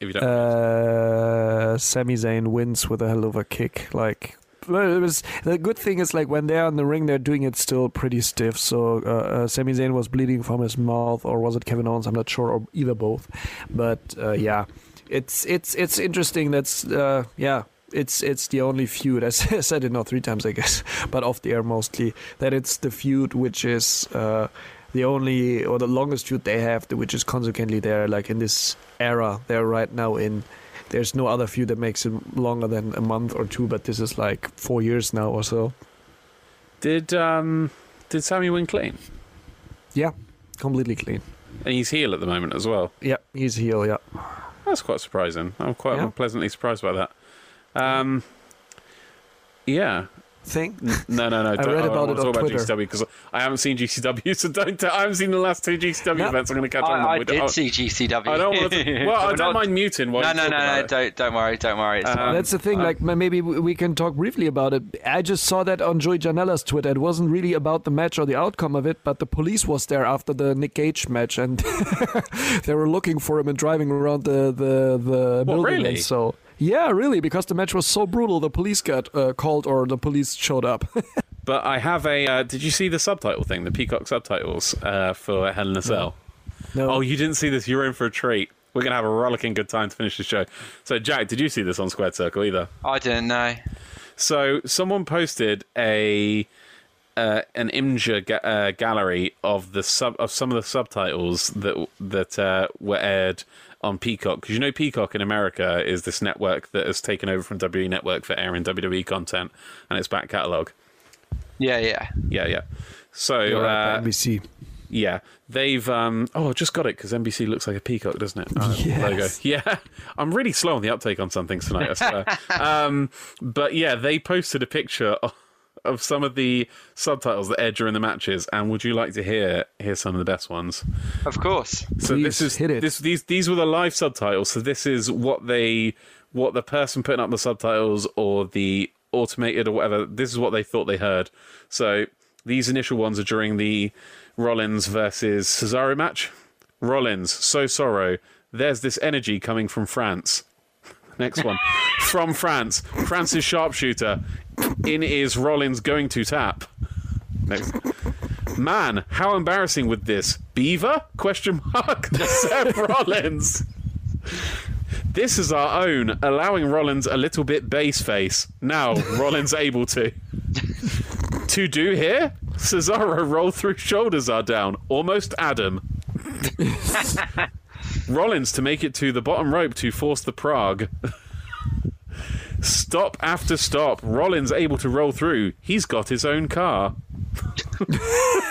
If you don't, uh, Sami Zayn wins with a hell of a kick. Like, well, it was the good thing is like when they're in the ring, they're doing it still pretty stiff. So uh, uh, Sami Zayn was bleeding from his mouth, or was it Kevin Owens? I'm not sure, or either both. But uh, yeah, it's it's it's interesting. That's uh, yeah. It's it's the only feud. I said it now three times, I guess, but off the air mostly. That it's the feud which is uh, the only or the longest feud they have, which is consequently there, like in this era they're right now in. There's no other feud that makes it longer than a month or two, but this is like four years now or so. did um, did Sami win clean? Yeah, completely clean. And he's heel at the moment as well. Yeah, he's heel. Yeah, That's quite surprising. I'm quite Yeah. pleasantly surprised by that. Um, yeah. Thing. No, no, no. I don't- read I about don't it wanna on talk Twitter. about GCW because I haven't seen GCW, so don't. T- I haven't seen the last two GCW No. events. I'm going to catch on. I, I did oh, see GCW. I don't want to. Well, I don't not- mind muting. While No, you no, talk no, about no. it. Don't, don't worry. Don't worry. It's Um. That's the thing. uh, like maybe we we can talk briefly about it. I just saw that on Joey Janela's Twitter. It wasn't really about the match or the outcome of it, but the police was there after the Nick Gage match, and they were looking for him and driving around the the the building. really? And so yeah, really, because the match was so brutal, the police got uh, called or the police showed up. But I have a. Uh, did you see the subtitle thing? The Peacock subtitles uh, for Hell in a Cell. no, Oh, you didn't see this? You're in for a treat. We're gonna have a rollicking good time to finish the show. So, Jack, did you see this on Squared Circle either? I didn't know. So, someone posted a uh, an Imgur ga- uh, gallery of the sub of some of the subtitles that that uh, were aired on Peacock because you know Peacock in America is this network that has taken over from WWE Network for airing WWE content and its back catalog. Yeah, yeah. Yeah, yeah. So You're right, uh, NBC. yeah, they've um oh, I just got it because NBC looks like a peacock, doesn't it? Uh, Yes. Logo. Yeah, I'm really slow on the uptake on some things tonight. I swear. um, but yeah, they posted a picture of, of some of the subtitles that air during the matches, and would you like to hear hear some of the best ones? Of course. So Please, this is hit it. this these these were the live subtitles. So this is what they what the person putting up the subtitles or the automated or whatever. This is what they thought they heard. So these initial ones are during the Rollins versus Cesaro match. Rollins, so sorrow. There's this energy coming from France. Next one. from France. France's sharpshooter. In is Rollins going to tap. Next. Man, how embarrassing with this. Beaver? Question mark. Seth Rollins. This is our own, allowing Rollins a little bit base face. Now Rollins able to. to do here? Cesaro roll through shoulders are down. Almost Adam. Rollins to make it to the bottom rope to force the Prague. Stop after stop. Rollins able to roll through. He's got his own car.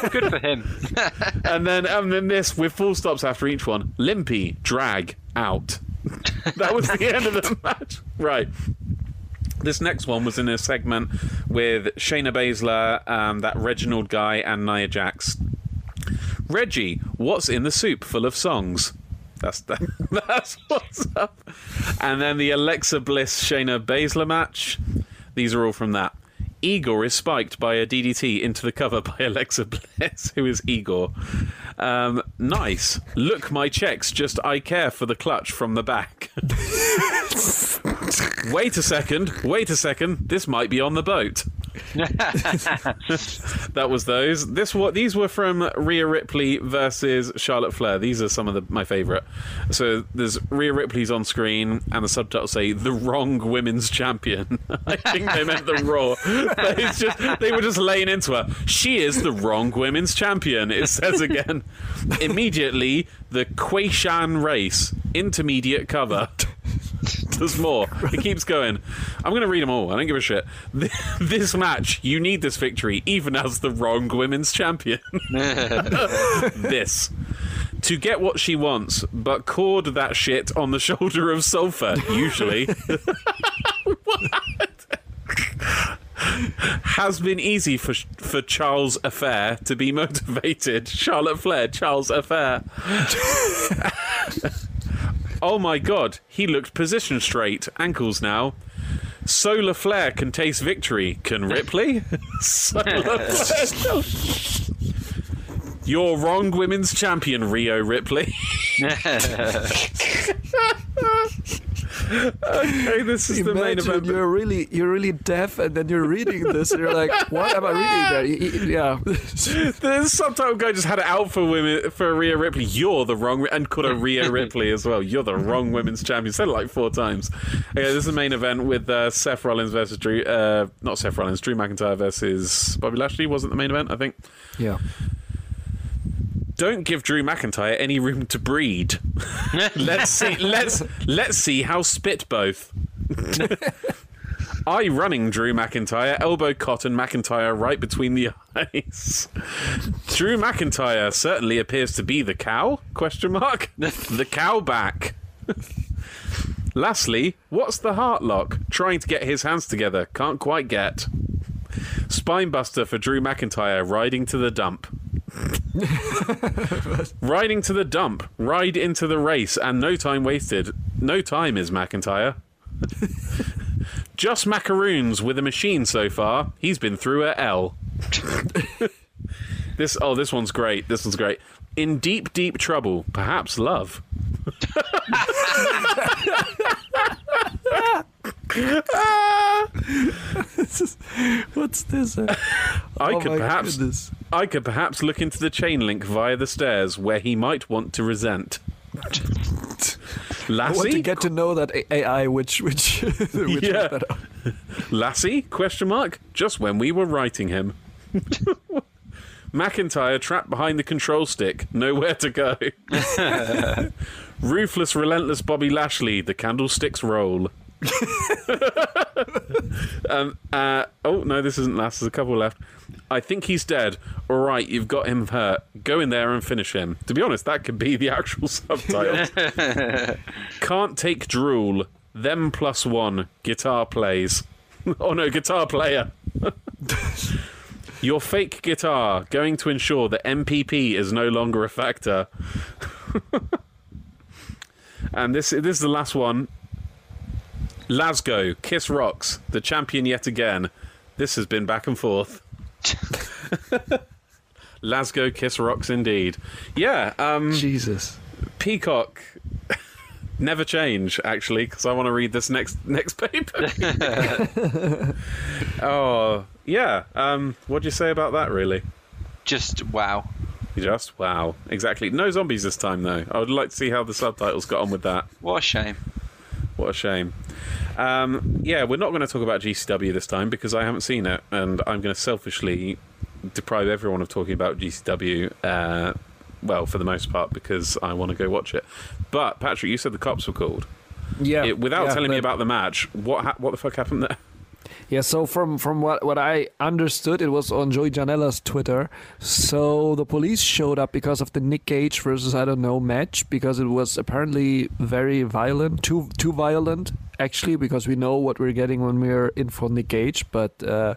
Good for him. And then and then this with full stops after each one. Limpy, drag, out. that was the end of the match. Right. This next one was in a segment with Shayna Baszler, um, that Reginald guy, and Nia Jax. Reggie, what's in the soup full of songs? That's that's what's up. And then the Alexa Bliss Shayna Baszler match. These are all from that. Igor is spiked by a DDT into the cover by Alexa Bliss, who is Igor. Um, nice. Look, my checks. Just I care for the clutch from the back. wait a second. Wait a second. This might be on the boat. that was those. This what these were from Rhea Ripley versus Charlotte Flair. These are some of the, my favorite. So there's Rhea Ripley's on screen, and the subtitles say "the wrong women's champion." I think they meant the Raw. But it's just they were just laying into her. She is the wrong women's champion. It says again. Immediately, the Quayshan race. intermediate cover. There's more. It keeps going. I'm going to read them all. I don't give a shit. This match, you need this victory, even as the wrong women's champion. this. To get what she wants, but cord that shit on the shoulder of sulfur, usually. Has been easy for for Charles Affair to be motivated. Charlotte Flair, Charles Affair. Oh my god, he looked position straight, ankles now. Solar Flair can taste victory. Can Ripley? Solar Flair. You're wrong, women's champion, Rio Ripley. okay, this is the main Imagine event. you're really you're really deaf, and then you're reading this, and you're like, "What am I reading there?" Yeah, The subtitle guy just had it out for women for Rhea Ripley. You're the wrong and called her Rhea Ripley as well. You're the wrong women's champion. Said it like four times. Okay, this is the main event with uh, Seth Rollins versus Drew. Uh, not Seth Rollins. Drew McIntyre versus Bobby Lashley wasn't the main event. I think. yeah. Don't give Drew McIntyre any room to breed. let's see. Let's let's see how spit both. Eye running Drew McIntyre, elbow cotton McIntyre right between the eyes. Drew McIntyre certainly appears to be the cow? Question mark. the cow back. Lastly, what's the heart lock? Trying to get his hands together, can't quite get. Spinebuster for Drew McIntyre riding to the dump. Riding to the dump, ride into the race, and no time wasted. No time is McIntyre. Just macaroons with a machine so far. He's been through a L. this oh, this one's great. This one's great. In deep, deep trouble, perhaps love. What's this? I oh could my perhaps goodness. I could perhaps look into the chain link via the stairs where he might want to resent. I want to Lassie? get to know that A- AI, which which, which Yeah. that. Lassie? Question mark. Just when we were writing him. McIntyre trapped behind the control stick, nowhere to go. Ruthless, relentless Bobby Lashley, the candlesticks roll. um, uh, oh no, this isn't last. There's a couple left. I think he's dead. All right, you've got him hurt. Go in there and finish him. To be honest, that could be the actual subtitle. Can't take drool. Them plus one. Guitar plays. oh no, guitar player. Your fake guitar going to ensure that MPP is no longer a factor. and this this is the last one. Lasgo, Kiss Rocks, the champion yet again. This has been back and forth. Lasgo, Kiss Rocks, indeed. Yeah, um, Jesus. Peacock. Never change, actually, because I want to read this next next paper. oh, yeah. Um, what do you say about that, really? Just wow. Just wow, exactly. No zombies this time, though. I would like to see how the subtitles got on with that. What a shame. What a shame. Um, yeah, we're not going to talk about GCW this time because I haven't seen it, and I'm going to selfishly deprive everyone of talking about GCW. Uh, well, for the most part, because I want to go watch it. But Patrick, you said the cops were called. Yeah. It, without yeah, telling me about the match, what ha- what the fuck happened there? Yeah, so from from what what I understood, it was on Joey Janela's Twitter. So the police showed up because of the Nick Gage versus I don't know match because it was apparently very violent, too too violent actually because we know what we're getting when we're in for Nick Gage, but. Uh,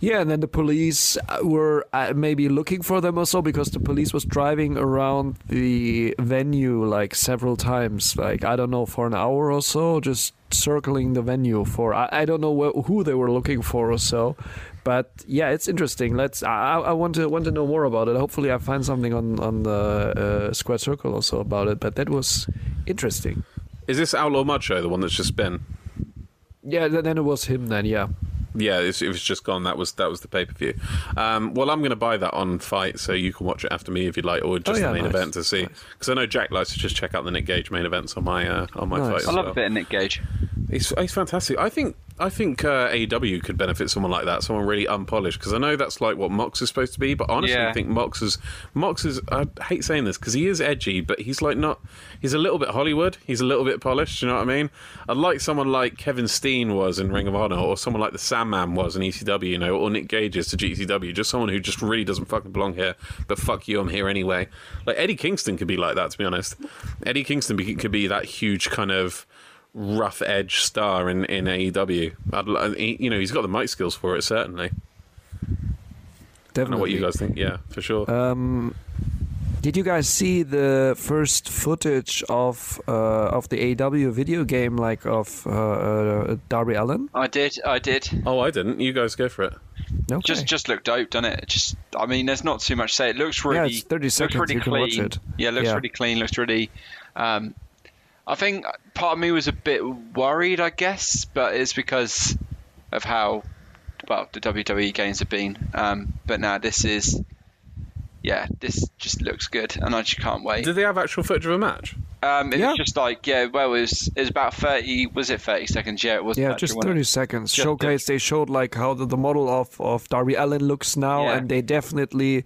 yeah, and then the police uh, were uh, maybe looking for them or so because the police was driving around the venue like several times, like I don't know for an hour or so, just circling the venue for I, I don't know wh- who they were looking for or so. But yeah, it's interesting. Let's. I, I want to want to know more about it. Hopefully, I find something on on the uh, Square Circle also about it. But that was interesting. Is this Outlaw Macho the one that's just been? Yeah, then it was him. Then yeah. Yeah, it's, it was just gone. That was that was the pay per view. Um, well, I'm going to buy that on FITE, so you can watch it after me if you'd like, or just Oh, yeah, the main nice. event to see. Because I know Jack likes to just check out the Nick Gage main events on my uh, on my Nice. FITE. I love well. a bit of Nick Gage. He's, he's fantastic. I think I think uh, AEW could benefit someone like that, someone really unpolished, because I know that's like what Mox is supposed to be. But honestly, Yeah. I think Mox is Mox is. I hate saying this because he is edgy, but he's like not. He's a little bit Hollywood. He's a little bit polished. You know what I mean? I'd like someone like Kevin Steen was in Ring of Honor, or someone like the Sandman was in ECW, you know, or Nick Gage is to GCW. Just someone who just really doesn't fucking belong here. But fuck you, I'm here anyway. Like Eddie Kingston could be like that, to be honest. Eddie Kingston be, could be that huge kind of rough edge star in in AEW. I'd, he, you know, he's got the mic skills for it. Certainly. I don't Definitely. know what you guys think. Yeah, for sure. Um, did you guys see the first footage of uh, of the AEW video game, like of uh, uh, Darby Allin? I did, I did. oh, I didn't. You guys go for it. Okay. Just just looked dope, doesn't it? Just, I mean, there's not too much to say. It looks really, Yeah, it's 30 looks seconds, really you can watch it. Yeah, it looks Yeah. really clean. Looks really. Um, I think part of me was a bit worried, I guess, but it's because of how well the WWE games have been. Um, but now this is, yeah, this just looks good, and I just can't wait. Did they have actual footage of a match? Um, it Yeah. was just like, yeah, well, it was it was about thirty. Was it thirty seconds? Yeah, it was. yeah, just 30 seconds. Just- Showcase. They showed like how the, the model of, of Darby Allin looks now, Yeah. and they definitely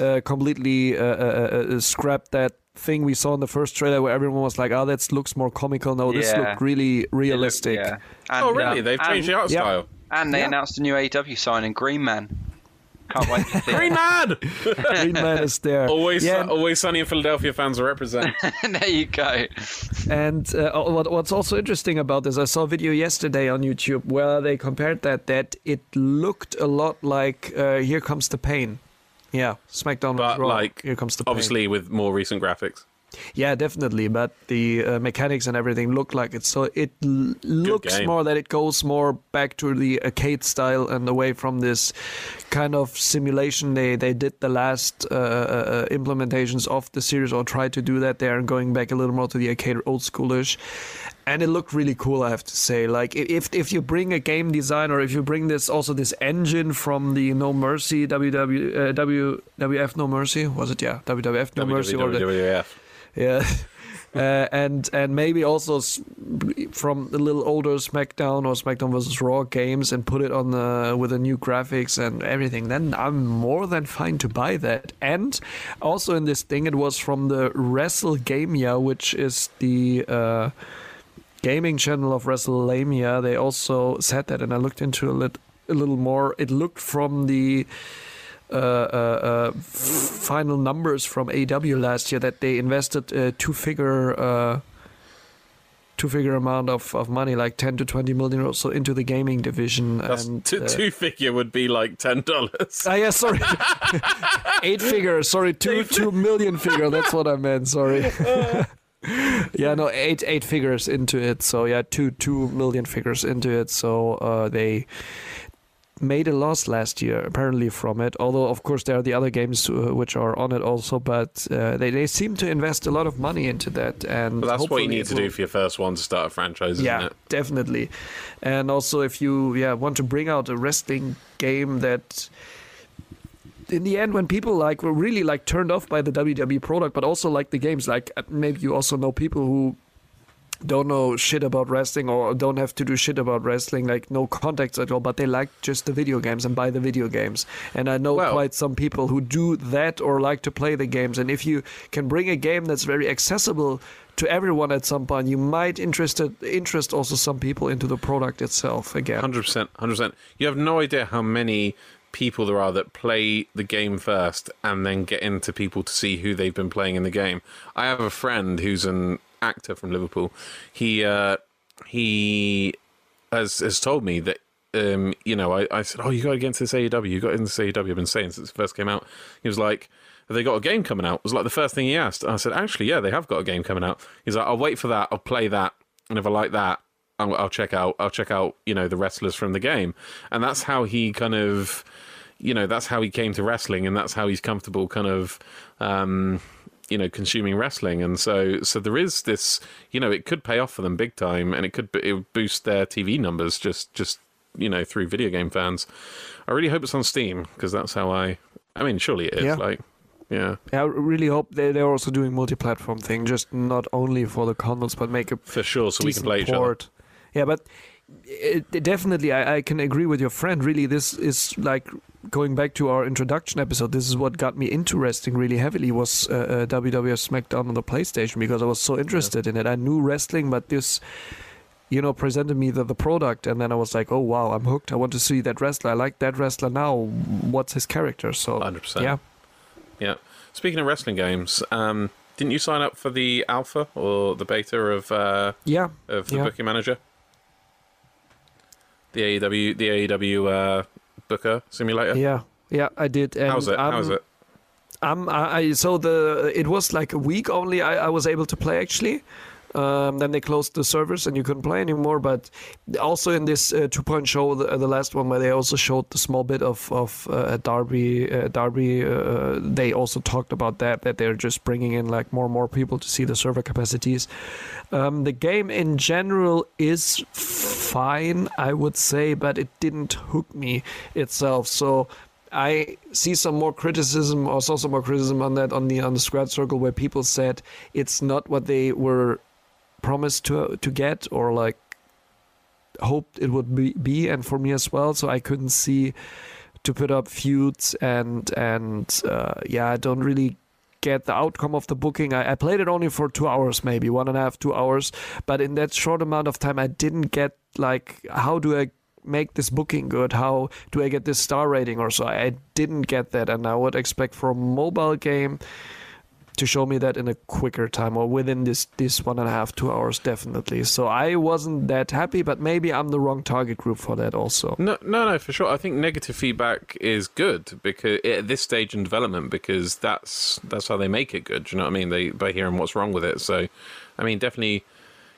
uh, completely uh, uh, uh, scrapped that thing we saw in the first trailer where everyone was like, "Oh, that looks more comical." No, this Yeah. looked really It looked- realistic. yeah. And, oh, really? um, They've changed and, the art yeah. style. And they Yeah. announced a new AEW signing, Green Man. Can't wait to see Green. Man. Green Man is there. always, Yeah, and- always sunny in Philadelphia. Fans are represent. there you go. And uh, what, what's also interesting about this, I saw a video yesterday on YouTube where they compared that that it looked a lot like uh, Here Comes the Pain. Yeah, SmackDown but Raw. like, Here Comes the Pain. obviously, with more recent graphics. Yeah, definitely. But the uh, mechanics and everything look like it. So it l- looks game. more that it goes more back to the arcade style and away from this kind of simulation they, they did the last uh, uh, implementations of the series or tried to do that there and going back a little more to the arcade old schoolish. And it looked really cool, I have to say. Like if if you bring a game design or if you bring this also this engine from the No Mercy WW uh, WWF No Mercy was it yeah WWF No Mercy or the, WWF. yeah. Uh, and and maybe also from the little older SmackDown or SmackDown vs Raw games and put it on the with the new graphics and everything, then I'm more than fine to buy that. And also in this thing, it was from the Wrestle WrestleGamia, which is the uh, gaming channel of WrestleMania. They also said that, and I looked into a, lit- a little more. It looked from the uh, uh, uh, final numbers from AEW last year that they invested a two-figure uh, two-figure amount of, of money, like 10 to 20 million or so, into the gaming division. That's and two, uh, two figure would be like ten dollars. Ah, yeah, sorry. Eight figure, sorry, two two million figure. That's what I meant. Sorry. yeah, no, eight eight figures into it. So yeah, two two million figures into it. So uh, they made a loss last year apparently from it. Although of course there are the other games uh, which are on it also, but uh, they they seem to invest a lot of money into that. And But that's what you need to will- do for your first one to start a franchise, isn't yeah, it? definitely. And also, if you yeah want to bring out a wrestling game that, in the end, when people like were really like turned off by the WWE product, but also like the games, like uh, maybe you also know people who don't know shit about wrestling or don't have to do shit about wrestling, like no contacts at all, but they like just the video games and buy the video games. And I know Well- quite some people who do that or like to play the games. And if you can bring a game that's very accessible to everyone at some point, you might interested interest also some people into the product itself again. Hundred percent, hundred percent. You have no idea how many people there are that play the game first and then get into people to see who they've been playing in the game. I have a friend who's an actor from Liverpool. He uh, he has has told me that. Um, you know, I, I said, "Oh, you got to get into this AEW. You got into this AEW." I've been saying since it first came out. He was like, "Have they got a game coming out?" It was like the first thing he asked. I said, "Actually, yeah, they have got a game coming out." He's like, "I'll wait for that. I'll play that, and if I like that, I'll, I'll check out. I'll check out. You know, the wrestlers from the game." And that's how he kind of, you know, that's how he came to wrestling, and that's how he's comfortable, kind of. Um, you know consuming wrestling and so so there is this you know it could pay off for them big time and it could it would boost their tv numbers just just you know through video game fans i really hope it's on steam because that's how i i mean surely it is Yeah. like yeah I really hope they, they're also doing multi-platform thing, just not only for the consoles, but make a for sure so we can play each other port. Yeah, but it, it definitely, I, I can agree with your friend. Really, this is like going back to our introduction episode. This is what got me into wrestling really heavily was uh, uh, WWF SmackDown on the PlayStation because I was so interested in it. I knew wrestling, but this, you know, presented me the, the product, and then I was like, oh wow, I'm hooked. I want to see that wrestler. I like that wrestler now. What's his character? So 100%. yeah, Yeah. Speaking of wrestling games, um, didn't you sign up for the alpha or the beta of uh, yeah, of the Yeah. booking manager? The AEW the AEW uh, booker simulator. yeah, yeah. I did. And How's it? How's I'm- it? Um, I, I so the it was like a week only. I, I was able to play actually. Um, then they closed the servers and you couldn't play anymore. But also in this uh, two point show, the, the last one where they also showed the small bit of of uh, Darby, uh, Darby, uh, they also talked about that that they're just bringing in like more and more people to see the server capacities. Um, the game in general is fine, I would say, but it didn't hook me itself. So I see some more criticism, or saw some more criticism on that on the on the Squared Circle, where people said it's not what they were promised to to get, or like hoped it would be, be, and for me as well. So I couldn't see to put up feuds and and uh, yeah, I don't really get the outcome of the booking. I, I played it only for two hours, maybe one and a half, two hours, but in that short amount of time, I didn't get like how do I make this booking good? How do I get this star rating or so? I didn't get that, and I would expect a mobile game to show me that in a quicker time or within this this one and a half two hours definitely so i wasn't that happy but maybe i'm the wrong target group for that also No, no, no, for sure. I think negative feedback is good because at this stage in development, because that's that's how they make it good. You know what I mean? They by hearing what's wrong with it. So, I mean, definitely,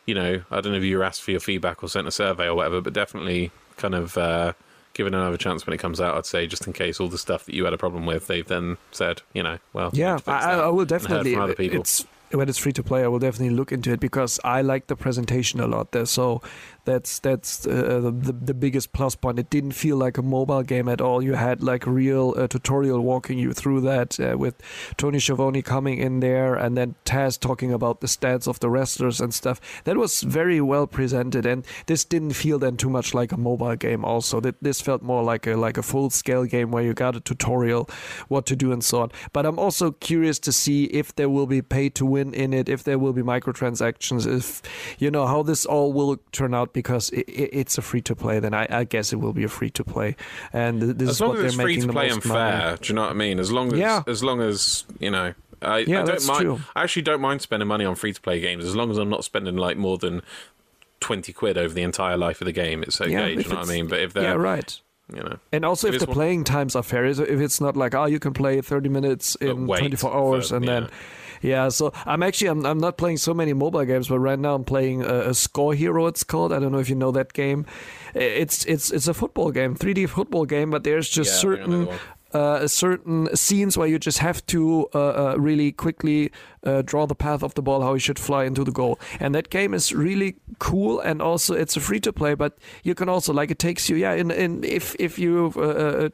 you know, I don't know if you were asked for your feedback or sent a survey or whatever, but definitely kind of uh, give it another chance when it comes out. I'd say just in case all the stuff that you had a problem with, they've then said, you know, well, yeah need to fix I, I will definitely from other people. it's when it's free to play i will definitely look into it because i like the presentation a lot there so that's that's uh, the, the biggest plus point. It didn't feel like a mobile game at all. You had like real uh, tutorial walking you through that uh, with tony Schiavone coming in there and then taz talking about the stats of the wrestlers and stuff. That was very well presented and this didn't feel then too much like a mobile game also. That this felt more like a like a full scale game where you got a tutorial what to do and so on. But i'm also curious to see if there will be pay to win in it if there will be microtransactions if you know how this all will turn out because i i it's a free to play then I, I guess it will be a free to play and this as is long what as they're it's free making to the play most and money. fair, do you know what I mean? As long as Yeah. as long as you know, I, Yeah, I don't mind. true. I actually don't mind spending money on free to play games as long as I'm not spending like more than twenty quid over the entire life of the game. It's okay, Yeah, do you know what I mean? But if they're yeah right you know, And also, If if, the one- playing times are fair, if it's not like, oh, you can play 30 minutes in wait 24 hours, for- and then, yeah. So I'm actually, I'm, I'm not playing so many mobile games, but right now I'm playing a, a Score Hero. It's called. I don't know if you know that game. It's it's it's a football game, 3D football game, but there's just Yeah, I think I know the certain. Uh, certain scenes where you just have to uh, uh, really quickly uh, draw the path of the ball, how you should fly into the goal. And that game is really cool, and also it's a free to play. But you can also like it takes you, yeah. In in if if you uh, uh,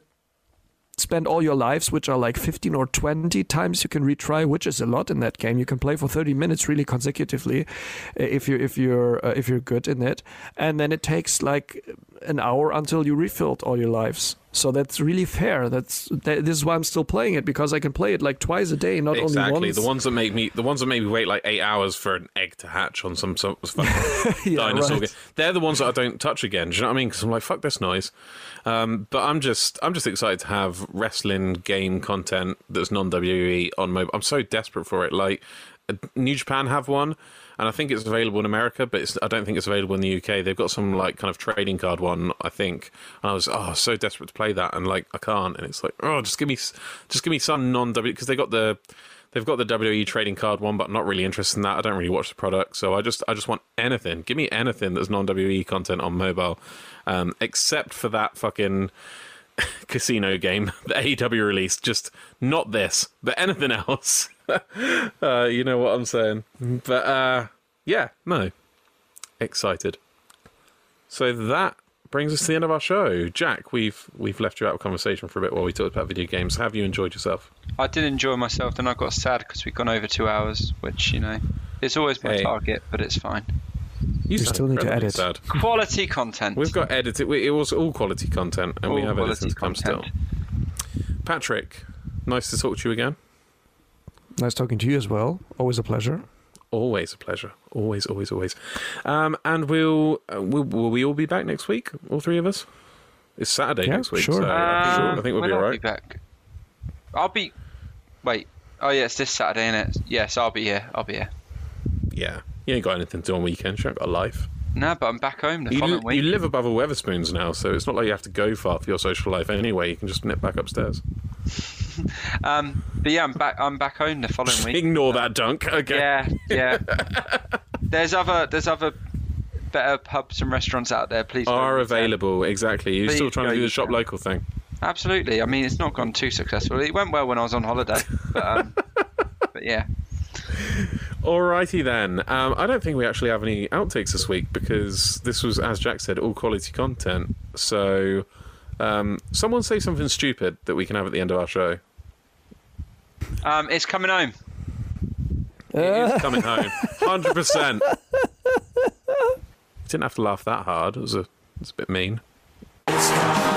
spend all your lives, which are like 15 or 20 times you can retry, which is a lot in that game. You can play for 30 minutes really consecutively uh, if you if you're uh, if you're good in it, and then it takes like an hour until you refilled all your lives. So that's really fair. That's that, this is why I'm still playing it because I can play it like twice a day, not only exactly the ones that make me the ones that make me wait like eight hours for an egg to hatch on some Yeah, dinosaur right. game. They're the ones that I don't touch again. Do you know what I mean? Because I'm like, fuck this noise. Um, but I'm just I'm just excited to have wrestling game content that's non WWE on mobile. I'm so desperate for it. Like uh, New Japan have one. And I think it's available in America, but I don't think it's available in the UK. They've got some like kind of trading card one, I think. And I was oh so desperate to play that, and like I can't. And it's like oh, just give me, just give me some non W because they got the, they've got the WWE trading card one, but not really interested in that. I don't really watch the product, so I just I just want anything. Give me anything that's non WWE content on mobile, um, except for that fucking casino game that AEW released. Just not this, but anything else. uh, you know what I'm saying. But uh, yeah, no, excited. So that brings us to the end of our show. Jack, we've we've left you out of conversation for a bit while we talked about video games. Have you enjoyed yourself? I did enjoy myself, then I got sad because we've gone over two hours, which you know, it's always my Hey. target, but it's fine. You still need to edit. Sad. Quality content. We've got edited. we- It was all quality content, and we have quality editing to come still. Patrick, nice to talk to you again. Nice talking to you as well. Always a pleasure. Always a pleasure. Always, always, always. Um, and we'll, uh, will will we all be back next week? All three of us. It's Saturday Yeah, next week, sure. so I think, Uh, I think we'll when be I'll be right. back. I'll be. Wait. Oh yeah, it's this Saturday, isn't it? Yes, I'll be here. I'll be here. Yeah, you ain't got anything to do on weekends. You ain't got a life. No, but I'm back home the You, following li- you live above a Wetherspoons now, so it's not like you have to go far for your social life anyway. You can just nip back upstairs. Um, but yeah, I'm back. I'm back home the following week. Ignore that dunk. Okay. Yeah, yeah. there's other. There's other better pubs and restaurants out there. Please Are available exactly. You're Please still trying to do the shop local thing. Absolutely. I mean, it's not gone too successfully. It went well when I was on holiday, but um, but yeah. Alrighty then. Um, I don't think we actually have any outtakes this week because this was, as Jack said, all quality content. So, um, someone say something stupid that we can have at the end of our show. Um, it's coming home. It is coming home, hundred percent. Didn't have to laugh that hard. It was a, it was a bit mean. It's